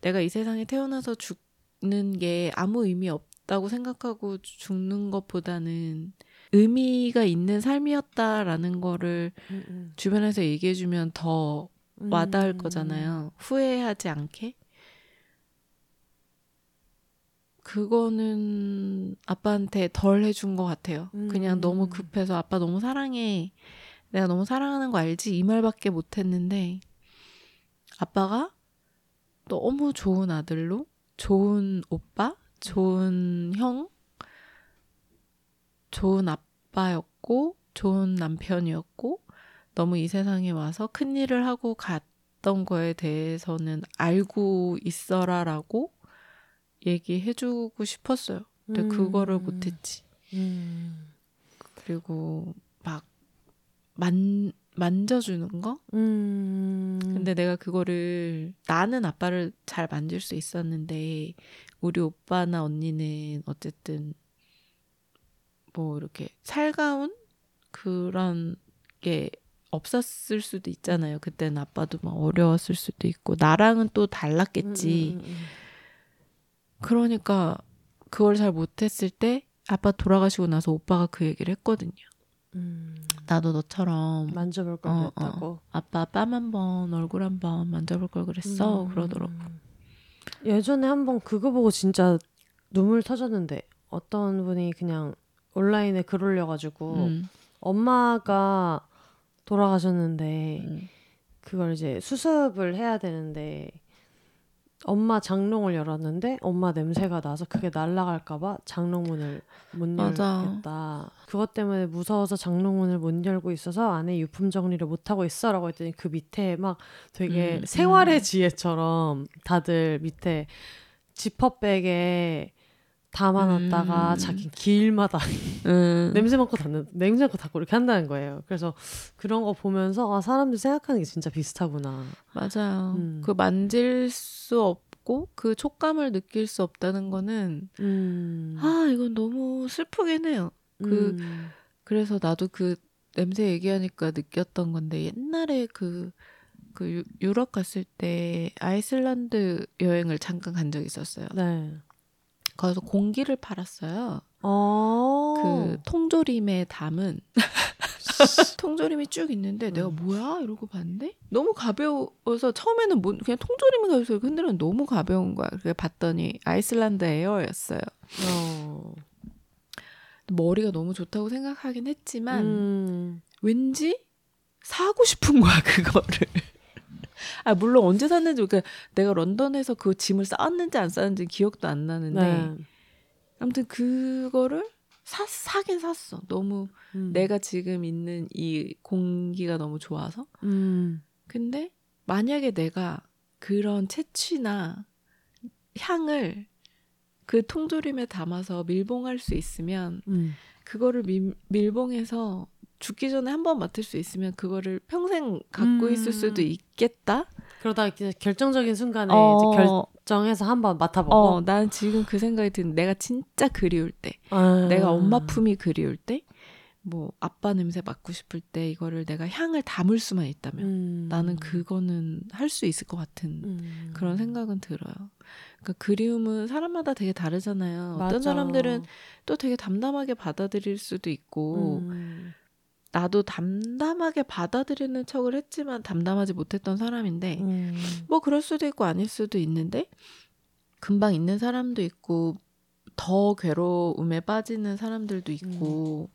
내가 이 세상에 태어나서 죽는 게 아무 의미 없다고 생각하고 죽는 것보다는 의미가 있는 삶이었다라는 거를 음, 음. 주변에서 얘기해주면 더 와닿을 음. 거잖아요. 후회하지 않게. 그거는 아빠한테 덜 해준 것 같아요. 그냥 음. 너무 급해서 아빠 너무 사랑해. 내가 너무 사랑하는 거 알지? 이 말밖에 못 했는데 아빠가 너무 좋은 아들로, 좋은 오빠, 좋은 형, 좋은 아빠였고, 좋은 남편이었고, 너무 이 세상에 와서 큰 일을 하고 갔던 거에 대해서는 알고 있어라라고 얘기해주고 싶었어요. 근데 음. 그거를 못했지. 음. 그리고 막 만, 만져주는 거? 음. 근데 내가 그거를 나는 아빠를 잘 만질 수 있었는데 우리 오빠나 언니는 어쨌든 뭐 이렇게 살가운 그런 게 없었을 수도 있잖아요. 그때는 아빠도 막 어려웠을 수도 있고 나랑은 또 달랐겠지. 음, 음, 음, 음. 그러니까 그걸 잘 못했을 때 아빠 돌아가시고 나서 오빠가 그 얘기를 했거든요. 음. 나도 너처럼 만져볼 걸 어, 어. 그랬다고. 아빠 뺨 한 번 얼굴 한 번 만져볼 걸 그랬어 음. 그러더라고. 예전에 한번 그거 보고 진짜 눈물 터졌는데 어떤 분이 그냥 온라인에 글 올려가지고 음. 엄마가 돌아가셨는데 음. 그걸 이제 수습을 해야 되는데 엄마 장롱을 열었는데 엄마 냄새가 나서 그게 날아갈까봐 장롱문을 못 맞아. 열겠다. 그것 때문에 무서워서 장롱문을 못 열고 있어서 안에 유품 정리를 못 하고 있어라고 했더니 그 밑에 막 되게 음, 생활의 음. 지혜처럼 다들 밑에 지퍼백에 담아놨다가 음. 자기 길마다 음. 냄새 맡고 닫는 냄새 맡고 닫고 이렇게 한다는 거예요. 그래서 그런 거 보면서 아 사람들 생각하는 게 진짜 비슷하구나. 맞아요. 음. 그 만질 수 없고 그 촉감을 느낄 수 없다는 거는 음. 아 이건 너무 슬프긴 해요. 그 음. 그래서 나도 그 냄새 얘기하니까 느꼈던 건데 옛날에 그, 그 유- 유럽 갔을 때 아이슬란드 여행을 잠깐 간 적이 있었어요. 네. 거기서 공기를 팔았어요. 어. 그 통조림에 담은 통조림이 쭉 있는데 내가 음. 뭐야 이러고 봤는데 너무 가벼워서 처음에는 뭐 그냥 가서 이렇게 흔들면 너무 가벼운 거야. 그래 봤더니 아이슬란드 에어였어요. 어. 머리가 너무 좋다고 생각하긴 했지만 음. 왠지 사고 싶은 거야 그거를. 아 물론 언제 샀는지 그러니까 내가 런던에서 그 짐을 쌓았는지 안 쌓았는지 기억도 안 나는데 네. 아무튼 그거를 사 사긴 샀어. 너무 음. 내가 지금 있는 이 공기가 너무 좋아서. 음. 근데 만약에 내가 그런 채취나 향을 그 통조림에 담아서 밀봉할 수 있으면 음. 그거를 밀, 밀봉해서 죽기 전에 한 번 맡을 수 있으면 그거를 평생 갖고 음. 있을 수도 있겠다. 그러다 이제 결정적인 순간에 어, 이제 결정해서 한 번 맡아보고. 어, 난 지금 그 생각이 드는 내가 진짜 그리울 때, 아. 내가 엄마 품이 그리울 때, 뭐 아빠 냄새 맡고 싶을 때 이거를 내가 향을 담을 수만 있다면 음. 나는 그거는 할 수 있을 것 같은 음. 그런 생각은 들어요. 그러니까 그리움은 사람마다 되게 다르잖아요. 어떤 맞아. 사람들은 또 되게 담담하게 받아들일 수도 있고 음. 나도 담담하게 받아들이는 척을 했지만 담담하지 못했던 사람인데 음. 뭐 그럴 수도 있고 아닐 수도 있는데 금방 있는 사람도 있고 더 괴로움에 빠지는 사람들도 있고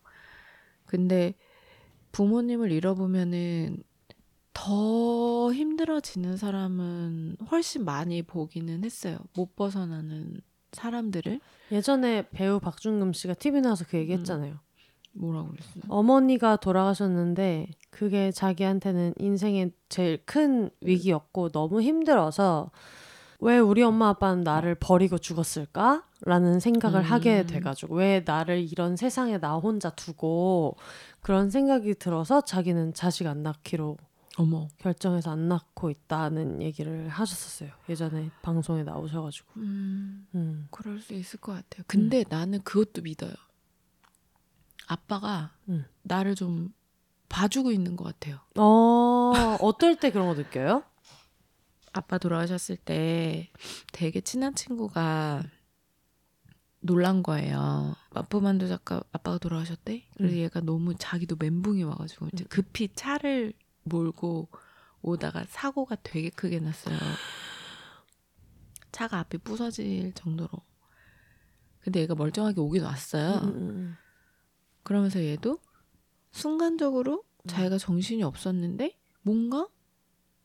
근데 부모님을 잃어보면은 더 힘들어지는 사람은 훨씬 많이 보기는 했어요. 못 벗어나는 사람들을 예전에 배우 박준금 씨가 TV 나와서 그 얘기했잖아요. 뭐라고 그랬어요? 어머니가 돌아가셨는데 그게 자기한테는 인생의 제일 큰 위기였고 너무 힘들어서 왜 우리 엄마 아빠는 나를 버리고 죽었을까? 라는 생각을 음. 하게 돼가지고 왜 나를 이런 세상에 나 혼자 두고 그런 생각이 들어서 자기는 자식 안 낳기로 어머. 결정해서 안 낳고 있다는 얘기를 하셨었어요. 예전에 방송에 나오셔가지고. 음, 음. 그럴 수 있을 것 같아요. 근데 나는 그것도 믿어요. 아빠가 음. 나를 좀 봐주고 있는 것 같아요. 어, 어떨 때 그런 거 느껴요? 아빠 돌아가셨을 때 되게 친한 친구가 놀란 거예요. 마프만두 작가 아빠가 돌아가셨대. 그래서 음. 얘가 너무 자기도 멘붕이 와가지고 이제 음. 급히 차를 몰고 오다가 사고가 되게 크게 났어요. 차가 앞이 부서질 정도로. 근데 얘가 멀쩡하게 오긴 왔어요. 음. 그러면서 얘도 순간적으로 음. 자기가 정신이 없었는데 뭔가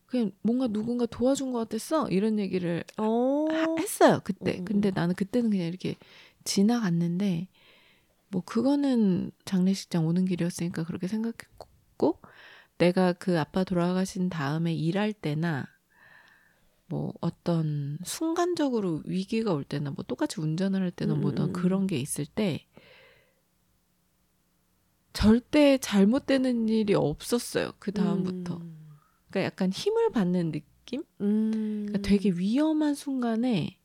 그냥 뭔가 누군가 도와준 것 같았어 이런 얘기를 어. 하- 했어요 그때. 음, 음, 근데 음. 나는 그때는 그냥 이렇게 지나갔는데 뭐 그거는 장례식장 오는 길이었으니까 그렇게 생각했고 내가 그 아빠 돌아가신 다음에 일할 때나 뭐 어떤 순간적으로 위기가 올 때나 뭐 똑같이 운전을 할 때나 음, 뭐든 음, 음. 그런 게 있을 때 절대 잘못되는 일이 없었어요. 그 다음부터. 음. 그러니까 약간 힘을 받는 느낌? 음. 그러니까 되게 위험한 순간에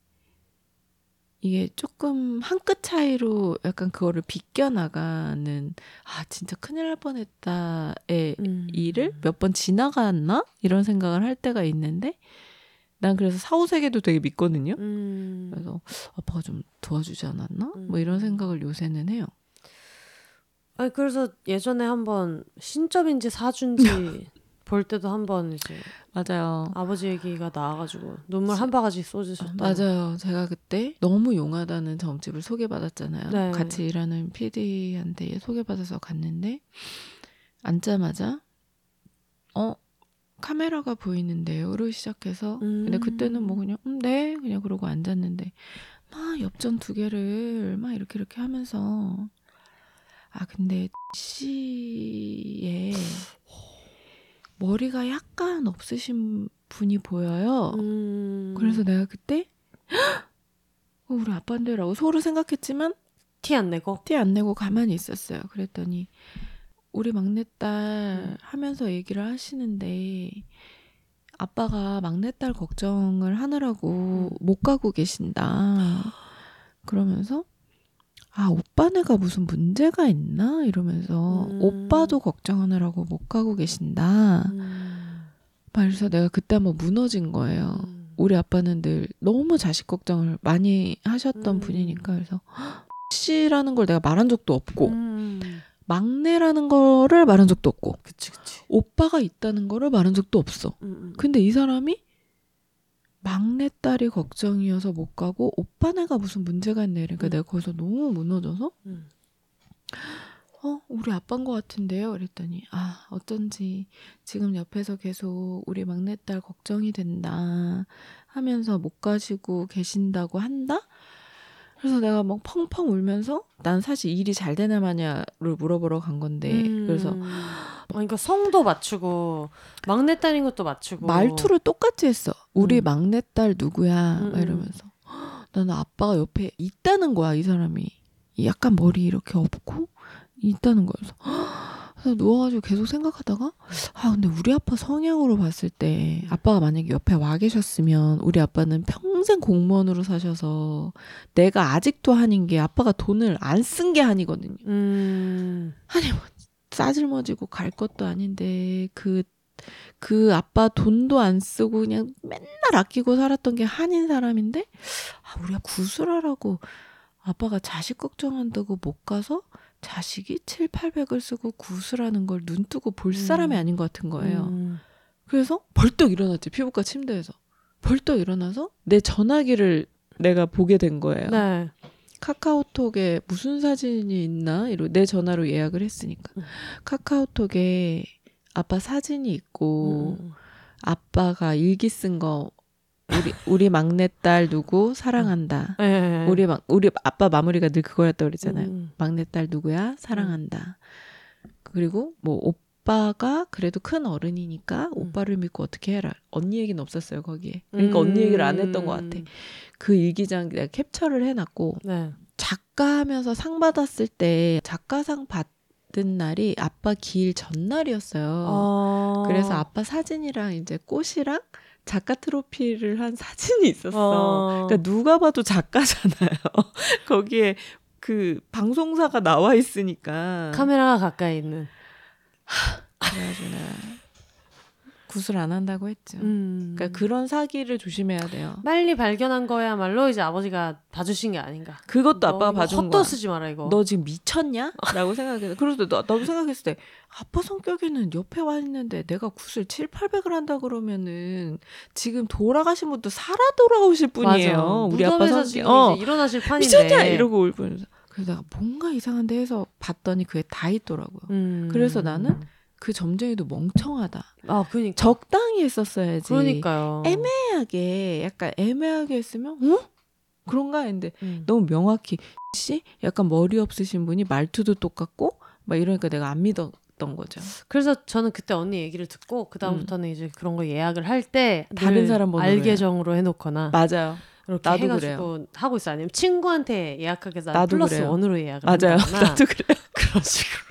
이게 조금 한 끗 차이로 약간 그거를 비껴나가는 아 진짜 큰일 날 뻔했다의 음. 일을 몇 번 지나갔나 이런 생각을 할 때가 있는데 난 그래서 사후세계도 되게 믿거든요. 음. 그래서 아빠가 좀 도와주지 않았나? 음. 뭐 이런 생각을 요새는 해요. 아니 그래서 예전에 한번 신점인지 사준지 볼 때도 한번 이제 맞아요. 아버지 얘기가 나와가지고 눈물 한 바가지 쏟으셨다. 맞아요. 제가 그때 너무 용하다는 점집을 소개받았잖아요. 네. 같이 일하는 PD한테 소개받아서 갔는데 앉자마자 어 카메라가 보이는데요로 시작해서 음. 근데 그때는 뭐 그냥 음, 네 그냥 그러고 앉았는데 막 엽전 두 개를 막 이렇게 이렇게 하면서 아 근데 씨의 머리가 약간 없으신 분이 보여요. 음. 그래서 내가 그때 어, 우리 아빠인데라고 서로 생각했지만 티 안 내고. 티 안 내고 가만히 있었어요. 그랬더니 우리 음. 막내딸 하면서 얘기를 하시는데 아빠가 막내딸 걱정을 하느라고 음. 못 가고 계신다. 그러면서 아 오빠네가 무슨 문제가 있나 이러면서 음. 오빠도 걱정하느라고 못 가고 계신다. 음. 막 그래서 내가 그때 한번 무너진 거예요. 음. 우리 아빠는 늘 너무 자식 걱정을 많이 하셨던 음. 분이니까 그래서 씨라는 걸 내가 말한 적도 없고 음. 막내라는 거를 말한 적도 없고 그치 그치. 오빠가 있다는 거를 말한 적도 없어. 음, 음. 근데 이 사람이 막내딸이 걱정이어서 못 가고 오빠네가 무슨 문제가 있네. 그러니까 음. 내가 거기서 너무 무너져서 음. 어 우리 아빠인 것 같은데요. 그랬더니 아 어쩐지 지금 옆에서 계속 우리 막내딸 걱정이 된다 하면서 못 가시고 계신다고 한다. 그래서 내가 막 펑펑 울면서 난 사실 일이 잘 되나 마냐를 물어보러 간 건데 음. 그래서 아, 그러니까 성도 맞추고 막내딸인 것도 맞추고 말투를 똑같이 했어. 우리 음. 막내딸 누구야? 음, 막 음. 이러면서 나는 아빠가 옆에 있다는 거야 이 사람이. 약간 머리 이렇게 없고 있다는 거여서 그래서 누워가지고 계속 생각하다가 아 근데 우리 아빠 성향으로 봤을 때 아빠가 만약에 옆에 와 계셨으면 우리 아빠는 평생 공무원으로 사셔서 내가 아직도 한인 게 아빠가 돈을 안 쓴 게 한이거든요. 음. 아니 뭐 싸질머지고 갈 것도 아닌데 그그 아빠 돈도 안 쓰고 그냥 맨날 아끼고 살았던 게 한인 사람인데 아 우리가 구슬하라고 아빠가 자식 걱정한다고 못 가서 자식이 7, 800을 쓰고 구슬하는 걸 눈 뜨고 볼 음. 사람이 아닌 것 같은 거예요. 음. 그래서 벌떡 일어났지 피부과 침대에서 벌떡 일어나서 내 전화기를 내가 보게 된 거예요. 네. 카카오톡에 무슨 사진이 있나 이러 내 전화로 예약을 했으니까 음. 카카오톡에 아빠 사진이 있고 음. 아빠가 일기 쓴 거 우리 우리 막내딸 누구 사랑한다. 네. 우리 막 우리 아빠 마무리가 늘 그거였다 그랬잖아요. 음. 막내딸 누구야 사랑한다. 그리고 뭐 오빠가 그래도 큰 어른이니까 오빠를 믿고 어떻게 해라. 언니 얘기는 없었어요 거기에. 그러니까 언니 얘기를 안 했던 것 같아. 음. 그 일기장 내가 캡처를 해놨고 네. 작가 하면서 상 받았을 때 작가상 받은 날이 아빠 기일 전날이었어요. 어. 그래서 아빠 사진이랑 이제 꽃이랑 작가 트로피를 한 사진이 있었어. 어. 그러니까 누가 봐도 작가잖아요. 거기에 그 방송사가 나와 있으니까. 카메라가 가까이 있는. 그래가지고 구슬 안 한다고 했죠. 음. 그러니까 그런 사기를 조심해야 돼요. 빨리 발견한 거야말로 이제 아버지가 봐주신 게 아닌가. 그것도 너 아빠가 봐준 헛돈 거야. 쓰지 마라 이거. 너 지금 미쳤냐? 라고 생각해서 그래서 나, 나도 생각했을 때 아빠 성격에는 옆에 와 있는데 내가 구슬 7, 800을 한다 그러면은 지금 돌아가신 분도 살아 돌아오실 분이에요. 맞아. 우리 아빠 성격. 지금 어, 이제 일어나실 판인데. 미쳤냐? 이러고 울면서 그래서 내가 뭔가 이상한데 해서 봤더니 그게 다 있더라고요. 음. 그래서 나는 그 점쟁이도 멍청하다. 아 그러니까. 적당히 했었어야지. 그러니까요. 애매하게 약간 애매하게 했으면 어? 그런가 했는데 음. 너무 명확히 씨 약간 머리 없으신 분이 말투도 똑같고 막 이러니까 내가 안 믿었던 거죠. 그래서 저는 그때 언니 얘기를 듣고 그 다음부터는 이제 그런 거 예약을 할 때 다른 사람 번호로 알계정으로 해놓거나 맞아요. 이렇게 나도 해가지고 그래요. 하고 있어. 아니면 친구한테 예약하게 해서 나도 플러스 그래요. 원으로 예약을 맞아요. 한다거나 나도 그래. 그런 식으로.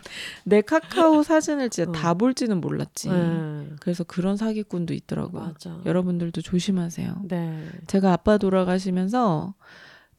내 카카오 사진을 진짜 어. 다 볼지는 몰랐지. 네. 그래서 그런 사기꾼도 있더라고요. 맞아. 여러분들도 조심하세요. 네. 제가 아빠 돌아가시면서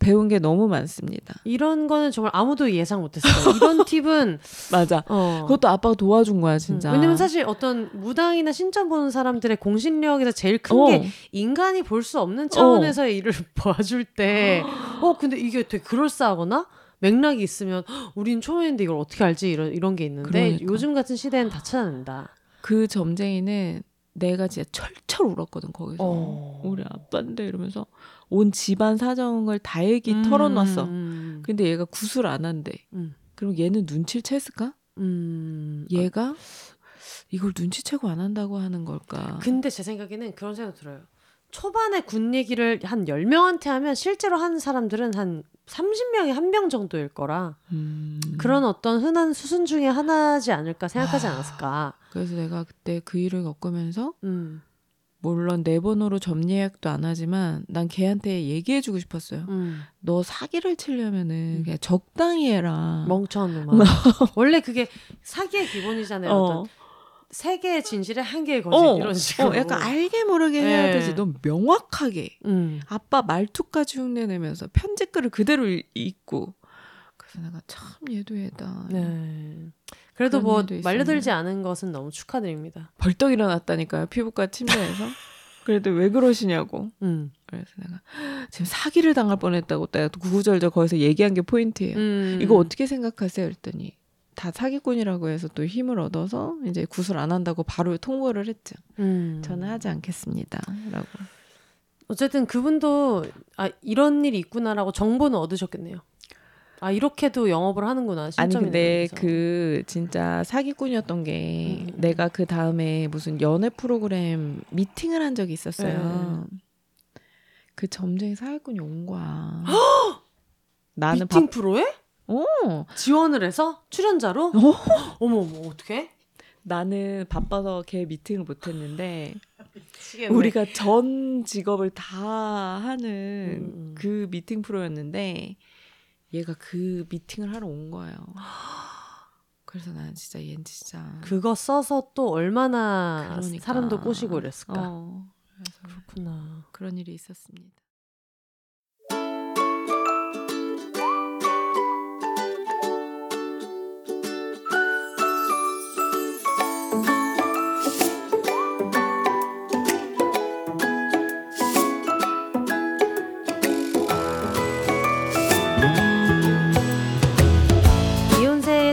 배운 게 너무 많습니다. 이런 거는 정말 아무도 예상 못했어요. 이런 팁은 맞아. 어. 그것도 아빠가 도와준 거야, 진짜. 음, 왜냐면 사실 어떤 무당이나 신점 보는 사람들의 공신력에서 제일 큰 어. 게 인간이 볼 수 없는 차원에서의 일을 봐줄 때, 어, 근데 이게 되게 그럴싸하거나 맥락이 있으면 "헉, 우린 초면인데 이걸 어떻게 알지? 이런, 이런 게 있는데 그러니까. 요즘 같은 시대는 다 찾아낸다. 그 점쟁이는 내가 진짜 철철 울었거든, 거기서. 어. 우리 아빠인데 이러면서 온 집안 사정을 다 얘기 털어놨어. 음, 근데 얘가 구술 안 한대. 음. 그럼 얘는 눈치를 챘을까? 음. 얘가 이걸 눈치채고 안 한다고 하는 걸까? 근데 제 생각에는 그런 생각 들어요. 초반에 군 얘기를 한 10명한테 하면 실제로 하는 사람들은 한 30명에 한명 정도일 거라 음. 그런 어떤 흔한 수순 중에 하나지 않을까 생각하지 않았을까. 그래서 내가 그때 그 일을 겪으면서 음. 물론 내 번호로 점예약도 안 하지만 난 걔한테 얘기해주고 싶었어요. 음. 너 사기를 치려면은 음. 그냥 적당히 해라. 멍청한 놈아. 원래 그게 사기의 기본이잖아요. 어. 어떤 세 개의 진실에 한 개의 거짓 어, 이런 식으로. 어, 약간 알게 모르게 해야 네. 되지. 넌 명확하게 음. 아빠 말투까지 흉내내면서 편집글을 그대로 이- 읽고. 그래서 내가 참 얘도 얘다. 네. 그래도 뭐. 말려들지 않은 것은 너무 축하드립니다. 벌떡 일어났다니까요. 피부과 침대에서. 그래도 왜 그러시냐고. 음. 그래서 내가 지금 사기를 당할 뻔했다고 내가 또 구구절절 거기서 얘기한 게 포인트예요. 음. 이거 어떻게 생각하세요? 그랬더니 다 사기꾼이라고 해서 또 힘을 얻어서 이제 구술 안 한다고 바로 통보를 했죠. 음. 저는 하지 않겠습니다.라고. 어쨌든 그분도 아 이런 일이 있구나라고 정보는 얻으셨겠네요. 아 이렇게도 영업을 하는구나. 아니 근데 되면서. 그 진짜 사기꾼이었던 게 음, 음. 내가 그 다음에 무슨 연애 프로그램 미팅을 한 적이 있었어요. 네. 그 점쟁이 사기꾼이 온 거야. 나는 미팅 밥 프로에 어, 지원을 해서 출연자로 어머 어머 어떻게? 나는 바빠서 걔 미팅을 못 했는데 미치겠네. 우리가 전 직업을 다 하는 음, 음. 그 미팅 프로였는데 얘가 그 미팅을 하러 온 거예요. 그래서 나는 진짜 얘는 진짜 그거 써서 또 얼마나 그러니까. 사람도 꼬시고 이랬을까. 어, 그래서 그렇구나. 그런 일이 있었습니다.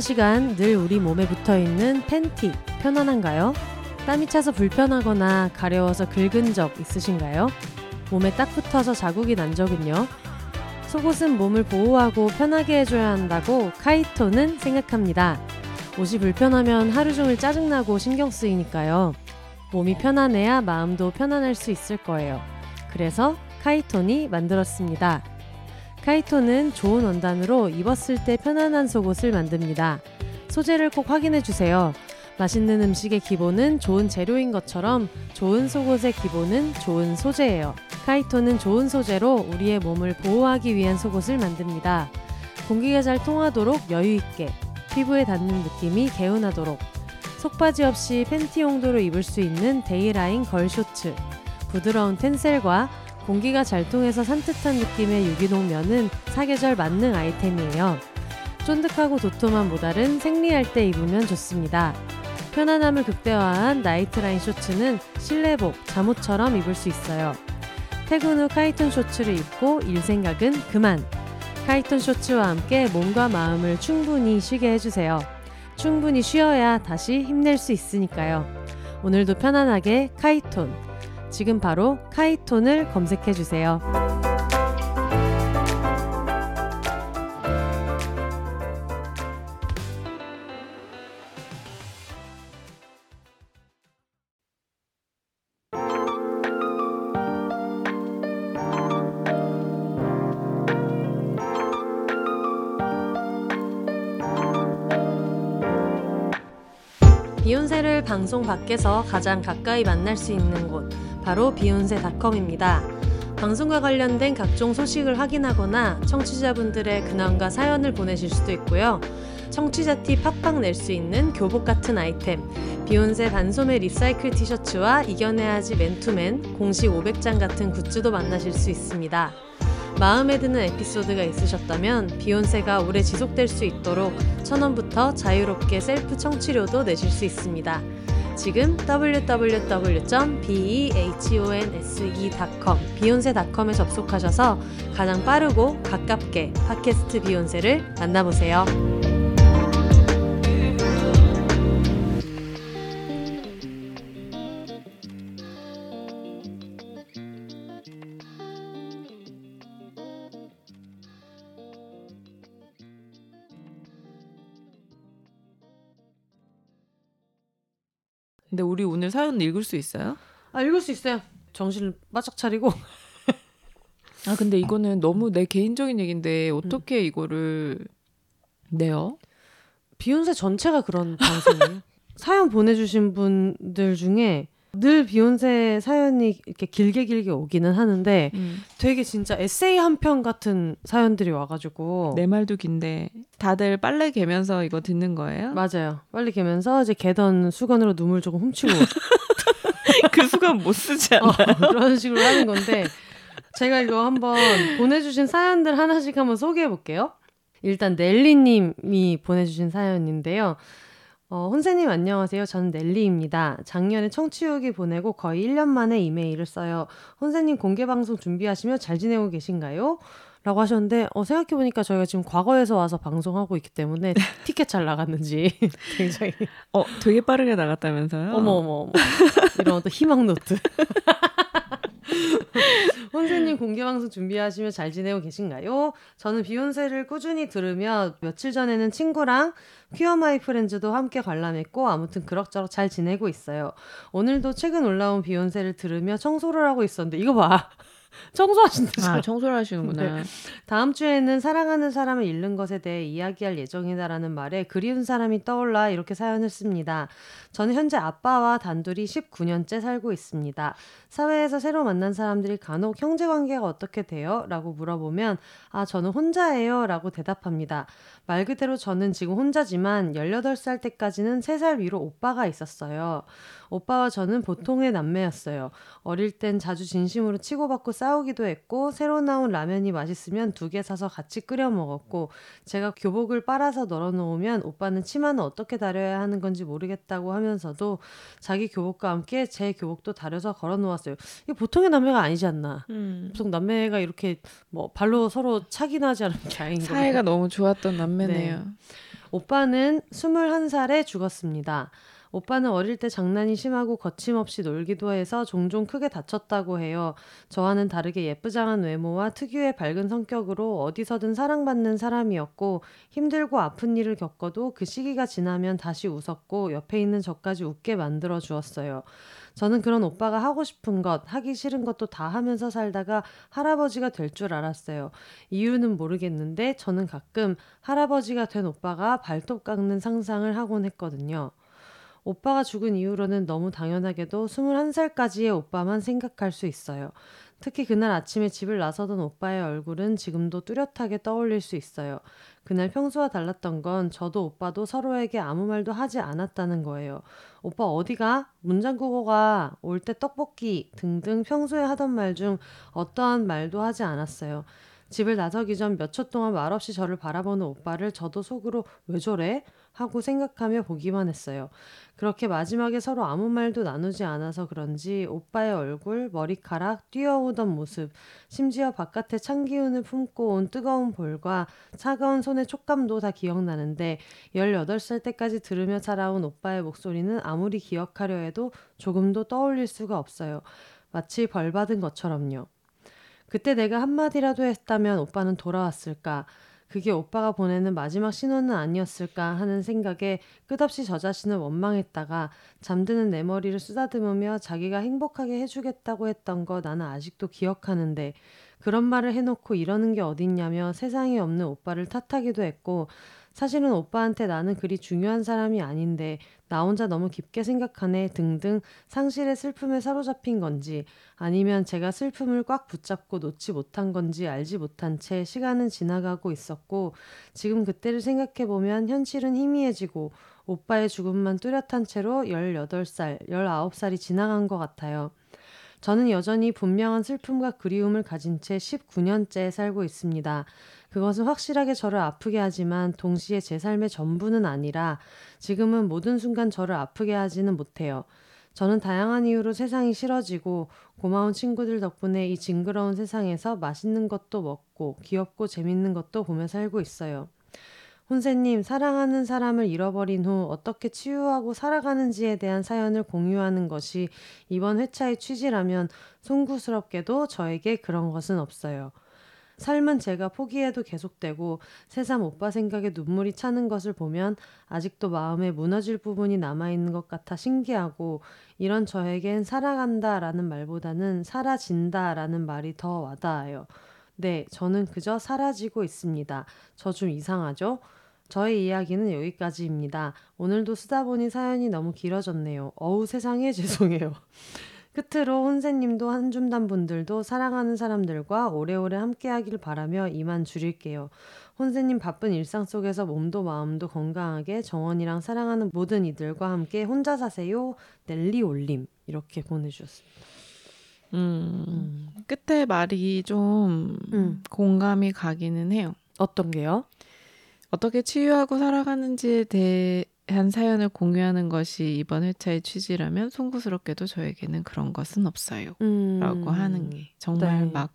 24시간 늘 우리 몸에 붙어 있는 팬티 편안한가요? 땀이 차서 불편하거나 가려워서 긁은 적 있으신가요? 몸에 딱 붙어서 자국이 난 적은요? 속옷은 몸을 보호하고 편하게 해줘야 한다고 카이토는 생각합니다. 옷이 불편하면 하루 종일 짜증나고 신경 쓰이니까요. 몸이 편안해야 마음도 편안할 수 있을 거예요. 그래서 카이톤이 만들었습니다. 카이톤은 좋은 원단으로 입었을 때 편안한 속옷을 만듭니다. 소재를 꼭 확인해 주세요. 맛있는 음식의 기본은 좋은 재료인 것처럼 좋은 속옷의 기본은 좋은 소재예요. 카이톤은 좋은 소재로 우리의 몸을 보호하기 위한 속옷을 만듭니다. 공기가 잘 통하도록 여유 있게 피부에 닿는 느낌이 개운하도록 속바지 없이 팬티 용도로 입을 수 있는 데이라인 걸 쇼츠 부드러운 텐셀과 공기가 잘 통해서 산뜻한 느낌의 유기농 면은 사계절 만능 아이템이에요. 쫀득하고 도톰한 모달은 생리할 때 입으면 좋습니다. 편안함을 극대화한 나이트라인 쇼츠는 실내복, 잠옷처럼 입을 수 있어요. 퇴근 후 카이톤 쇼츠를 입고 일 생각은 그만. 카이톤 쇼츠와 함께 몸과 마음을 충분히 쉬게 해주세요. 충분히 쉬어야 다시 힘낼 수 있으니까요. 오늘도 편안하게 카이톤. 지금 바로 카이톤을 검색해 주세요. 비혼세를 방송 밖에서 가장 가까이 만날 수 있는 곳 바로 비혼세닷컴입니다. 방송과 관련된 각종 소식을 확인하거나 청취자분들의 근황과 사연을 보내실 수도 있고요. 청취자 티 팍팍 낼 수 있는 교복 같은 아이템, 비혼세 반소매 리사이클 티셔츠와 이겨내야지 맨투맨 공식 500장 같은 굿즈도 만나실 수 있습니다. 마음에 드는 에피소드가 있으셨다면 비혼세가 오래 지속될 수 있도록 천원부터 자유롭게 셀프 청취료도 내실 수 있습니다. 지금 www.behonse.com 비욘세닷컴에 접속하셔서 가장 빠르고 가깝게 팟캐스트 비욘세를 만나보세요. 근데 우리 오늘 사연 읽을 수 있어요? 아 읽을 수 있어요. 정신을 바짝 차리고. 아 근데 이거는 너무 내 개인적인 얘기인데 어떻게 이거를 내요? 비욘세 전체가 그런 방송이에요. 사연 보내주신 분들 중에 늘 비욘세 사연이 이렇게 길게 길게 오기는 하는데 음. 되게 진짜 에세이 한 편 같은 사연들이 와가지고 내 말도 긴데 다들 빨래 개면서 이거 듣는 거예요? 맞아요. 빨리 개면서 이제 개던 수건으로 눈물 조금 훔치고 그 수건 못 쓰지 않아? 어, 그런 식으로 하는 건데 제가 이거 한번 보내주신 사연들 하나씩 한번 소개해 볼게요. 일단 넬리님이 보내주신 사연인데요. 어, 혼세님 안녕하세요. 저는 넬리입니다. 작년에 청취후기 보내고 거의 1년 만에 이메일을 써요. 혼세님 공개 방송 준비하시며 잘 지내고 계신가요? 라고 하셨는데 어, 생각해보니까 저희가 지금 과거에서 와서 방송하고 있기 때문에 티켓 잘 나갔는지 굉장히 어 되게 빠르게 나갔다면서요? 어머 어머 어머 이런 어떤 희망 노트 혼세님 공개 방송 준비하시며 잘 지내고 계신가요? 저는 비혼세를 꾸준히 들으며 며칠 전에는 친구랑 Queer My Friends도 함께 관람했고 아무튼 그럭저럭 잘 지내고 있어요. 오늘도 최근 올라온 비혼세를 들으며 청소를 하고 있었는데 이거 봐. 청소하신다. 아 청소를 하시는구나. 네. 다음 주에는 사랑하는 사람을 잃는 것에 대해 이야기할 예정이다라는 말에 그리운 사람이 떠올라 이렇게 사연을 씁니다. 저는 현재 아빠와 단둘이 19년째 살고 있습니다. 사회에서 새로 만난 사람들이 간혹 형제 관계가 어떻게 돼요? 라고 물어보면 아, 저는 혼자예요. 라고 대답합니다. 말 그대로 저는 지금 혼자지만 18살 때까지는 3살 위로 오빠가 있었어요. 오빠와 저는 보통의 남매였어요. 어릴 땐 자주 진심으로 치고받고 싸우기도 했고 새로 나온 라면이 맛있으면 두 개 사서 같이 끓여 먹었고 제가 교복을 빨아서 널어놓으면 오빠는 치마는 어떻게 다려야 하는 건지 모르겠다고 하면 서도 자기 교복과 함께 제 교복도 다려서 걸어 놓았어요. 이게 보통의 남매가 아니지 않나. 음. 보통 남매가 이렇게 뭐 발로 서로 차기나 하지 않은 게 아닌 거예요. 사이가 너무 좋았던 남매네요. 네. 오빠는 21살에 죽었습니다. 오빠는 어릴 때 장난이 심하고 거침없이 놀기도 해서 종종 크게 다쳤다고 해요. 저와는 다르게 예쁘장한 외모와 특유의 밝은 성격으로 어디서든 사랑받는 사람이었고 힘들고 아픈 일을 겪어도 그 시기가 지나면 다시 웃었고 옆에 있는 저까지 웃게 만들어 주었어요. 저는 그런 오빠가 하고 싶은 것, 하기 싫은 것도 다 하면서 살다가 할아버지가 될 줄 알았어요. 이유는 모르겠는데 저는 가끔 할아버지가 된 오빠가 발톱 깎는 상상을 하곤 했거든요. 오빠가 죽은 이후로는 너무 당연하게도 21살까지의 오빠만 생각할 수 있어요. 특히 그날 아침에 집을 나서던 오빠의 얼굴은 지금도 뚜렷하게 떠올릴 수 있어요. 그날 평소와 달랐던 건 저도 오빠도 서로에게 아무 말도 하지 않았다는 거예요. 오빠 어디가? 문장국어 가. 올 때 떡볶이 등등 평소에 하던 말 중 어떠한 말도 하지 않았어요. 집을 나서기 전 몇 초 동안 말없이 저를 바라보는 오빠를 저도 속으로 왜 저래? 하고 생각하며 보기만 했어요. 그렇게 마지막에 서로 아무 말도 나누지 않아서 그런지 오빠의 얼굴, 머리카락, 뛰어오던 모습, 심지어 바깥에 찬 기운을 품고 온 뜨거운 볼과 차가운 손의 촉감도 다 기억나는데 18살 때까지 들으며 자라온 오빠의 목소리는 아무리 기억하려 해도 조금도 떠올릴 수가 없어요. 마치 벌 받은 것처럼요. 그때 내가 한마디라도 했다면 오빠는 돌아왔을까? 그게 오빠가 보내는 마지막 신호는 아니었을까 하는 생각에 끝없이 저 자신을 원망했다가 잠드는 내 머리를 쓰다듬으며 자기가 행복하게 해주겠다고 했던 거 나는 아직도 기억하는데 그런 말을 해놓고 이러는 게 어딨냐며 세상에 없는 오빠를 탓하기도 했고 사실은 오빠한테 나는 그리 중요한 사람이 아닌데 나 혼자 너무 깊게 생각하네 등등 상실의 슬픔에 사로잡힌 건지 아니면 제가 슬픔을 꽉 붙잡고 놓지 못한 건지 알지 못한 채 시간은 지나가고 있었고 지금 그때를 생각해보면 현실은 희미해지고 오빠의 죽음만 뚜렷한 채로 18살, 19살이 지나간 것 같아요. 저는 여전히 분명한 슬픔과 그리움을 가진 채 19년째 살고 있습니다. 그것은 확실하게 저를 아프게 하지만 동시에 제 삶의 전부는 아니라 지금은 모든 순간 저를 아프게 하지는 못해요. 저는 다양한 이유로 세상이 싫어지고 고마운 친구들 덕분에 이 징그러운 세상에서 맛있는 것도 먹고 귀엽고 재밌는 것도 보며 살고 있어요. 혼세님, 사랑하는 사람을 잃어버린 후 어떻게 치유하고 살아가는지에 대한 사연을 공유하는 것이 이번 회차의 취지라면 송구스럽게도 저에게 그런 것은 없어요. 삶은 제가 포기해도 계속되고 새삼 오빠 생각에 눈물이 차는 것을 보면 아직도 마음에 무너질 부분이 남아있는 것 같아 신기하고 이런 저에겐 살아간다 라는 말보다는 사라진다 라는 말이 더 와닿아요. 네, 저는 그저 사라지고 있습니다. 저 좀 이상하죠? 저의 이야기는 여기까지입니다. 오늘도 쓰다 보니 사연이 너무 길어졌네요. 어우 세상에 죄송해요. 끝으로 혼세님도 한줌단 분들도 사랑하는 사람들과 오래오래 함께하길 바라며 이만 줄일게요. 혼세님 바쁜 일상 속에서 몸도 마음도 건강하게 정원이랑 사랑하는 모든 이들과 함께 혼자 사세요. 넬리 올림 이렇게 보내주셨습니다. 음, 음. 끝에 말이 좀 음. 공감이 가기는 해요. 어떤 게요? 어떻게 치유하고 살아가는지에 대한 사연을 공유하는 것이 이번 회차의 취지라면 송구스럽게도 저에게는 그런 것은 없어요. 음. 라고 하는 게 정말 네. 막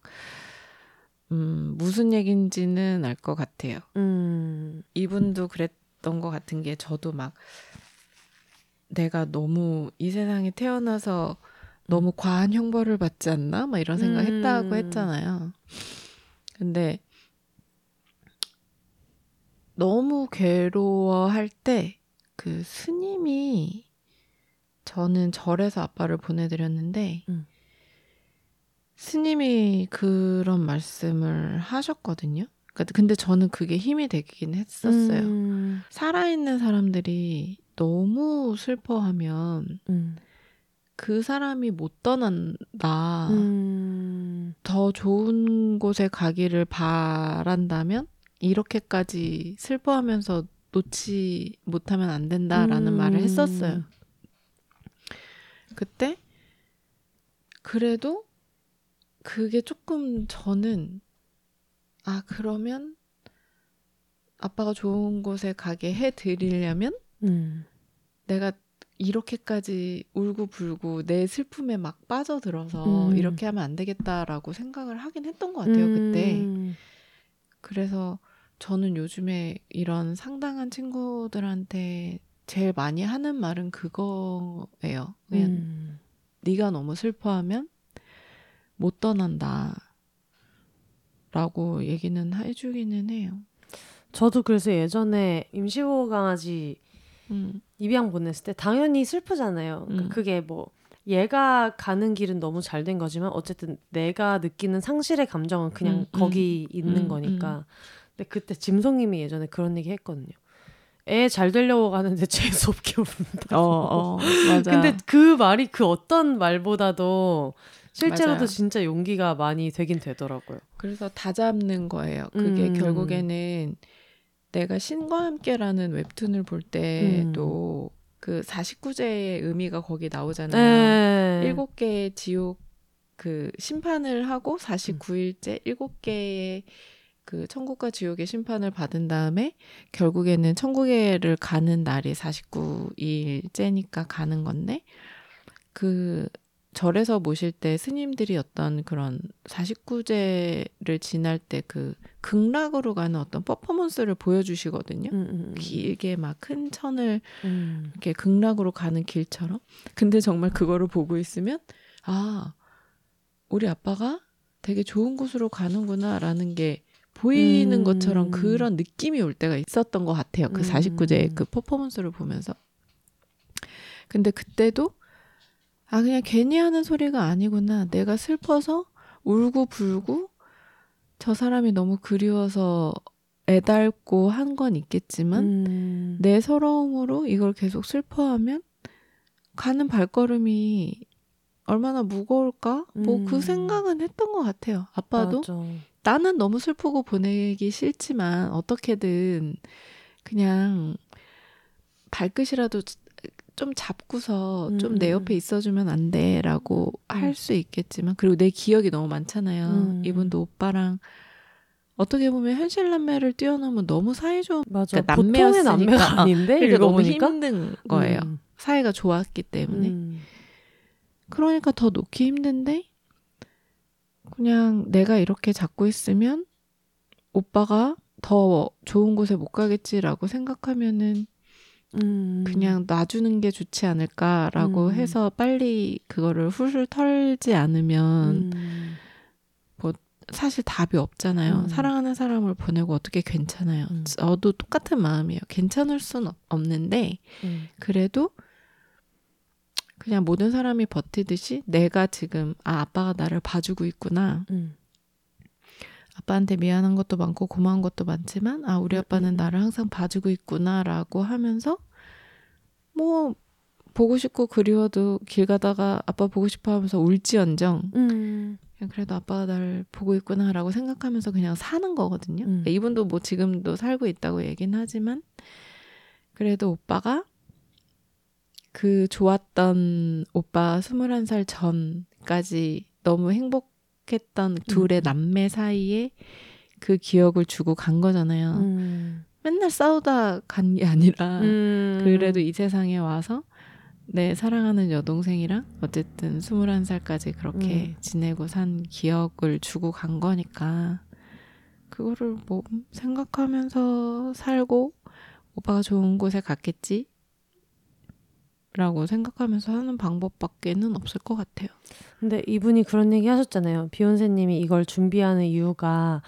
음, 무슨 얘긴지는 알 것 같아요. 음. 이분도 그랬던 것 같은 게 저도 막 내가 너무 이 세상에 태어나서 너무 과한 형벌을 받지 않나? 막 이런 생각 했다고 음. 했잖아요. 근데 너무 괴로워할 때 그 스님이 저는 절에서 아빠를 보내드렸는데 음. 스님이 그런 말씀을 하셨거든요. 그러니까 근데 저는 그게 힘이 되긴 했었어요. 음. 살아있는 사람들이 너무 슬퍼하면 음. 그 사람이 못 떠난다. 음. 더 좋은 곳에 가기를 바란다면 이렇게까지 슬퍼하면서 놓지 못하면 안 된다라는 음. 말을 했었어요. 그때 그래도 그게 조금 저는 아 그러면 아빠가 좋은 곳에 가게 해 드리려면 음. 내가 이렇게까지 울고 불고 내 슬픔에 막 빠져들어서 음. 이렇게 하면 안 되겠다라고 생각을 하긴 했던 것 같아요 그때. 음. 그래서 저는 요즘에 이런 상당한 친구들한테 제일 많이 하는 말은 그거예요. 그냥 음. 네가 너무 슬퍼하면 못 떠난다. 라고 얘기는 해주기는 해요. 저도 그래서 예전에 임시보호 강아지 음, 입양 보냈을 때 당연히 슬프잖아요. 그러니까 음. 그게 뭐 얘가 가는 길은 너무 잘 된 거지만 어쨌든 내가 느끼는 상실의 감정은 그냥 음, 음. 거기 있는 음, 거니까. 근데 그때 짐송님이 예전에 그런 얘기 했거든요. 애 잘 되려고 가는데 재수 없게 운다. 어, 어, 맞아. 근데 그 말이 그 어떤 말보다도 실제로도 맞아요. 진짜 용기가 많이 되긴 되더라고요. 그래서 다 잡는 거예요. 그게 음. 결국에는 내가 신과 함께라는 웹툰을 볼 때도 그 49제의 의미가 거기 나오잖아요. 네. 일곱 개의 지옥 그 심판을 하고 49일째 일곱 개의 그 천국과 지옥의 심판을 받은 다음에 결국에는 천국에를 가는 날이 49일째니까 가는 건데 그 절에서 모실 때 스님들이 어떤 그런 49제를 지날 때 그 극락으로 가는 어떤 퍼포먼스를 보여주시거든요. 음, 음, 음. 길게 막 큰 천을 음. 이렇게 극락으로 가는 길처럼. 근데 정말 그거를 보고 있으면 아 우리 아빠가 되게 좋은 곳으로 가는구나라는 게 보이는 음. 것처럼 그런 느낌이 올 때가 있었던 것 같아요. 그 음. 49제의 그 퍼포먼스를 보면서. 근데 그때도 아 그냥 괜히 하는 소리가 아니구나. 내가 슬퍼서 울고 불고 저 사람이 너무 그리워서 애달고 한 건 있겠지만 음. 내 서러움으로 이걸 계속 슬퍼하면 가는 발걸음이 얼마나 무거울까? 뭐그 음. 생각은 했던 것 같아요. 아빠도 맞아. 나는 너무 슬프고 보내기 싫지만 어떻게든 그냥 발끝이라도 좀 잡고서 좀내 음. 옆에 있어주면 안 돼라고 음. 할수 있겠지만 그리고 내 기억이 너무 많잖아요. 음. 이분도 오빠랑 어떻게 보면 현실 남매를 뛰어넘은 너무 사이좋은 맞아. 그러니까 보통의. 남매가 아닌데 그러니까 너무 힘든 거예요. 음. 사이가 좋았기 때문에. 음. 그러니까 더 놓기 힘든데 그냥 내가 이렇게 잡고 있으면 오빠가 더 좋은 곳에 못 가겠지라고 생각하면은 음. 그냥 놔주는 게 좋지 않을까라고 음. 해서 빨리 그거를 훌훌 털지 않으면 음. 사실 답이 없잖아요. 음. 사랑하는 사람을 보내고 어떻게 괜찮아요. 음. 저도 똑같은 마음이에요. 괜찮을 순 없- 없는데 음. 그래도 그냥 모든 사람이 버티듯이 내가 지금 아 아빠가 나를 봐주고 있구나. 음. 아빠한테 미안한 것도 많고 고마운 것도 많지만 아 우리 음, 아빠는 음. 나를 항상 봐주고 있구나라고 하면서 뭐 보고 싶고 그리워도 길 가다가 아빠 보고 싶어 하면서 울지언정 음. 그냥 그래도 아빠가 나를 보고 있구나라고 생각하면서 그냥 사는 거거든요. 음. 이분도 뭐 지금도 살고 있다고 얘기는 하지만 그래도 오빠가 그 좋았던 오빠 21살 전까지 너무 행복했던 둘의 음. 남매 사이에 그 기억을 주고 간 거잖아요. 음. 맨날 싸우다 간 게 아니라 음. 그래도 이 세상에 와서 내 사랑하는 여동생이랑 어쨌든 21살까지 그렇게 음. 지내고 산 기억을 주고 간 거니까 그거를 뭐 생각하면서 살고 오빠가 좋은 곳에 갔겠지? 라고 생각하면서 하는 방법밖에는 없을 것 같아요. 근데 이분이 그런 얘기 하셨잖아요. 비욘세님이 이걸 준비하는 이유가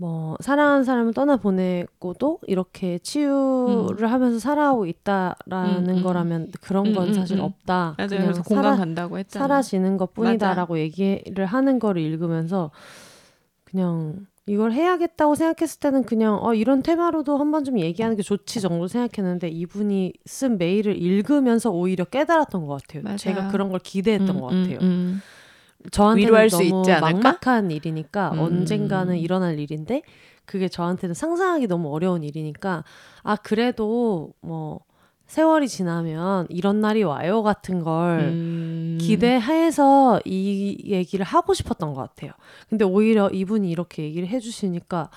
뭐 사랑하는 사람을 떠나 보내고도 이렇게 치유를 하면서 살아오고 있다라는 음, 음. 거라면 그런 음, 건 음, 사실 음. 없다. 맞아요. 그냥 그래서 공감 살아, 간다고 했잖아요. 사라지는 것뿐이다라고 얘기를 하는 거를 읽으면서 그냥 이걸 해야겠다고 생각했을 때는 그냥 어 이런 테마로도 한 번 좀 얘기하는 게 좋지 정도 생각했는데 이분이 쓴 메일을 읽으면서 오히려 깨달았던 것 같아요. 맞아요. 제가 그런 걸 기대했던 음, 것 같아요. 저한테는 너무? 막막한 일이니까 음. 언젠가는 일어날 일인데 그게 저한테는 상상하기 너무 어려운 일이니까 아 그래도 뭐 세월이 지나면 이런 날이 와요 같은 걸 음. 기대해서 이 얘기를 하고 싶었던 것 같아요. 근데 오히려 이분이 이렇게 얘기를 해주시니까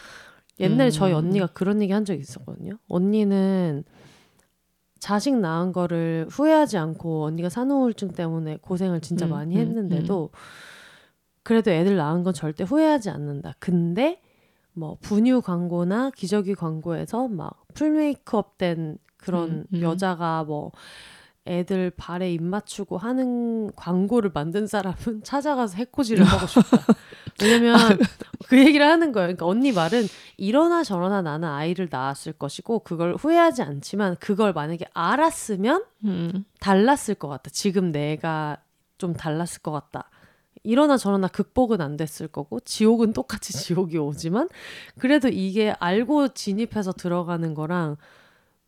옛날에 음. 저희 언니가 그런 얘기 한 적이 있었거든요. 언니는 자식 낳은 거를 후회하지 않고 언니가 산후우울증 때문에 고생을 진짜 음, 많이 음, 했는데도 그래도 애들 낳은 건 절대 후회하지 않는다. 근데 뭐 분유 광고나 기저귀 광고에서 막 풀 메이크업 된 그런 음, 음. 여자가 뭐 애들 발에 입 맞추고 하는 광고를 만든 사람은 찾아가서 해코지를 하고 싶다. 왜냐면 그 얘기를 하는 거예요. 그러니까 언니 말은 이러나 저러나 나는 아이를 낳았을 것이고 그걸 후회하지 않지만 그걸 만약에 알았으면 음. 달랐을 것 같다. 지금 내가 좀 달랐을 것 같다. 이러나 저러나 극복은 안 됐을 거고 지옥은 똑같이 지옥이 오지만 그래도 이게 알고 진입해서 들어가는 거랑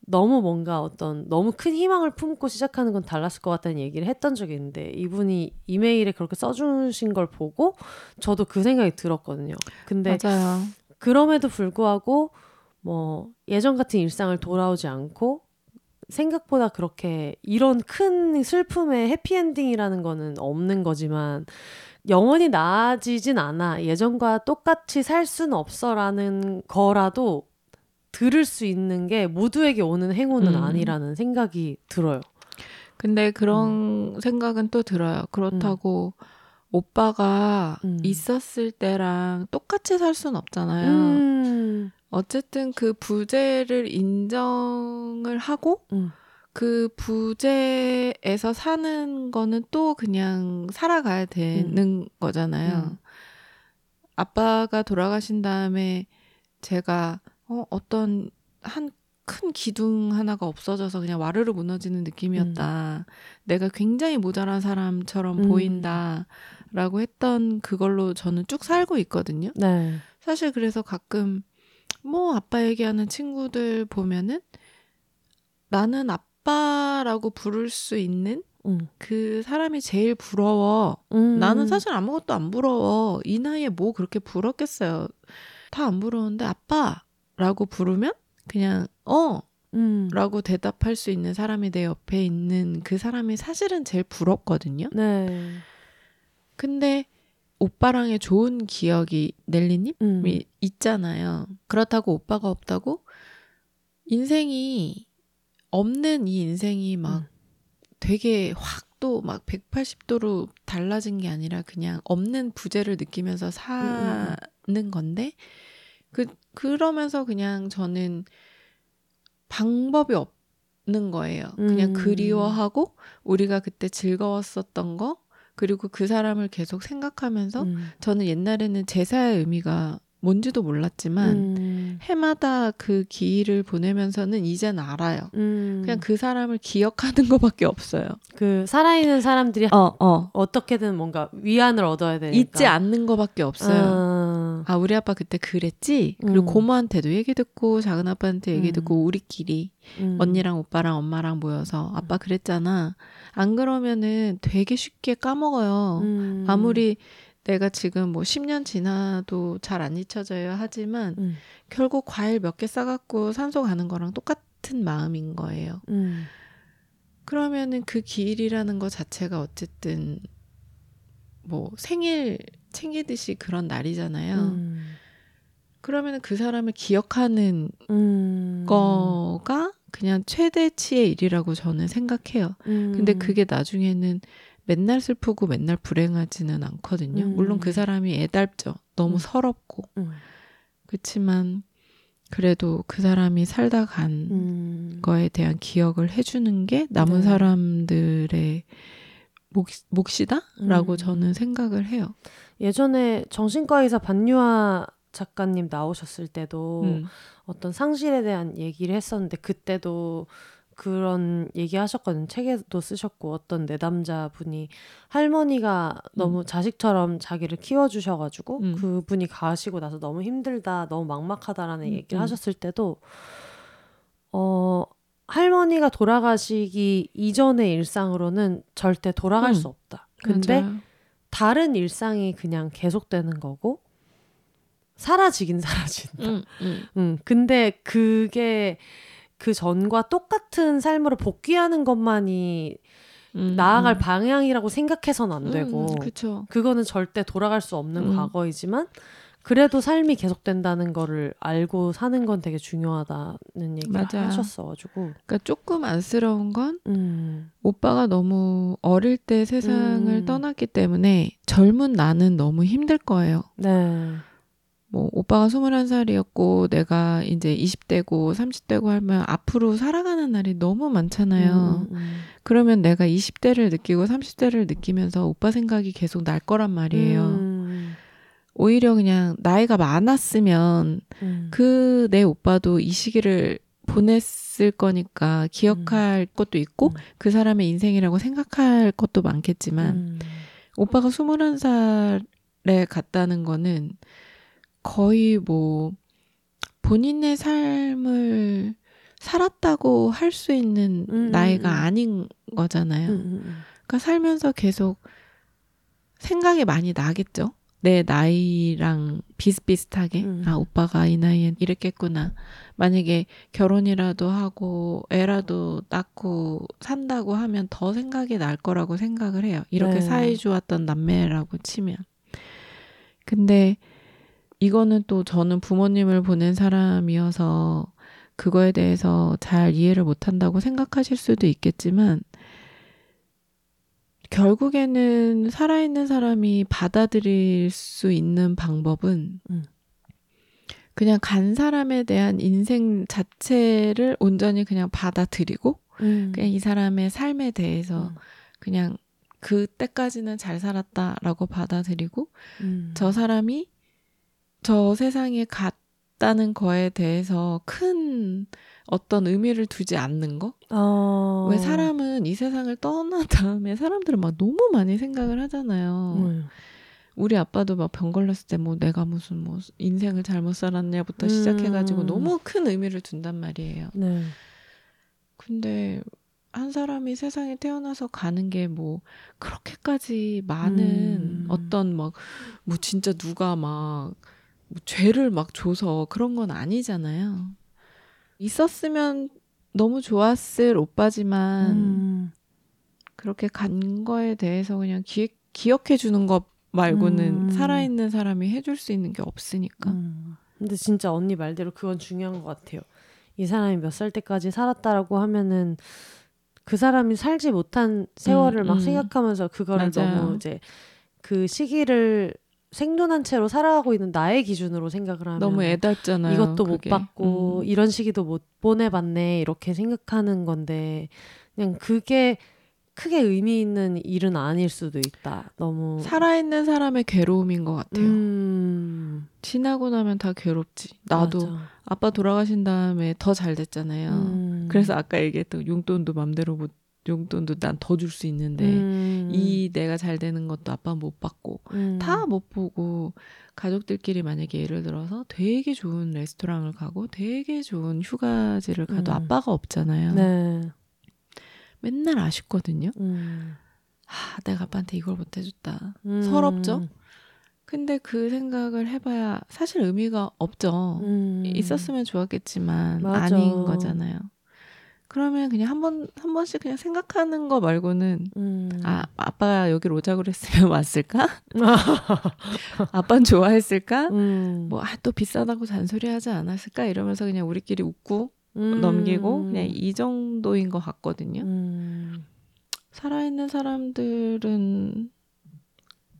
너무 뭔가 어떤 너무 큰 희망을 품고 시작하는 건 달랐을 것 같다는 얘기를 했던 적이 있는데 이분이 이메일에 그렇게 써주신 걸 보고 저도 그 생각이 들었거든요. 근데 맞아요. 그럼에도 불구하고 뭐 예전 같은 일상을 돌아오지 않고 생각보다 그렇게 이런 큰 슬픔의 해피엔딩이라는 거는 없는 거지만 영원히 나아지진 않아 예전과 똑같이 살 수는 없어라는 거라도 들을 수 있는 게 모두에게 오는 행운은 음. 아니라는 생각이 들어요. 근데 그런 생각은 또 들어요. 그렇다고 오빠가 음. 있었을 때랑 똑같이 살 수는 없잖아요. 음. 어쨌든 그 부재를 인정을 하고 음. 그 부재에서 사는 거는 또 그냥 살아가야 되는 거잖아요. 음. 아빠가 돌아가신 다음에 제가 어, 어떤 한 큰 기둥 하나가 없어져서 그냥 와르르 무너지는 느낌이었다. 내가 굉장히 모자란 사람처럼 음. 보인다라고 했던 그걸로 저는 쭉 살고 있거든요. 네. 사실 그래서 가끔 뭐 아빠 얘기하는 친구들 보면은 나는 아빠라고 부를 수 있는 음. 그 사람이 제일 부러워. 음. 나는 사실 아무것도 안 부러워. 이 나이에 뭐 그렇게 부럽겠어요. 다 안 부러운데 아빠 라고 부르면 그냥 어 음. 라고 대답할 수 있는 사람이 내 옆에 있는 그 사람이 사실은 제일 부럽거든요. 네. 근데 오빠랑의 좋은 기억이 넬리님 음. 이 있잖아요. 그렇다고 오빠가 없다고 인생이 없는 이 인생이 막 음. 되게 확 또 막 180도로 달라진 게 아니라 그냥 없는 부재를 느끼면서 사는 건데 그 그러면서 그냥 저는 방법이 없는 거예요. 그냥 음. 그리워하고 우리가 그때 즐거웠었던 거 그리고 그 사람을 계속 생각하면서 음. 저는 옛날에는 제사의 의미가 뭔지도 몰랐지만 음. 해마다 그 기일을 보내면서는 이젠 알아요. 음. 그냥 그 사람을 기억하는 것밖에 없어요. 그 살아있는 사람들이 어, 어. 어떻게든 뭔가 위안을 얻어야 되니까 잊지 않는 것밖에 없어요. 아, 아, 우리 아빠 그때 그랬지? 그리고 음. 고모한테도 얘기 듣고, 작은 아빠한테 얘기 음. 듣고, 우리끼리, 음. 언니랑 오빠랑 엄마랑 모여서, 아빠 그랬잖아. 안 그러면은 되게 쉽게 까먹어요. 음. 아무리 내가 지금 뭐 10년 지나도 잘 안 잊혀져요 하지만, 음. 결국 과일 몇 개 싸갖고 산소 가는 거랑 똑같은 마음인 거예요. 음. 그러면은 그 기일이라는 것 자체가 어쨌든 뭐 생일 챙기듯이 그런 날이잖아요. 음. 그러면은 그 사람을 기억하는 음. 거가 그냥 최대치의 일이라고 저는 생각해요. 음. 근데 그게 나중에는 맨날 슬프고 맨날 불행하지는 않거든요. 음. 물론 그 사람이 애달죠. 너무 음. 서럽고. 음. 그렇지만 그래도 그 사람이 살다 간 음. 거에 대한 기억을 해주는 게 남은 네. 사람들의 몫, 몫이다라고 음. 저는 생각을 해요. 예전에 정신과 의사 반유아 작가님 나오셨을 때도 음. 어떤 상실에 대한 얘기를 했었는데 그때도 그런 얘기 하셨거든요. 책에도 쓰셨고 어떤 내담자 분이 할머니가 너무 자식처럼 자기를 키워주셔가지고 음. 그분이 가시고 나서 너무 힘들다, 너무 막막하다라는 음, 얘기를 음. 하셨을 때도 어 할머니가 돌아가시기 이전의 일상으로는 절대 돌아갈 음. 수 없다. 근데 맞아요. 다른 일상이 그냥 계속되는 거고 사라지긴 사라진다. 음, 음. 음, 근데 그게 그 전과 똑같은 삶으로 복귀하는 것만이 음, 나아갈 음. 방향이라고 생각해서는 안 되고 음, 그쵸. 그거는 절대 돌아갈 수 없는 음. 과거이지만 그래도 삶이 계속된다는 거를 알고 사는 건 되게 중요하다는 얘기를 맞아요. 하셨어가지고 그러니까 조금 안쓰러운 건 음, 오빠가 너무 어릴 때 세상을 음. 떠났기 때문에 젊은 나는 너무 힘들 거예요. 네, 뭐 오빠가 21살이었고 내가 이제 20대고 30대고 하면 앞으로 살아가는 날이 너무 많잖아요. 음, 음. 그러면 내가 20대를 느끼고 30대를 느끼면서 오빠 생각이 계속 날 거란 말이에요. 음, 오히려 그냥 나이가 많았으면 음. 그내 오빠도 이 시기를 보냈을 거니까 기억할 것도 있고 음. 그 사람의 인생이라고 생각할 것도 많겠지만 음. 오빠가 21살에 갔다는 거는 거의 뭐 본인의 삶을 살았다고 할 수 있는 음, 나이가 음. 아닌 거잖아요. 음, 음, 음. 그러니까 살면서 계속 생각이 많이 나겠죠. 내 나이랑 비슷비슷하게 음. 아 오빠가 이 나이엔 이랬겠구나. 만약에 결혼이라도 하고 애라도 낳고 산다고 하면 더 생각이 날 거라고 생각을 해요. 이렇게 네. 사이 좋았던 남매라고 치면. 근데 이거는 또 저는 부모님을 보낸 사람이어서 그거에 대해서 잘 이해를 못한다고 생각하실 수도 있겠지만 결국에는 살아있는 사람이 받아들일 수 있는 방법은 음. 그냥 간 사람에 대한 인생 자체를 온전히 그냥 받아들이고 음. 그냥 이 사람의 삶에 대해서 음. 그냥 그때까지는 잘 살았다라고 받아들이고 음. 저 사람이 저 세상에 갔다는 거에 대해서 큰 어떤 의미를 두지 않는 거? 어. 왜 사람은 이 세상을 떠난 다음에 사람들은 막 너무 많이 생각을 하잖아요. 음. 우리 아빠도 막 병 걸렸을 때 뭐 내가 무슨 뭐 인생을 잘못 살았냐부터 음. 시작해가지고 너무 큰 의미를 둔단 말이에요. 네. 근데 한 사람이 세상에 태어나서 가는 게 뭐 그렇게까지 많은 음. 어떤 막 뭐 진짜 누가 막 뭐 죄를 막 줘서 그런 건 아니잖아요. 있었으면 너무 좋았을 오빠지만 음. 그렇게 간 거에 대해서 그냥 기, 기억해 주는 것 말고는 음. 살아있는 사람이 해줄 수 있는 게 없으니까. 음. 근데 진짜 언니 말대로 그건 중요한 것 같아요. 이 사람이 몇 살 때까지 살았다라고 하면은 그 사람이 살지 못한 세월을 음, 막 음. 생각하면서 그거를 맞아요. 너무 이제 그 시기를 생존한 채로 살아가고 있는 나의 기준으로 생각을 하면 너무 애닿잖아요. 이것도 그게. 못 받고 음. 이런 시기도 못 보내봤네 이렇게 생각하는 건데 그냥 그게 크게 의미 있는 일은 아닐 수도 있다. 너무 살아있는 사람의 괴로움인 것 같아요. 음, 지나고 나면 다 괴롭지. 나도 맞아. 아빠 돌아가신 다음에 더 잘 됐잖아요. 음. 그래서 아까 얘기했던 용돈도 맘대로 못 용돈도 난 더 줄 수 있는데 음. 이 내가 잘 되는 것도 아빠 못 받고 음. 다못 보고 가족들끼리 만약에 예를 들어서 되게 좋은 레스토랑을 가고 되게 좋은 휴가지를 가도 음. 아빠가 없잖아요. 네. 맨날 아쉽거든요. 음. 아, 내가 아빠한테 이걸 못 해줬다. 음. 서럽죠? 근데 그 생각을 해봐야 사실 의미가 없죠. 음. 있었으면 좋았겠지만 맞아. 아닌 거잖아요. 그러면 그냥 한 번, 한 번씩 그냥 생각하는 거 말고는 음. 아, 아빠가 여기로 오자 그랬으면 왔을까? 아빠는 좋아했을까? 음. 뭐, 아, 또 비싸다고 잔소리 하지 않았을까? 이러면서 그냥 우리끼리 웃고 음. 넘기고 그냥 이 정도인 것 같거든요. 음. 살아있는 사람들은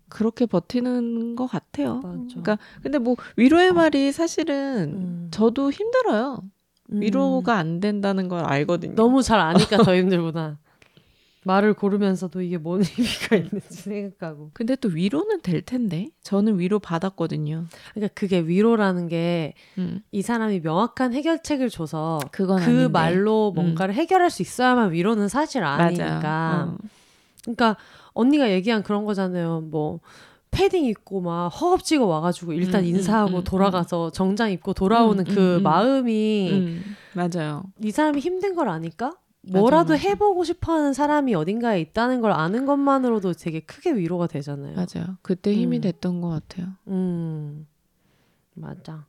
그렇게 버티는 것 같아요. 맞아. 그러니까 근데 뭐 위로의 말이 사실은 음. 저도 힘들어요. 음. 위로가 안 된다는 걸 알거든요. 너무 잘 아니까 더 힘들구나. 말을 고르면서도 이게 뭔 의미가 있는지 생각하고. 근데 또 위로는 될 텐데 저는 위로 받았거든요. 그러니까 그게 위로라는 게이 음, 사람이 명확한 해결책을 줘서 그 아닌데. 말로 뭔가를 해결할 수 있어야만 위로는 사실 아니니까. 어. 그러니까 언니가 얘기한 그런 거잖아요. 뭐 패딩 입고 막 허겁지겁 와가지고 일단 음, 인사하고 음, 음, 돌아가서 정장 입고 돌아오는 음, 그 음, 음. 마음이 음, 맞아요. 이 사람이 힘든 걸 아니까 뭐라도 맞아. 해보고 싶어하는 사람이 어딘가에 있다는 걸 아는 것만으로도 되게 크게 위로가 되잖아요. 맞아요. 그때 힘이 음. 됐던 것 같아요. 음, 맞아.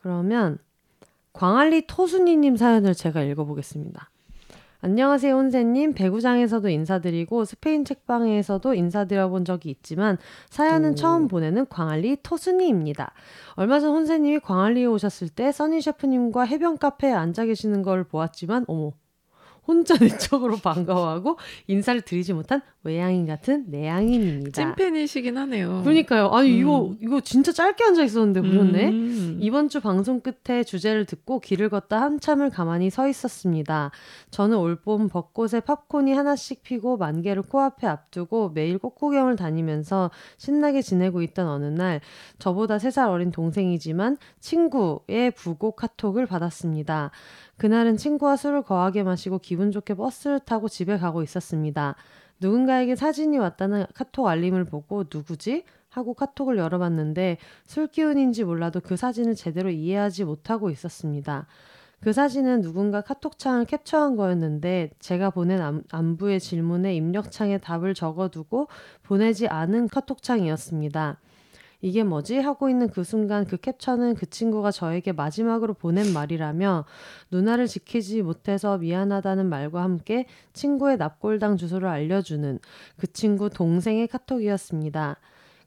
그러면 광안리 토순이님 사연을 제가 읽어보겠습니다. 안녕하세요, 혼세님. 배구장에서도 인사드리고 스페인 책방에서도 인사드려본 적이 있지만 사연은 오. 처음 보내는 광안리 토순이입니다. 얼마 전 혼세님이 광안리에 오셨을 때 써니 셰프님과 해변 카페에 앉아 계시는 걸 보았지만 어머, 혼자 내적으로 반가워하고 인사를 드리지 못한 외양인 같은 내양인입니다. 찐팬이시긴 하네요. 그러니까요. 아니 음. 이거 이거 진짜 짧게 앉아 있었는데 보셨네. 음. 이번 주 방송 끝에 주제를 듣고 길을 걷다 한참을 가만히 서 있었습니다. 저는 올봄 벚꽃에 팝콘이 하나씩 피고 만개를 코앞에 앞두고 매일 꽃구경을 다니면서 신나게 지내고 있던 어느 날 저보다 3살 어린 동생이지만 친구의 부고 카톡을 받았습니다. 그날은 친구와 술을 거하게 마시고 기분 좋게 버스를 타고 집에 가고 있었습니다. 누군가에게 사진이 왔다는 카톡 알림을 보고 누구지? 하고 카톡을 열어봤는데 술 기운인지 몰라도 그 사진을 제대로 이해하지 못하고 있었습니다. 그 사진은 누군가 카톡창을 캡처한 거였는데 제가 보낸 안, 안부의 질문에 입력창에 답을 적어두고 보내지 않은 카톡창이었습니다. 이게 뭐지? 하고 있는 그 순간 그 캡처는 그 친구가 저에게 마지막으로 보낸 말이라며 누나를 지키지 못해서 미안하다는 말과 함께 친구의 납골당 주소를 알려주는 그 친구 동생의 카톡이었습니다.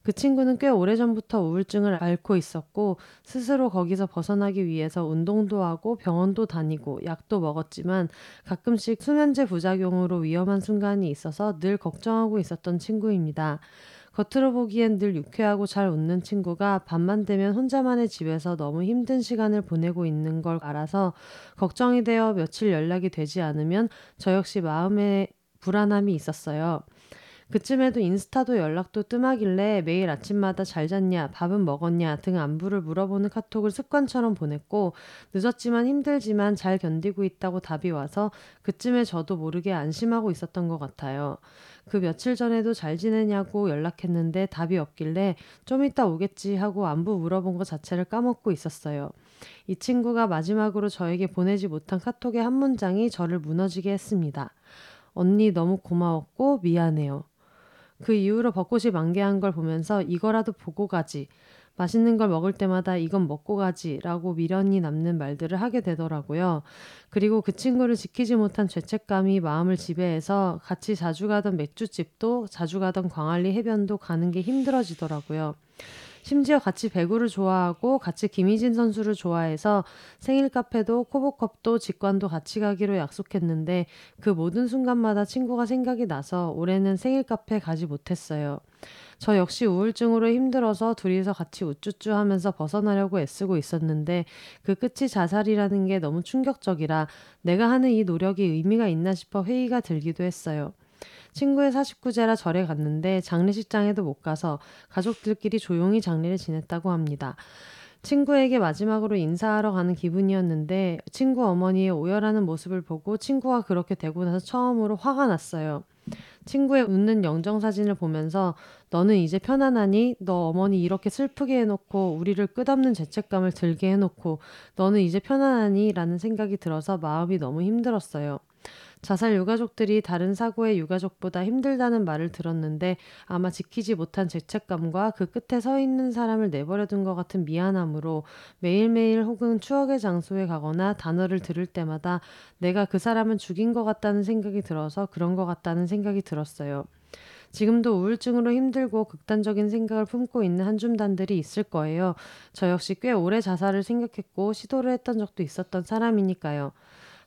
그 친구는 꽤 오래전부터 우울증을 앓고 있었고 스스로 거기서 벗어나기 위해서 운동도 하고 병원도 다니고 약도 먹었지만 가끔씩 수면제 부작용으로 위험한 순간이 있어서 늘 걱정하고 있었던 친구입니다. 겉으로 보기엔 늘 유쾌하고 잘 웃는 친구가 밤만 되면 혼자만의 집에서 너무 힘든 시간을 보내고 있는 걸 알아서 걱정이 되어 며칠 연락이 되지 않으면 저 역시 마음에 불안함이 있었어요. 그쯤에도 인스타도 연락도 뜸하길래 매일 아침마다 잘 잤냐, 밥은 먹었냐 등 안부를 물어보는 카톡을 습관처럼 보냈고 늦었지만 힘들지만 잘 견디고 있다고 답이 와서 그쯤에 저도 모르게 안심하고 있었던 것 같아요. 그 며칠 전에도 잘 지내냐고 연락했는데 답이 없길래 좀 이따 오겠지 하고 안부 물어본 것 자체를 까먹고 있었어요. 이 친구가 마지막으로 저에게 보내지 못한 카톡의 한 문장이 저를 무너지게 했습니다. 언니 너무 고마웠고 미안해요. 그 이후로 벚꽃이 만개한 걸 보면서 이거라도 보고 가지. 맛있는 걸 먹을 때마다 이건 먹고 가지 라고 미련이 남는 말들을 하게 되더라고요. 그리고 그 친구를 지키지 못한 죄책감이 마음을 지배해서 같이 자주 가던 맥주집도 자주 가던 광안리 해변도 가는 게 힘들어지더라고요. 심지어 같이 배구를 좋아하고 같이 김희진 선수를 좋아해서 생일 카페도 코보컵도 직관도 같이 가기로 약속했는데 그 모든 순간마다 친구가 생각이 나서 올해는 생일 카페 가지 못했어요. 저 역시 우울증으로 힘들어서 둘이서 같이 우쭈쭈 하면서 벗어나려고 애쓰고 있었는데 그 끝이 자살이라는 게 너무 충격적이라 내가 하는 이 노력이 의미가 있나 싶어 회의가 들기도 했어요. 친구의 49제라 절에 갔는데 장례식장에도 못 가서 가족들끼리 조용히 장례를 지냈다고 합니다. 친구에게 마지막으로 인사하러 가는 기분이었는데 친구 어머니의 오열하는 모습을 보고 친구가 그렇게 되고 나서 처음으로 화가 났어요. 친구의 웃는 영정 사진을 보면서 너는 이제 편안하니? 너 어머니 이렇게 슬프게 해놓고 우리를 끝없는 죄책감을 들게 해놓고 너는 이제 편안하니? 라는 생각이 들어서 마음이 너무 힘들었어요. 자살 유가족들이 다른 사고의 유가족보다 힘들다는 말을 들었는데 아마 지키지 못한 죄책감과 그 끝에 서 있는 사람을 내버려둔 것 같은 미안함으로 매일매일 혹은 추억의 장소에 가거나 단어를 들을 때마다 내가 그 사람을 죽인 것 같다는 생각이 들어서 그런 것 같다는 생각이 들었어요. 지금도 우울증으로 힘들고 극단적인 생각을 품고 있는 한줌단들이 있을 거예요. 저 역시 꽤 오래 자살을 생각했고 시도를 했던 적도 있었던 사람이니까요.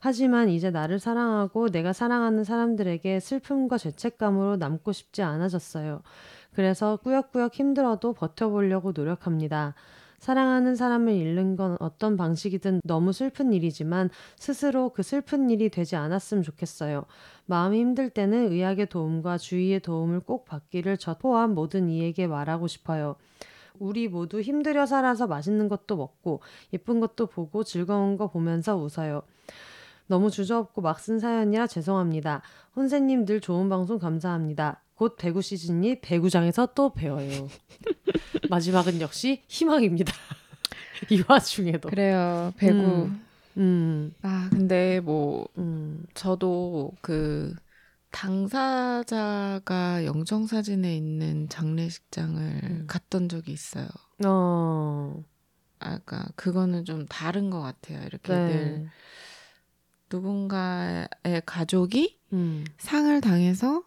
하지만 이제 나를 사랑하고 내가 사랑하는 사람들에게 슬픔과 죄책감으로 남고 싶지 않아졌어요. 그래서 꾸역꾸역 힘들어도 버텨보려고 노력합니다. 사랑하는 사람을 잃는 건 어떤 방식이든 너무 슬픈 일이지만 스스로 그 슬픈 일이 되지 않았으면 좋겠어요. 마음이 힘들 때는 의학의 도움과 주위의 도움을 꼭 받기를 저 포함 모든 이에게 말하고 싶어요. 우리 모두 힘들여 살아서 맛있는 것도 먹고 예쁜 것도 보고 즐거운 거 보면서 웃어요. 너무 주저없고 막 쓴 사연이라 죄송합니다. 혼세님 늘 좋은 방송 감사합니다. 곧 배구 시즌이 배구장에서 또 배워요. 마지막은 역시 희망입니다. 이 와중에도. 그래요. 배구. 음. 음. 아, 근데 뭐 음. 저도 그 당사자가 영정 사진에 있는 장례식장을 음. 갔던 적이 있어요. 어. 아까 그거는 좀 다른 것 같아요. 이렇게 늘 네. 누군가의 가족이 음. 상을 당해서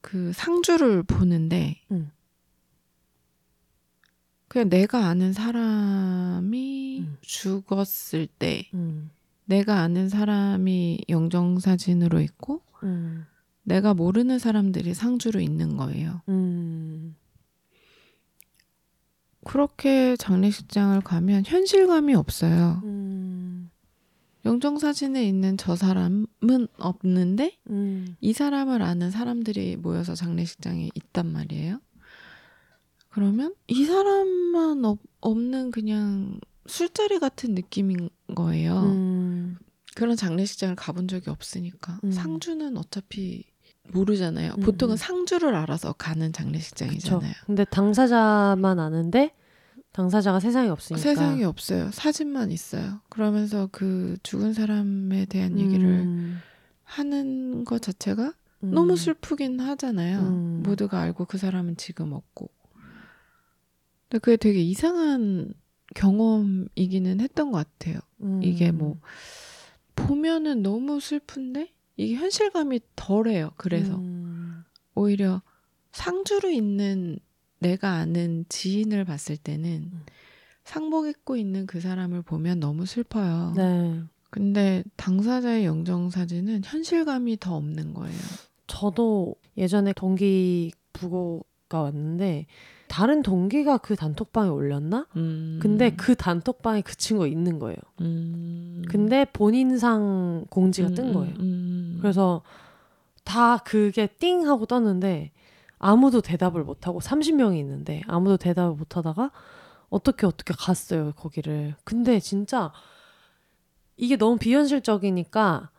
그 상주를 보는데 음. 그냥 내가 아는 사람이 음. 죽었을 때 음. 내가 아는 사람이 영정 사진으로 있고 음. 내가 모르는 사람들이 상주로 있는 거예요. 음. 그렇게 장례식장을 가면 현실감이 없어요. 음. 영정 사진에 있는 저 사람은 없는데 음. 이 사람을 아는 사람들이 모여서 장례식장에 있단 말이에요. 그러면 이 사람만 없, 없는 그냥 술자리 같은 느낌인 거예요. 음. 그런 장례식장을 가본 적이 없으니까 음. 상주는 어차피 모르잖아요. 음, 보통은 음. 상주를 알아서 가는 그쵸. 장례식장이잖아요. 근데 당사자만 아는데 당사자가 세상에 없으니까. 세상에 없어요. 사진만 있어요. 그러면서 그 죽은 사람에 대한 얘기를 음. 하는 것 자체가 음. 너무 슬프긴 하잖아요. 음. 모두가 알고 그 사람은 지금 없고. 근데 그게 되게 이상한 경험이기는 했던 것 같아요. 음. 이게 뭐 보면은 너무 슬픈데 이게 현실감이 덜해요. 그래서 음. 오히려 상주로 있는 내가 아는 지인을 봤을 때는 음. 상복 입고 있는 그 사람을 보면 너무 슬퍼요. 네. 근데 당사자의 영정 사진은 현실감이 더 없는 거예요. 저도 예전에 동기 부고가 왔는데 다른 동기가 그 단톡방에 올렸나? 음. 근데 그 단톡방에 그 친구가 있는 거예요. 음. 근데 본인상 공지가 뜬 음, 거예요. 음. 그래서 다 그게 띵 하고 떴는데 아무도 대답을 못 하고 30명이 있는데 아무도 대답을 못 하다가 어떻게 어떻게 갔어요, 거기를. 근데 진짜 이게 너무 비현실적이니까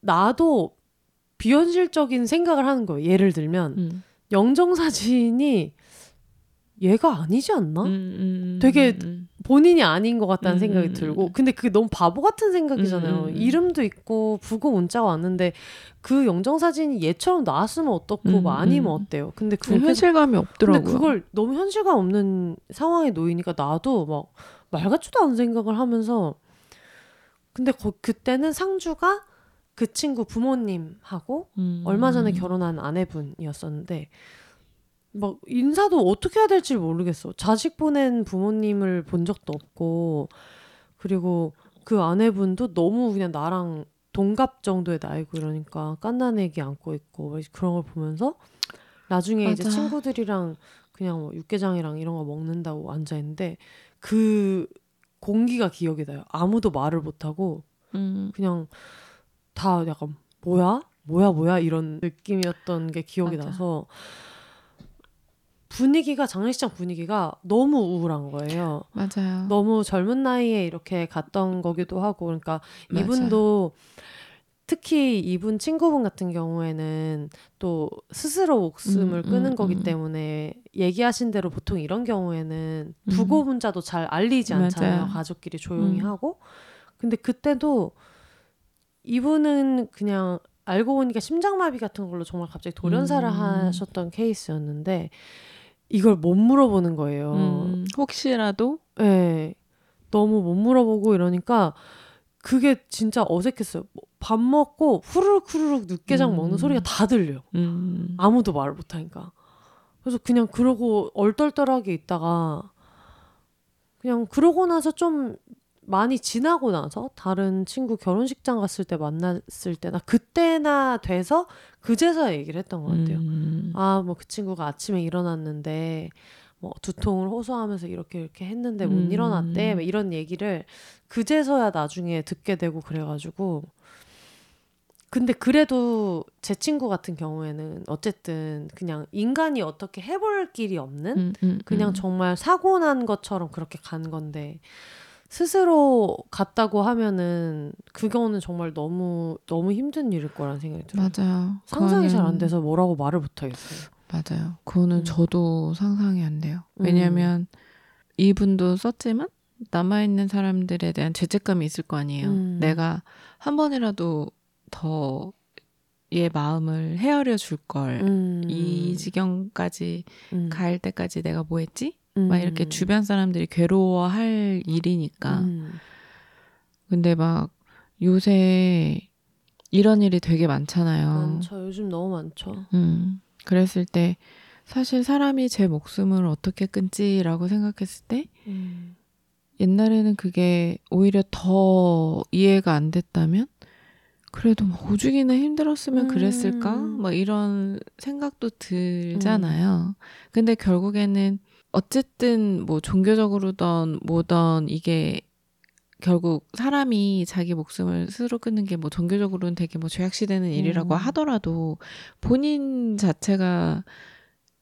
나도 비현실적인 생각을 하는 거예요. 예를 들면 음. 영정 사진이 얘가 아니지 않나? 음, 음, 되게 음, 본인이 아닌 것 같다는 음, 생각이 음, 들고 음. 근데 그게 너무 바보 같은 생각이잖아요. 음, 음, 음. 이름도 있고 부고 문자가 왔는데 그 영정 사진이 얘처럼 나왔으면 어떻고 음, 뭐 아니면 음. 어때요? 근데 그 현실감이 없더라고요. 근데 그걸 너무 현실감 없는 상황에 놓이니까 나도 막 말 같지도 않은 생각을 하면서 근데 거, 그때는 상주가 그 친구 부모님하고 음. 얼마 전에 결혼한 아내분이었었는데 막 인사도 어떻게 해야 될지 모르겠어. 자식 보낸 부모님을 본 적도 없고 그리고 그 아내분도 너무 그냥 나랑 동갑 정도의 나이고 이러니까 깐난 애기 안고 있고 막 그런 걸 보면서 나중에 이제 맞아. 친구들이랑 그냥 뭐 육개장이랑 이런 거 먹는다고 앉아 있는데 그 공기가 기억이 나요. 아무도 말을 못 하고 음. 그냥 다 약간 뭐야 뭐야 뭐야 이런 느낌이었던 게 기억이 맞아. 나서 분위기가 장례식장 분위기가 너무 우울한 거예요. 맞아요. 너무 젊은 나이에 이렇게 갔던 거기도 하고 그러니까 맞아. 이분도 특히 이분 친구분 같은 경우에는 또 스스로 목숨을 음, 끊은 음, 거기 음. 때문에 얘기하신 대로 보통 이런 경우에는 음. 부고 문자도 잘 알리지 않잖아요. 맞아요. 가족끼리 조용히 음. 하고. 근데 그때도 이분은 그냥 알고 보니까 심장마비 같은 걸로 정말 갑자기 돌연사를 음. 하셨던 케이스였는데 이걸 못 물어보는 거예요. 음, 혹시라도 네. 너무 못 물어보고 이러니까 그게 진짜 어색했어요. 뭐밥 먹고 후루룩 후루룩 육개장 음. 먹는 소리가 다 들려. 음. 아무도 말을 못 하니까. 그래서 그냥 그러고 얼떨떨하게 있다가 그냥 그러고 나서 좀 많이 지나고 나서 다른 친구 결혼식장 갔을 때 만났을 때나 그때나 돼서 그제서야 얘기를 했던 것 같아요. 음. 아, 뭐 그 친구가 아침에 일어났는데 뭐 두통을 호소하면서 이렇게 이렇게 했는데 못 음. 일어났대. 뭐 이런 얘기를 그제서야 나중에 듣게 되고 그래가지고 근데 그래도 제 친구 같은 경우에는 어쨌든 그냥 인간이 어떻게 해볼 길이 없는 음, 음, 그냥 음. 정말 사고 난 것처럼 그렇게 간 건데 스스로 갔다고 하면은 그 경우는 정말 너무 너무 힘든 일일 거라는 생각이 들어요. 맞아요. 상상이 잘안 그거는- 돼서 뭐라고 말을 못 하겠어요. 맞아요. 그거는 음. 저도 상상이 안 돼요. 음. 왜냐하면 이분도 썼지만 남아 있는 사람들에 대한 죄책감이 있을 거 아니에요. 음. 내가 한 번이라도 더 얘 마음을 헤아려 줄 걸. 음. 이 지경까지 음. 갈 때까지 내가 뭐 했지? 음. 막 이렇게 주변 사람들이 괴로워할 일이니까. 음. 근데 막 요새 이런 일이 되게 많잖아요. 많죠. 요즘 너무 많죠. 음, 그랬을 때 사실 사람이 제 목숨을 어떻게 끊지라고 생각했을 때 음. 옛날에는 그게 오히려 더 이해가 안 됐다면 그래도 뭐 오죽이나 힘들었으면 그랬을까? 음. 뭐 이런 생각도 들잖아요. 근데 결국에는 어쨌든 뭐 종교적으로든 뭐든 이게 결국 사람이 자기 목숨을 스스로 끊는 게 뭐 종교적으로는 되게 뭐 죄악시되는 일이라고 음. 하더라도 본인 자체가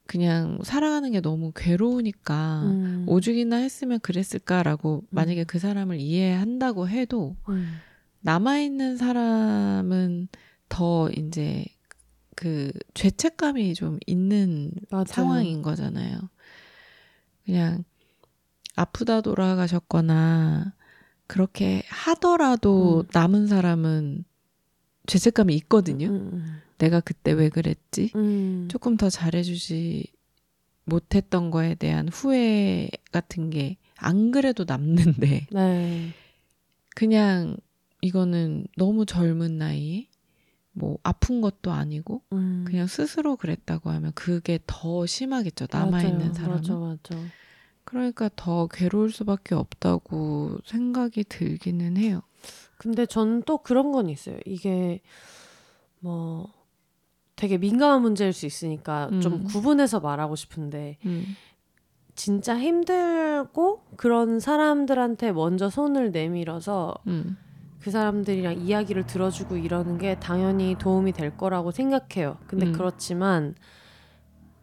그냥 살아가는 게 너무 괴로우니까 음. 오죽이나 했으면 그랬을까라고 만약에 음. 그 사람을 이해한다고 해도 음. 남아있는 사람은 더 이제 그 죄책감이 좀 있는 맞아요. 상황인 거잖아요. 그냥 아프다 돌아가셨거나 그렇게 하더라도 음. 남은 사람은 죄책감이 있거든요. 음, 내가 그때 왜 그랬지? 음. 조금 더 잘해주지 못했던 거에 대한 후회 같은 게 안 그래도 남는데 네. 그냥 이거는 너무 젊은 나이에 뭐 아픈 것도 아니고 음. 그냥 스스로 그랬다고 하면 그게 더 심하겠죠 남아 있는. 사람은 맞아, 맞아. 그러니까 더 괴로울 수밖에 없다고 생각이 들기는 해요. 근데 전 또 그런 건 있어요. 이게 뭐 되게 민감한 문제일 수 있으니까 좀 음. 구분해서 말하고 싶은데 음. 진짜 힘들고 그런 사람들한테 먼저 손을 내밀어서 음. 그 사람들이랑 이야기를 들어주고 이러는 게 당연히 도움이 될 거라고 생각해요. 근데 음. 그렇지만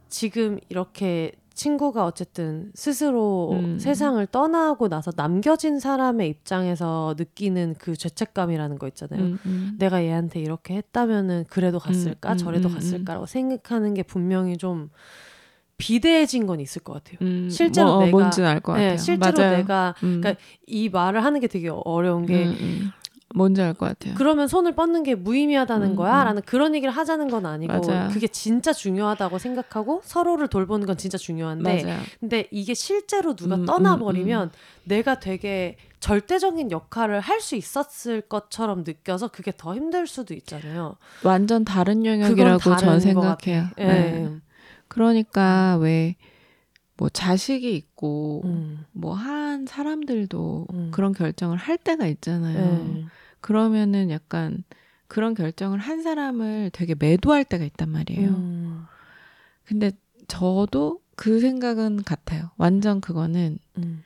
지금 이렇게 친구가 어쨌든 스스로 음. 세상을 떠나고 나서 남겨진 사람의 입장에서 느끼는 그 죄책감이라는 거 있잖아요. 음. 음. 내가 얘한테 이렇게 했다면은 그래도 갔을까 음, 음, 저래도 음, 갔을까라고 생각하는 게 분명히 좀 비대해진 건 있을 것 같아요. 음. 실제로 뭐, 어, 내가- 뭔지는 알것 같아요. 네, 실제로 맞아요. 내가 음. 그러니까 이 말을 하는 게 되게 어려운 게. 뭔지 알 것 같아요. 그러면 손을 뻗는 게 무의미하다는 음, 거야? 음. 라는 그런 얘기를 하자는 건 아니고 맞아요. 그게 진짜 중요하다고 생각하고 서로를 돌보는 건 진짜 중요한데 맞아요. 근데 이게 실제로 누가 음, 떠나버리면 내가 되게 절대적인 역할을 할 수 있었을 것처럼 느껴서 그게 더 힘들 수도 있잖아요. 완전 다른 영역이라고 다른 전 생각해요. 예. 네. 그러니까 왜 뭐 자식이 있고 음. 뭐한 사람들도 음. 그런 결정을 할 때가 있잖아요. 예. 그러면은 약간 그런 결정을 한 사람을 되게 매도할 때가 있단 말이에요. 음. 근데 저도 그 생각은 같아요. 완전 그거는 음.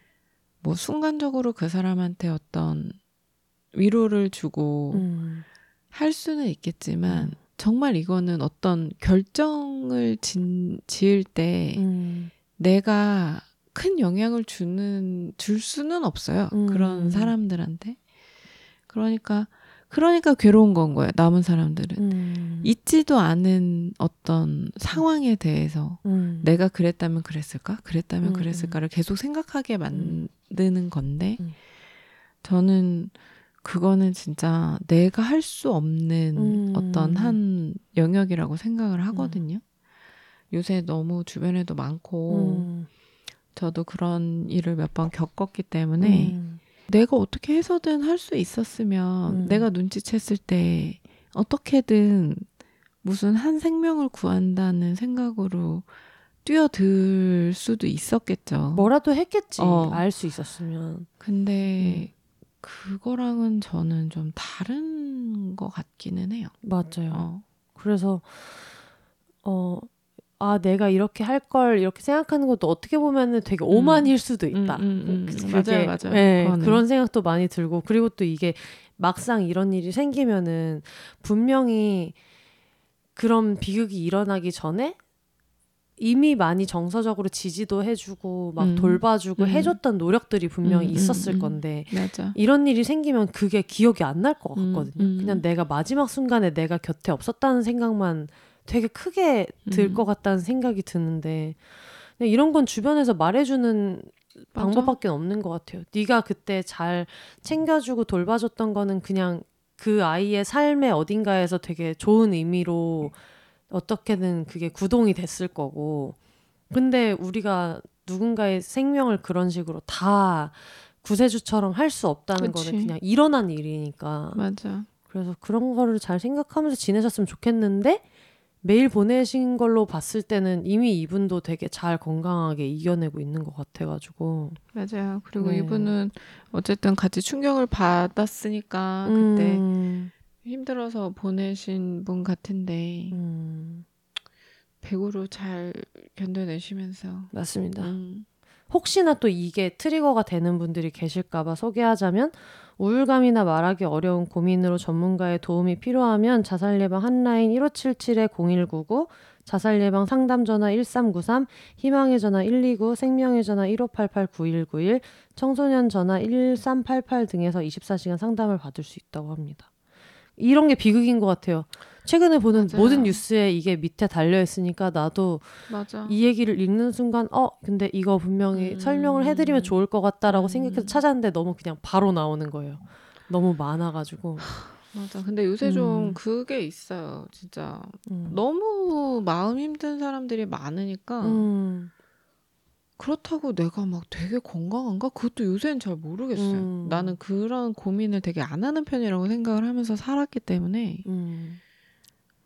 뭐 순간적으로 그 사람한테 어떤 위로를 주고 음. 할 수는 있겠지만 음. 정말 이거는 어떤 결정을 진, 지을 때 음. 내가 큰 영향을 주는 줄 수는 없어요. 음. 그런 사람들한테. 그러니까 그러니까 괴로운 건 거예요. 남은 사람들은 음. 있지도 않은 어떤 상황에 대해서 음. 내가 그랬다면 그랬을까? 그랬다면 음, 그랬을까를 계속 생각하게 만드는 건데 음. 저는 그거는 진짜 내가 할 수 없는 음. 어떤 한 영역이라고 생각을 하거든요. 요새 너무 주변에도 많고 음. 저도 그런 일을 몇 번 겪었기 때문에 음. 내가 어떻게 해서든 할 수 있었으면 음. 내가 눈치챘을 때 어떻게든 무슨 한 생명을 구한다는 생각으로 뛰어들 수도 있었겠죠. 뭐라도 했겠지 어. 알수 있었으면 근데 그거랑은 저는 좀 다른 것 같기는 해요. 맞아요. 어. 그래서 어. 아, 내가 이렇게 할 걸 이렇게 생각하는 것도 어떻게 보면은 되게 오만일 수도 있다. 음, 음, 음. 그게, 맞아요, 맞아요. 예, 그거는. 그런 생각도 많이 들고 그리고 또 이게 막상 이런 일이 생기면은 분명히 그런 비극이 일어나기 전에 이미 많이 정서적으로 지지도 해주고 막 음. 돌봐주고 음. 해줬던 노력들이 분명히 음, 음, 있었을 음. 건데 맞아. 이런 일이 생기면 그게 기억이 안 날것 음, 같거든요. 음. 그냥 내가 마지막 순간에 내가 곁에 없었다는 생각만 되게 크게 들 음. 것 같다는 생각이 드는데 이런 건 주변에서 말해주는 맞아. 방법밖에 없는 것 같아요. 네가 그때 잘 챙겨주고 돌봐줬던 거는 그냥 그 아이의 삶의 어딘가에서 되게 좋은 의미로 어떻게든 그게 구동이 됐을 거고 근데 우리가 누군가의 생명을 그런 식으로 다 구세주처럼 할 수 없다는 그치. 거는 그냥 일어난 일이니까 맞아. 그래서 그런 거를 잘 생각하면서 지내셨으면 좋겠는데 메일 보내신 걸로 봤을 때는 이미 이분도 되게 잘 건강하게 이겨내고 있는 것 같아가지고. 맞아요. 그리고 네. 이분은 어쨌든 같이 충격을 받았으니까 그때 음, 힘들어서 보내신 분 같은데 음, 배우로 잘 견뎌내시면서 맞습니다. 음, 혹시나 또 이게 트리거가 되는 분들이 계실까봐 소개하자면 우울감이나 말하기 어려운 고민으로 전문가의 도움이 필요하면 자살 예방 한라인 1577-0199 자살 예방 상담 전화 1393 희망의 전화 129 생명의 전화 1588-9191 청소년 전화 1388 등에서 24시간 상담을 받을 수 있다고 합니다. 이런 게 비극인 것 같아요. 최근에 보는 맞아요. 모든 뉴스에 이게 밑에 달려 있으니까 나도 맞아. 이 얘기를 읽는 순간 어 근데 이거 분명히 음. 설명을 해드리면 좋을 것 같다라고 음. 생각해서 찾았는데 너무 그냥 바로 나오는 거예요. 너무 많아가지고 맞아. 근데 요새 좀 음. 그게 있어요. 진짜 음. 너무 마음 힘든 사람들이 많으니까 음. 그렇다고 내가 막 되게 건강한가? 그것도 요새는 잘 모르겠어요. 음. 나는 그런 고민을 되게 안 하는 편이라고 생각을 하면서 살았기 때문에 음.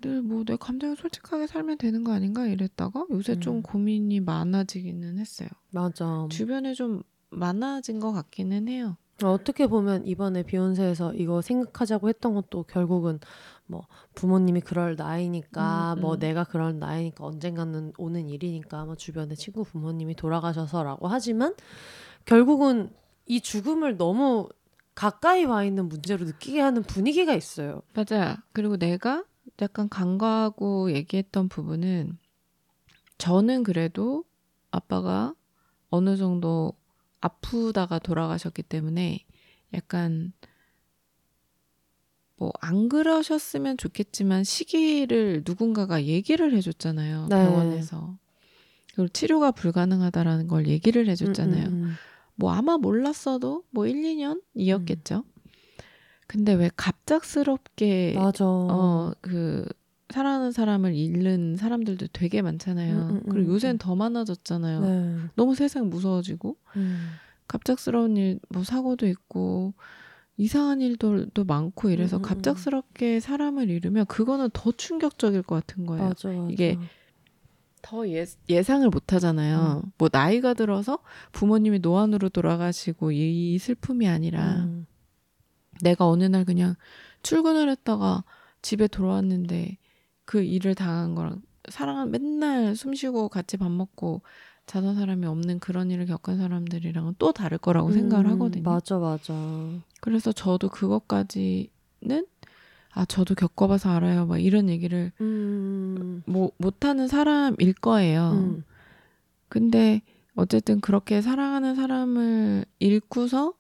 늘 뭐 내 감정에 솔직하게 살면 되는 거 아닌가 이랬다가 요새 좀 음. 고민이 많아지기는 했어요. 맞아. 주변에 좀 많아진 것 같기는 해요. 어떻게 보면 이번에 비욘세에서 이거 생각하자고 했던 것도 결국은 뭐 부모님이 그럴 나이니까 음, 뭐 음. 내가 그럴 나이니까 언젠가는 오는 일이니까 뭐 주변에 친구 부모님이 돌아가셔서라고 하지만 결국은 이 죽음을 너무 가까이 와 있는 문제로 느끼게 하는 분위기가 있어요. 맞아요. 그리고 내가 약간 간과하고 얘기했던 부분은 저는 그래도 아빠가 어느 정도 아프다가 돌아가셨기 때문에 약간 뭐 안 그러셨으면 좋겠지만 시기를 누군가가 얘기를 해줬잖아요. 네. 병원에서. 그리고 치료가 불가능하다라는 걸 얘기를 해줬잖아요. 음, 음, 뭐 아마 몰랐어도 뭐 1, 2년이었겠죠. 근데 왜 갑작스럽게 음. 맞아. 어, 그, 사랑하는 사람을 잃는 사람들도 되게 많잖아요. 음, 음, 음, 그리고 요새는 음. 더 많아졌잖아요. 네. 너무 세상 무서워지고, 음. 갑작스러운 일, 뭐, 사고도 있고, 이상한 일들도 많고 이래서. 갑작스럽게 사람을 잃으면 그거는 더 충격적일 것 같은 거예요. 맞아, 맞아. 이게 더 예, 예상을 못 하잖아요. 음. 뭐, 나이가 들어서 부모님이 노안으로 돌아가시고 이 슬픔이 아니라, 음. 내가 어느 날 그냥 출근을 했다가 집에 돌아왔는데 그 일을 당한 거랑 사랑한 맨날 숨 쉬고 같이 밥 먹고 자던 사람이 없는 그런 일을 겪은 사람들이랑은 또 다를 거라고 생각을 음, 하거든요. 맞아, 맞아. 그래서 저도 그것까지는 아 저도 겪어봐서 알아요. 막 이런 얘기를 음. 뭐 못하는 사람일 거예요. 음. 근데 어쨌든 그렇게 사랑하는 사람을 잃고서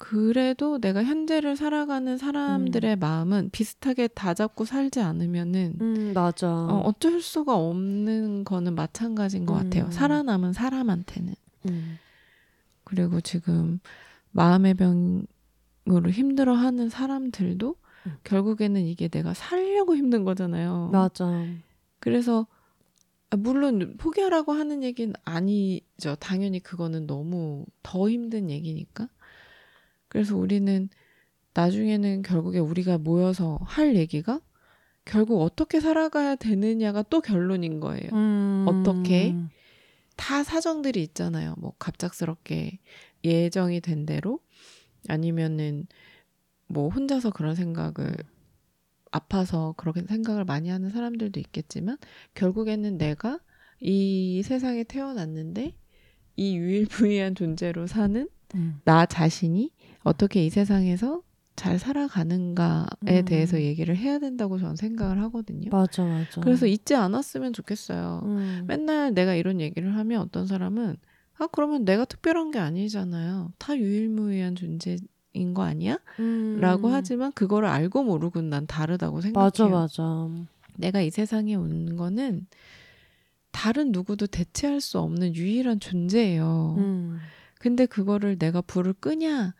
그래도 내가 현재를 살아가는 사람들의 마음은 비슷하게 다 잡고 살지 않으면은 음, 맞아. 어, 어쩔 수가 없는 거는 마찬가지인 것 같아요. 음. 살아남은 사람한테는. 음. 그리고 지금 마음의 병으로 힘들어하는 사람들도 음. 결국에는 이게 내가 살려고 힘든 거잖아요. 맞아. 그래서 아, 물론 포기하라고 하는 얘기는 아니죠. 당연히 그거는 너무 더 힘든 얘기니까. 그래서 우리는 나중에는 결국에 우리가 모여서 할 얘기가 결국 어떻게 살아가야 되느냐가 또 결론인 거예요. 음. 어떻게? 다 사정들이 있잖아요. 뭐 갑작스럽게 예정이 된 대로 아니면은 뭐 혼자서 그런 생각을 아파서 그렇게 생각을 많이 하는 사람들도 있겠지만 결국에는 내가 이 세상에 태어났는데 이 유일무이한 존재로 사는 음. 나 자신이 어떻게 이 세상에서 잘 살아가는가에 음. 대해서 얘기를 해야 된다고 저는 생각을 하거든요. 맞아, 맞아. 그래서 잊지 않았으면 좋겠어요. 음. 맨날 내가 이런 얘기를 하면 어떤 사람은 아 그러면 내가 특별한 게 아니잖아요. 다 유일무이한 존재인 거 아니야? 음. 라고 하지만 그거를 알고 모르고 난 다르다고 생각해요. 맞아, 맞아. 내가 이 세상에 온 거는 다른 누구도 대체할 수 없는 유일한 존재예요. 음. 근데 그거를 내가 불을 끄냐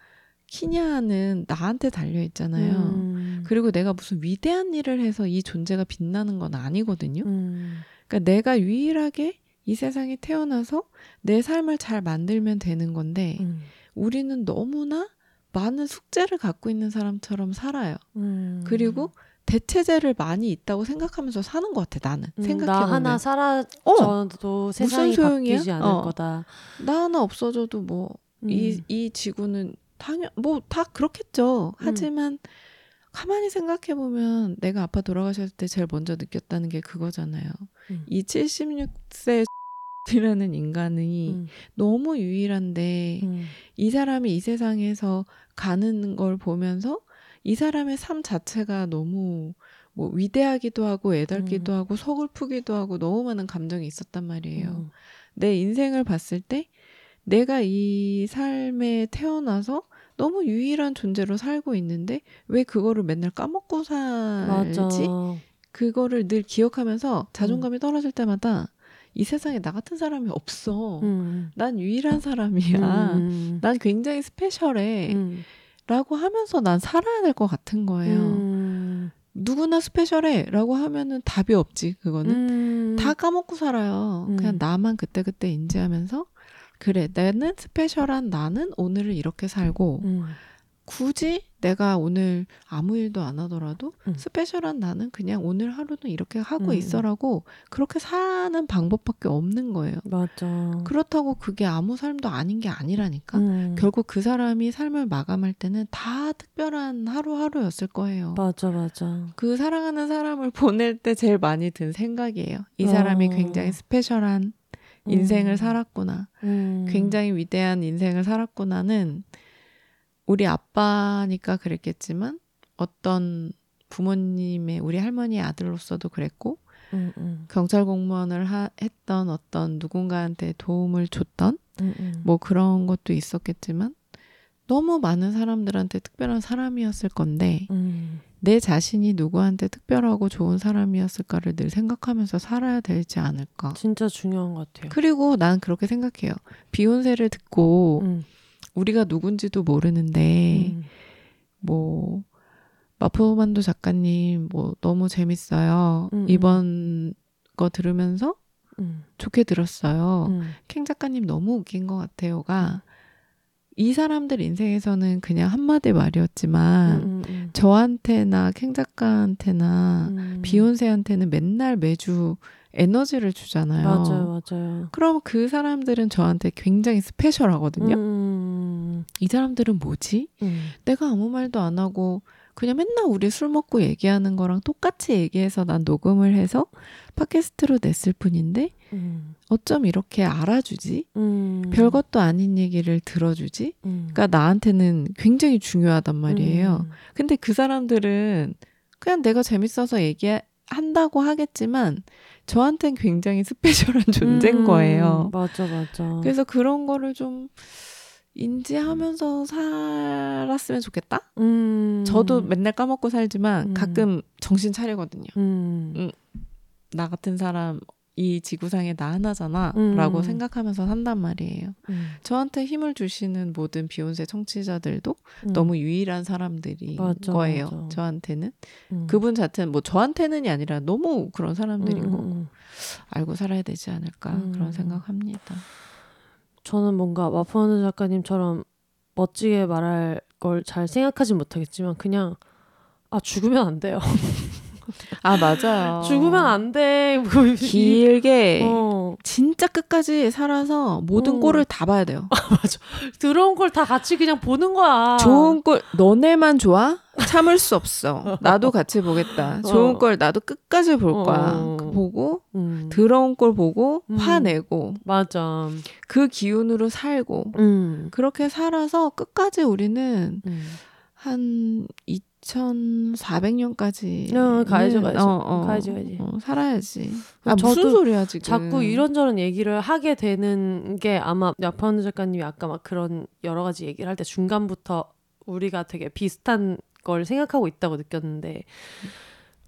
키냐는 나한테 달려 있잖아요. 음. 그리고 내가 무슨 위대한 일을 해서 이 존재가 빛나는 건 아니거든요. 음. 그러니까 내가 유일하게 이 세상에 태어나서 내 삶을 잘 만들면 되는 건데 음. 우리는 너무나 많은 숙제를 갖고 있는 사람처럼 살아요. 음. 그리고 대체제를 많이 있다고 생각하면서 사는 것 같아 나는 음, 생각해 나 보면 하나 사라져도 세상이 소용이야? 바뀌지 않을 어. 거다. 나 하나 없어져도 뭐이 음. 이 지구는 당연 뭐 다 그렇겠죠. 음. 하지만 가만히 생각해 보면 내가 아빠 돌아가셨을 때 제일 먼저 느꼈다는 게 그거잖아요. 음. 이 76세 이라는 인간이 음, 너무 유일한데 음, 이 사람이 이 세상에서 가는 걸 보면서 이 사람의 삶 자체가 너무 뭐 위대하기도 하고 애달기도 하고 서글프기도 하고 너무 많은 감정이 있었단 말이에요. 음. 내 인생을 봤을 때 내가 이 삶에 태어나서 너무 유일한 존재로 살고 있는데 왜 그거를 맨날 까먹고 맞아. 살지? 그거를 늘 기억하면서 자존감이 떨어질 때마다 이 세상에 나 같은 사람이 없어. 음. 난 유일한 사람이야. 음. 난 굉장히 스페셜해. 음. 라고 하면서 난 살아야 될 것 같은 거예요. 음. 누구나 스페셜해. 라고 하면은 답이 없지, 그거는. 음. 다 까먹고 살아요. 음. 그냥 나만 그때그때 인지하면서 그래 나는 스페셜한 나는 오늘을 이렇게 살고 음. 굳이 내가 오늘 아무 일도 안 하더라도 음. 스페셜한 나는 그냥 오늘 하루는 이렇게 하고 음. 있어라고 그렇게 사는 방법밖에 없는 거예요. 맞아. 그렇다고 그게 아무 삶도 아닌 게 아니라니까. 음. 결국 그 사람이 삶을 마감할 때는 다 특별한 하루하루였을 거예요. 맞아 맞아. 그 사랑하는 사람을 보낼 때 제일 많이 든 생각이에요. 이 사람이 어. 굉장히 스페셜한 인생을 음. 살았구나. 음. 굉장히 위대한 인생을 살았구나는 우리 아빠니까 그랬겠지만 어떤 부모님의 우리 할머니의 아들로서도 그랬고 음, 음. 경찰 공무원을 하, 했던 어떤 누군가한테 도움을 줬던 음, 음. 뭐 그런 것도 있었겠지만 너무 많은 사람들한테 특별한 사람이었을 건데 음. 내 자신이 누구한테 특별하고 좋은 사람이었을까를 늘 생각하면서 살아야 되지 않을까. 진짜 중요한 것 같아요. 그리고 난 그렇게 생각해요. 비욘세를 듣고 음. 우리가 누군지도 모르는데 음. 뭐 마포만두 작가님 뭐 너무 재밌어요. 음, 음. 이번 거 들으면서 음. 좋게 들었어요. 음. 캥 작가님 너무 웃긴 것 같아요가 이 사람들 인생에서는 그냥 한마디 말이었지만 음, 음, 저한테나 캥 작가한테나 음. 비욘세한테는 맨날 매주 에너지를 주잖아요. 맞아요, 맞아요. 그럼 그 사람들은 저한테 굉장히 스페셜하거든요. 음, 이 사람들은 뭐지? 음, 내가 아무 말도 안 하고 그냥 맨날 우리 술 먹고 얘기하는 거랑 똑같이 얘기해서 난 녹음을 해서 팟캐스트로 냈을 뿐인데 음, 어쩜 이렇게 알아주지? 음, 별것도 아닌 얘기를 들어주지? 음. 그러니까 나한테는 굉장히 중요하단 말이에요. 음, 근데 그 사람들은 그냥 내가 재밌어서 얘기한다고 하겠지만 저한텐 굉장히 스페셜한 존재인 음, 거예요. 맞아, 맞아. 그래서 그런 거를 좀 인지하면서 살았으면 좋겠다? 음, 저도 맨날 까먹고 살지만 음. 가끔 정신 차리거든요. 나 같은 사람 이 지구상에 나 하나잖아 음. 라고 생각하면서 산단 말이에요. 음, 저한테 힘을 주시는 모든 비욘세 청취자들도 음. 너무 유일한 사람들인 맞아, 거예요. 맞아. 저한테는. 음. 그분 자체는 뭐 저한테는이 아니라 너무 그런 사람들인 음, 거고 음, 음. 알고 살아야 되지 않을까 음. 그런 생각합니다. 저는 뭔가 마포하는 작가님처럼 멋지게 말할 걸 잘 생각하진 못하겠지만 그냥 아 죽으면 안 돼요. 아 맞아요. 죽으면 안 돼. 뭐 이- 길게 어, 진짜 끝까지 살아서 모든 어. 꼴을 다 봐야 돼요. 들어온 걸 다 같이 그냥 보는 거야. 좋은 꼴 너네만 좋아? 참을 수 없어. 나도 같이 보겠다. 좋은 어. 꼴 나도 끝까지 볼 어. 거야. 그 보고 음, 더러운 꼴 보고 음. 화내고 맞아. 그 기운으로 살고 음, 그렇게 살아서 끝까지 우리는 음. 한 2,400년까지 어, 가야죠, 가야죠. 가야지, 가야지. 살아야지. 아 저도 무슨 소리야 지금? 자꾸 이런저런 얘기를 하게 되는 게 아마 야파운 작가님이 아까 막 그런 여러 가지 얘기를 할 때 중간부터 우리가 되게 비슷한 걸 생각하고 있다고 느꼈는데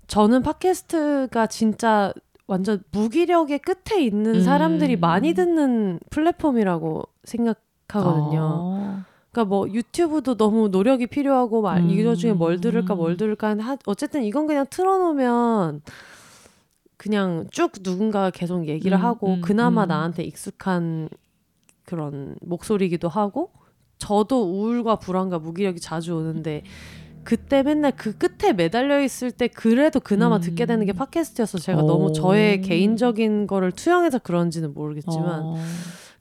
저는 팟캐스트가 진짜 완전 무기력의 끝에 있는 음. 사람들이 많이 듣는 플랫폼이라고 생각하거든요. 어. 그러니까 뭐 유튜브도 너무 노력이 필요하고 막 음. 이거 중에 뭘 들을까 뭘 들을까 하- 어쨌든 이건 그냥 틀어놓으면 그냥 쭉 누군가가 계속 얘기를 음, 하고 음, 그나마 음. 나한테 익숙한 그런 목소리기도 하고 저도 우울과 불안과 무기력이 자주 오는데 그때 맨날 그 끝에 매달려 있을 때 그래도 그나마 음. 듣게 되는 게 팟캐스트여서 제가 오. 너무 저의 개인적인 거를 투영해서 그런지는 모르겠지만 어,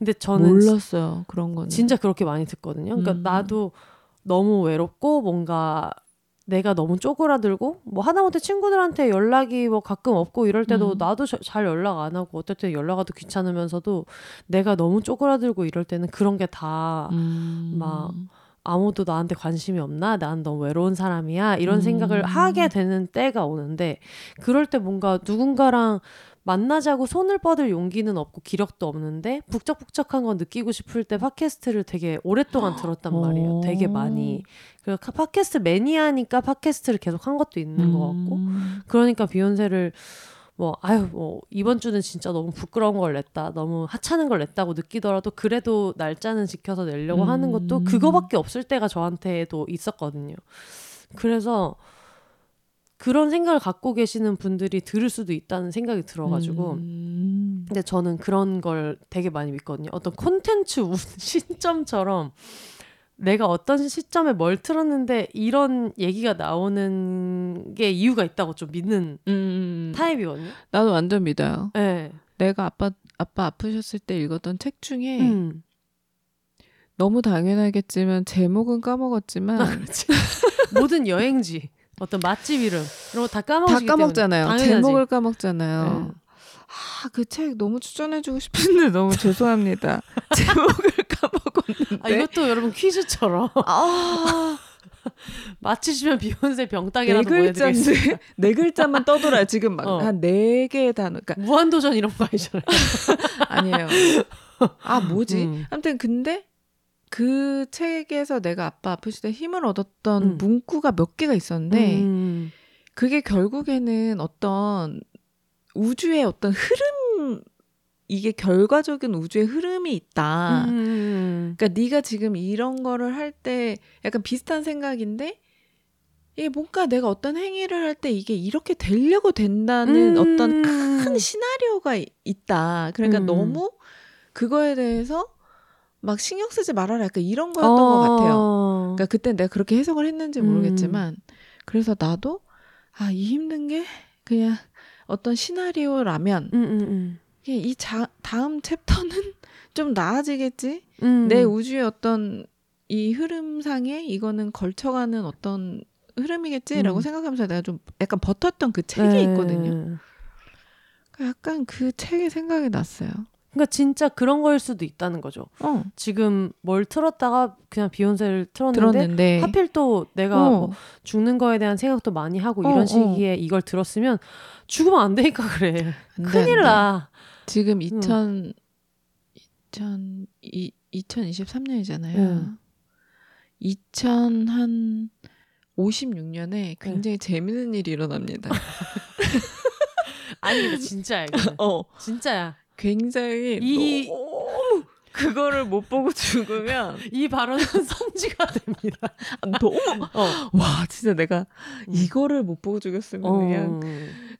근데 저는 몰랐어요 그런 거는. 진짜 그렇게 많이 듣거든요. 그러니까 음. 나도 너무 외롭고 뭔가 내가 너무 쪼그라들고 뭐 하다못해 친구들한테 연락이 뭐 가끔 없고 이럴 때도 음. 나도 저- 잘 연락 안 하고 어떨 때 연락 와도 귀찮으면서도 내가 너무 쪼그라들고 이럴 때는 그런 게다 음. 막 아무도 나한테 관심이 없나? 난 너무 외로운 사람이야. 이런 음. 생각을 하게 되는 때가 오는데 그럴 때 뭔가 누군가랑 만나자고 손을 뻗을 용기는 없고 기력도 없는데 북적북적한 건 느끼고 싶을 때 팟캐스트를 되게 오랫동안 들었단 말이에요. 오. 되게 많이. 그 팟캐스트 매니아니까 팟캐스트를 계속 한 것도 있는 것 같고 음. 그러니까 비욘세를 뭐 아유 뭐 이번 주는 진짜 너무 부끄러운 걸 냈다 너무 하찮은 걸 냈다고 느끼더라도 그래도 날짜는 지켜서 내려고 하는 것도 음. 그거밖에 없을 때가 저한테도 있었거든요 그래서 그런 생각을 갖고 계시는 분들이 들을 수도 있다는 생각이 들어가지고 음. 근데 저는 그런 걸 되게 많이 믿거든요. 어떤 콘텐츠 우- 시점처럼 내가 어떤 시점에 뭘 틀었는데 이런 얘기가 나오는 게 이유가 있다고 좀 믿는 음. 타입이거든요. 나도 완전 믿어요. 네. 내가 아빠 아빠 아프셨을 때 읽었던 책 중에 음. 너무 당연하겠지만 제목은 까먹었지만 그렇지. 모든 여행지, 어떤 맛집 이름 이런 거다다 까먹으시기 까먹잖아요. 때문에 당연하지. 제목을 까먹잖아요. 네. 아, 그 책 너무 추천해주고 싶은데 너무 죄송합니다. 제목을 까먹었는데. 아, 이것도 여러분 퀴즈처럼 아, 맞히시면 비욘세 네 병따개라도 글자인데 보여드리겠습니다. 네 글자만 떠돌아요. 지금 막 어. 한네 개의 단어. 그러니까 무한도전 이런 거 아니잖아요. 아니에요. 아 뭐지? 음. 아무튼 근데 그 책에서 내가 아빠 아프실 때 힘을 얻었던 음. 문구가 몇 개가 있었는데 음. 그게 결국에는 어떤 우주의 어떤 흐름 이게 결과적인 우주의 흐름이 있다. 음. 그러니까 네가 지금 이런 거를 할 때 약간 비슷한 생각인데 이게 뭔가 내가 어떤 행위를 할 때 이게 이렇게 되려고 된다는 음. 어떤 큰 시나리오가 이- 있다. 그러니까 음. 너무 그거에 대해서 막 신경 쓰지 말아라. 약간 이런 거였던 것 같아요. 어. 그러니까 그때 내가 그렇게 해석을 했는지 모르겠지만 그래서 나도 아 이 힘든 게 그냥 어떤 시나리오라면 음, 음, 음. 이 자, 다음 챕터는 좀 나아지겠지. 음. 내 우주의 어떤 이 흐름상에 이거는 걸쳐가는 어떤 흐름이겠지라고 음. 생각하면서 내가 좀 약간 버텼던 그 책이 네. 있거든요. 그러니까 약간 그 책이 생각이 났어요. 그러니까 진짜 그런 거일 수도 있다는 거죠. 어, 지금 뭘 틀었다가 그냥 비욘세를 틀었는데 들었는데 하필 또 내가 어, 뭐 죽는 거에 대한 생각도 많이 하고 어, 이런 어. 시기에 이걸 들었으면 죽으면 안 되니까 그래. 안 돼, 큰일 안 돼. 나. 지금 2000 2000 이, 2023년이잖아요. 음. 2000한 56년에 굉장히 재밌는 일이 일어납니다. 아니 진짜야. 어, 진짜야. 굉장히 이- 너무 그거를 못 보고 죽으면 이 발언은 성지가 됩니다. 너무 어. 와 진짜 내가 음. 이거를 못 보고 죽였으면 어. 그냥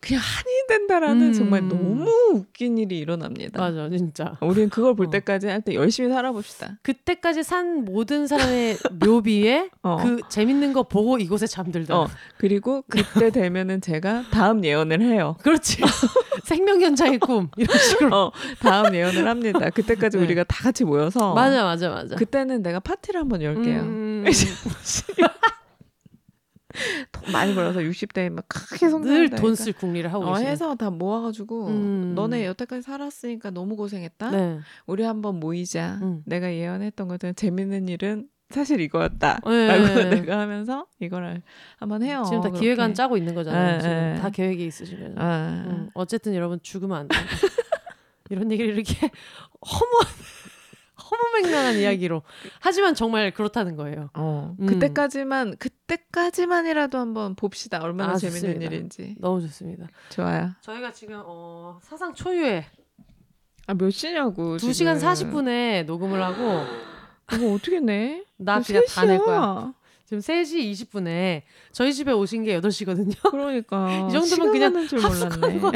그냥 한이 된다라는 음. 정말 너무 웃긴 일이 일어납니다. 맞아 진짜. 우리는 그걸 볼 어. 때까지 할 때 열심히 살아봅시다. 그때까지 산 모든 사람의 묘비에 어. 그 재밌는 거 보고 이곳에 잠들다. 어, 그리고 그때 되면은 제가 다음 예언을 해요. 그렇지. 생명 연장의 꿈 이런 식으로. 어, 다음 예언을 합니다. 그때까지 네. 우리가 다 같이 모여서 맞아 맞아 맞아. 그때는 내가 파티를 한번 열게요. 음, 돈 많이 벌어서 60대에 막 크게 늘 성공한다. 돈쓸 궁리를 하고 어, 계시네. 해서 다 모아가지고 음. 너네 여태까지 살았으니까 너무 고생했다. 네. 우리 한번 모이자. 음. 내가 예언했던 것들 재밌는 일은 사실 이거였다. 네. 라고 내가 하면서 이거를 한번 해요. 지금 다 그렇게. 기획안 짜고 있는 거잖아요. 네, 지금 네. 다 계획이 있으시면. 아. 음, 어쨌든 여러분 죽으면 안 된다. 이런 얘기를 이렇게 허무한 허무맹랑한 이야기로 하지만 정말 그렇다는 거예요. 어, 음. 그때까지만 그때까지만이라도 한번 봅시다. 얼마나 아, 재밌는 좋습니다. 일인지. 너무 좋습니다. 좋아요. 저희가 지금 어, 사상 초유의 아 몇 시냐고. 2시간 지금. 40분에 녹음을 하고 이거 어떻게 내? 나 이거 그냥 다 낼. 거야. 지금 3시 20분에 저희 집에 오신 게 8시거든요. 그러니까 이 정도면 그냥 합숙한. 거예요.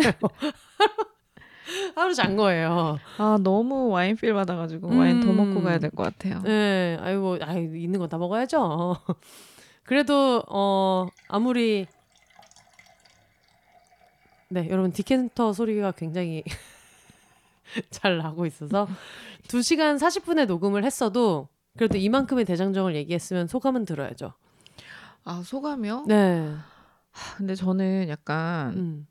하루 잔 거예요. 아 너무 와인 필 받아가지고 와인 더 음. 먹고 가야 될 것 같아요. 네, 아이고, 아이 있는 거다 먹어야죠. 그래도 어 아무리 네 여러분 디켄터 소리가 굉장히 잘 나고 있어서 2시간 40분에 녹음을 했어도 그래도 이만큼의 대장정을 얘기했으면 소감은 들어야죠. 아 소감이요? 네. 하, 근데 저는 약간 음.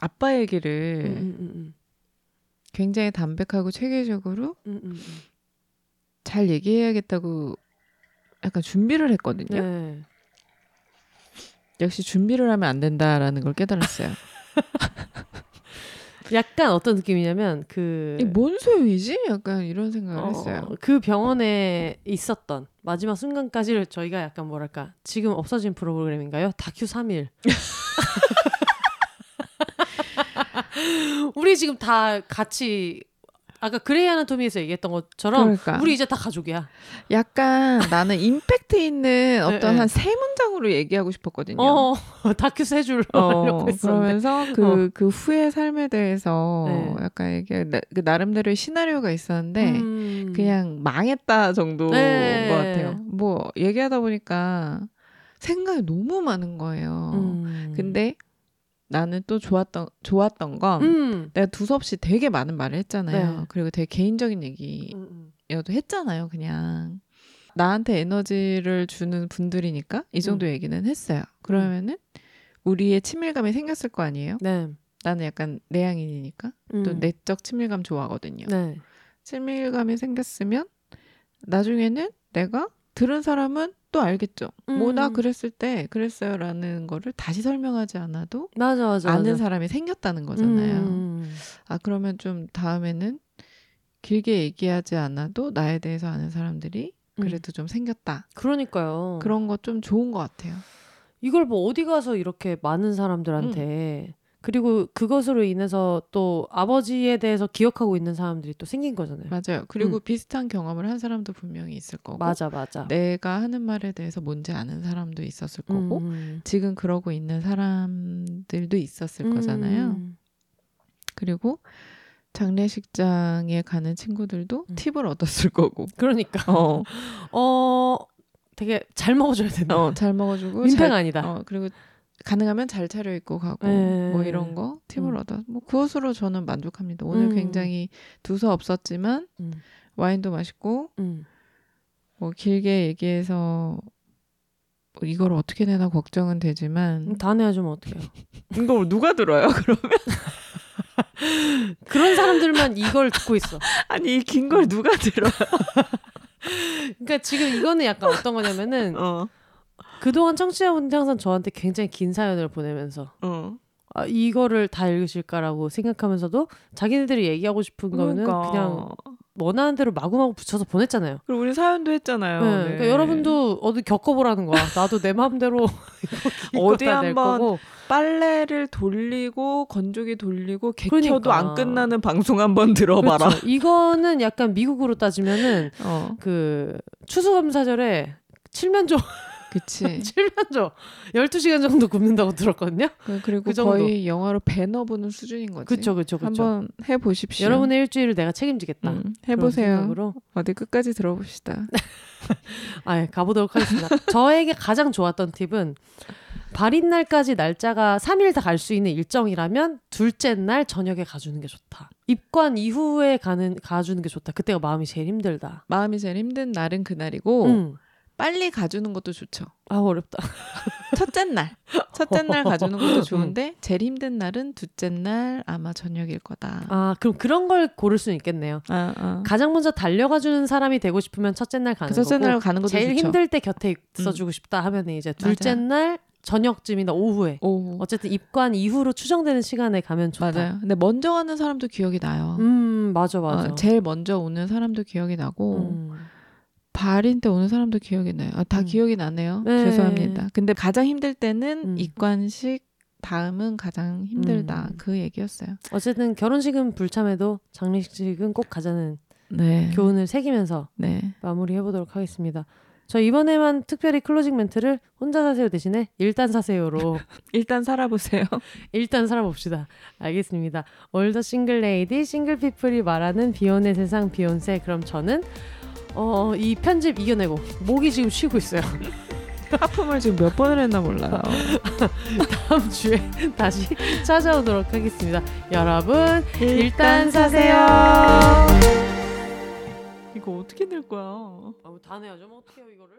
아빠 얘기를 음, 음, 음, 굉장히 담백하고 체계적으로. 잘 얘기해야겠다고 약간 준비를 했거든요. 네. 역시 준비를 하면 안 된다라는 걸 깨달았어요. 약간 어떤 느낌이냐면 그 이게 뭔 소용이지? 약간 이런 생각을 어, 했어요. 그 병원에 있었던 마지막 순간까지를 저희가 약간 뭐랄까 지금 없어진 프로그램인가요? 다큐 3일. 우리 지금 다 같이 아까 그레이 아나토미에서 얘기했던 것처럼 그러니까. 우리 이제 다 가족이야. 약간 나는 임팩트 있는 어떤 네. 한세 문장으로 얘기하고 싶었거든요. 어 다큐 세 줄로 어. 그러면서 그, 그 후의 삶에 대해서 네. 약간 이게 나, 그 나름대로의 시나리오가 있었는데 음. 그냥 망했다 정도인 네. 것 같아요. 뭐 얘기하다 보니까 생각이 너무 많은 거예요. 음. 근데 나는 또 좋았던 좋았던 건 음. 내가 두서없이 되게 많은 말을 했잖아요. 네. 그리고 되게 개인적인 얘기 음, 여도 했잖아요, 그냥. 나한테 에너지를 주는 분들이니까 이 정도 음. 얘기는 했어요. 그러면은 우리의 친밀감이 생겼을 거 아니에요? 네. 나는 약간 내향인이니까 또 음. 내적 친밀감 좋아하거든요. 네. 친밀감이 생겼으면 나중에는 내가 들은 사람은 또 알겠죠. 뭐나 음. 그랬을 때 그랬어요라는 거를 다시 설명하지 않아도 맞아 맞아. 아는 맞아. 사람이 생겼다는 거잖아요. 음. 아 그러면 좀 다음에는 길게 얘기하지 않아도 나에 대해서 아는 사람들이 음. 그래도 좀 생겼다. 그러니까요. 그런 거 좀 좋은 것 같아요. 이걸 뭐 어디 가서 이렇게 많은 사람들한테 그리고 그것으로 인해서 또 아버지에 대해서 기억하고 있는 사람들이 또 생긴 거잖아요. 맞아요. 그리고 음. 비슷한 경험을 한 사람도 분명히 있을 거고 맞아 맞아. 내가 하는 말에 대해서 뭔지 아는 사람도 있었을 거고 음. 지금 그러고 있는 사람들도 있었을 거잖아요. 음. 그리고 장례식장에 가는 친구들도 음. 팁을 얻었을 거고. 그러니까 어, 어 되게 잘 먹어줘야 된다. 어, 잘 먹어주고 민폐가 잘, 아니다. 어, 그리고 가능하면 잘 차려 입고 가고 네. 뭐 이런 거 팁을 음. 얻어. 뭐 그것으로 저는 만족합니다. 오늘 음. 굉장히 두서 없었지만 음. 와인도 맛있고 음. 뭐 길게 얘기해서 뭐 이걸 어떻게 내나 걱정은 되지만 다 내야주면 어떡해요. 이걸 누가 들어요? 그러면 그런 사람들만 이걸 듣고 있어. 아니 이 긴 걸 누가 들어요? 그러니까 지금 이거는 약간 어떤 거냐면은 어, 그동안 청취자분들이 항상 저한테 굉장히 긴 사연을 보내면서 어. 아, 이거를 다 읽으실까라고 생각하면서도 자기네들이 얘기하고 싶은 거는 그러니까. 그냥 원하는 대로 마구마구 붙여서 보냈잖아요. 그리고 우리 사연도 했잖아요. 네, 네. 그러니까 여러분도 어디 겪어보라는 거야. 나도 내 마음대로 어디 한번. 빨래를 돌리고 건조기 돌리고 개켜도 그러니까. 안 끝나는 방송 한번 들어봐라. 그렇죠. 이거는 약간 미국으로 따지면은 어, 그 추수감사절에 칠면조 그치. 칠면조 12시간 정도 굽는다고 들었거든요. 그- 그리고 그. 거의 영화로 배너 보는 수준인 거지. 그렇죠, 그렇죠, 그렇죠. 한번 해보십시오. 여러분의 일주일을 내가 책임지겠다. 음, 해보세요. 어디 끝까지 들어봅시다. 아, 예, 가보도록 하겠습니다. 저에게 가장 좋았던 팁은 발인 날까지 날짜가 3일 다 갈 수 있는 일정이라면 둘째 날 저녁에 가주는 게 좋다. 입관 이후에 가는 가주는 게 좋다. 그때가 마음이 제일 힘들다. 마음이 제일 힘든 날은 그날이고 응. 빨리 가주는 것도 좋죠. 아 어렵다. 첫째 날, 첫째 날 가주는 것도 좋은데 제일 힘든 날은 둘째 날 아마 저녁일 거다. 아 그럼 그런 걸 고를 수는 있겠네요. 아, 아. 가장 먼저 달려가 주는 사람이 되고 싶으면 첫째 날 가는 그 첫째 거고 날 가는 것도 제일 좋죠. 힘들 때 곁에 있어주고 싶다 하면 이제 둘째 맞아. 날 저녁쯤이나 오후에 오후. 어쨌든 입관 이후로 추정되는 시간에 가면 좋다. 맞아요. 근데 먼저 가는 사람도 기억이 나요. 음 맞아 맞아. 어, 제일 먼저 오는 사람도 기억이 나고 음. 발인 때 오는 사람도 기억이 나요. 아, 다 음. 기억이 나네요. 네. 죄송합니다. 근데 가장 힘들 때는 음. 입관식 다음은 가장 힘들다. 음. 그 얘기였어요. 어쨌든 결혼식은 불참해도 장례식은 꼭 가자는 네. 교훈을 새기면서 네. 마무리해 보도록 하겠습니다. 저 이번에만 특별히 클로징 멘트를 혼자 사세요 대신에 일단 사세요로 일단 살아보세요. 일단 살아봅시다. 알겠습니다. all the single lady single people이 말하는 비혼의 세상 비혼세 그럼 저는 어, 이 편집 이겨내고 목이 지금 쉬고 있어요. 하품을 지금 몇 번을 했나 몰라요. 다음 주에 다시 찾아오도록 하겠습니다. 여러분 일단 사세요. 이거 어떻게 낼 거야? 다 내야죠. 뭐 어떻게 해요 이거를?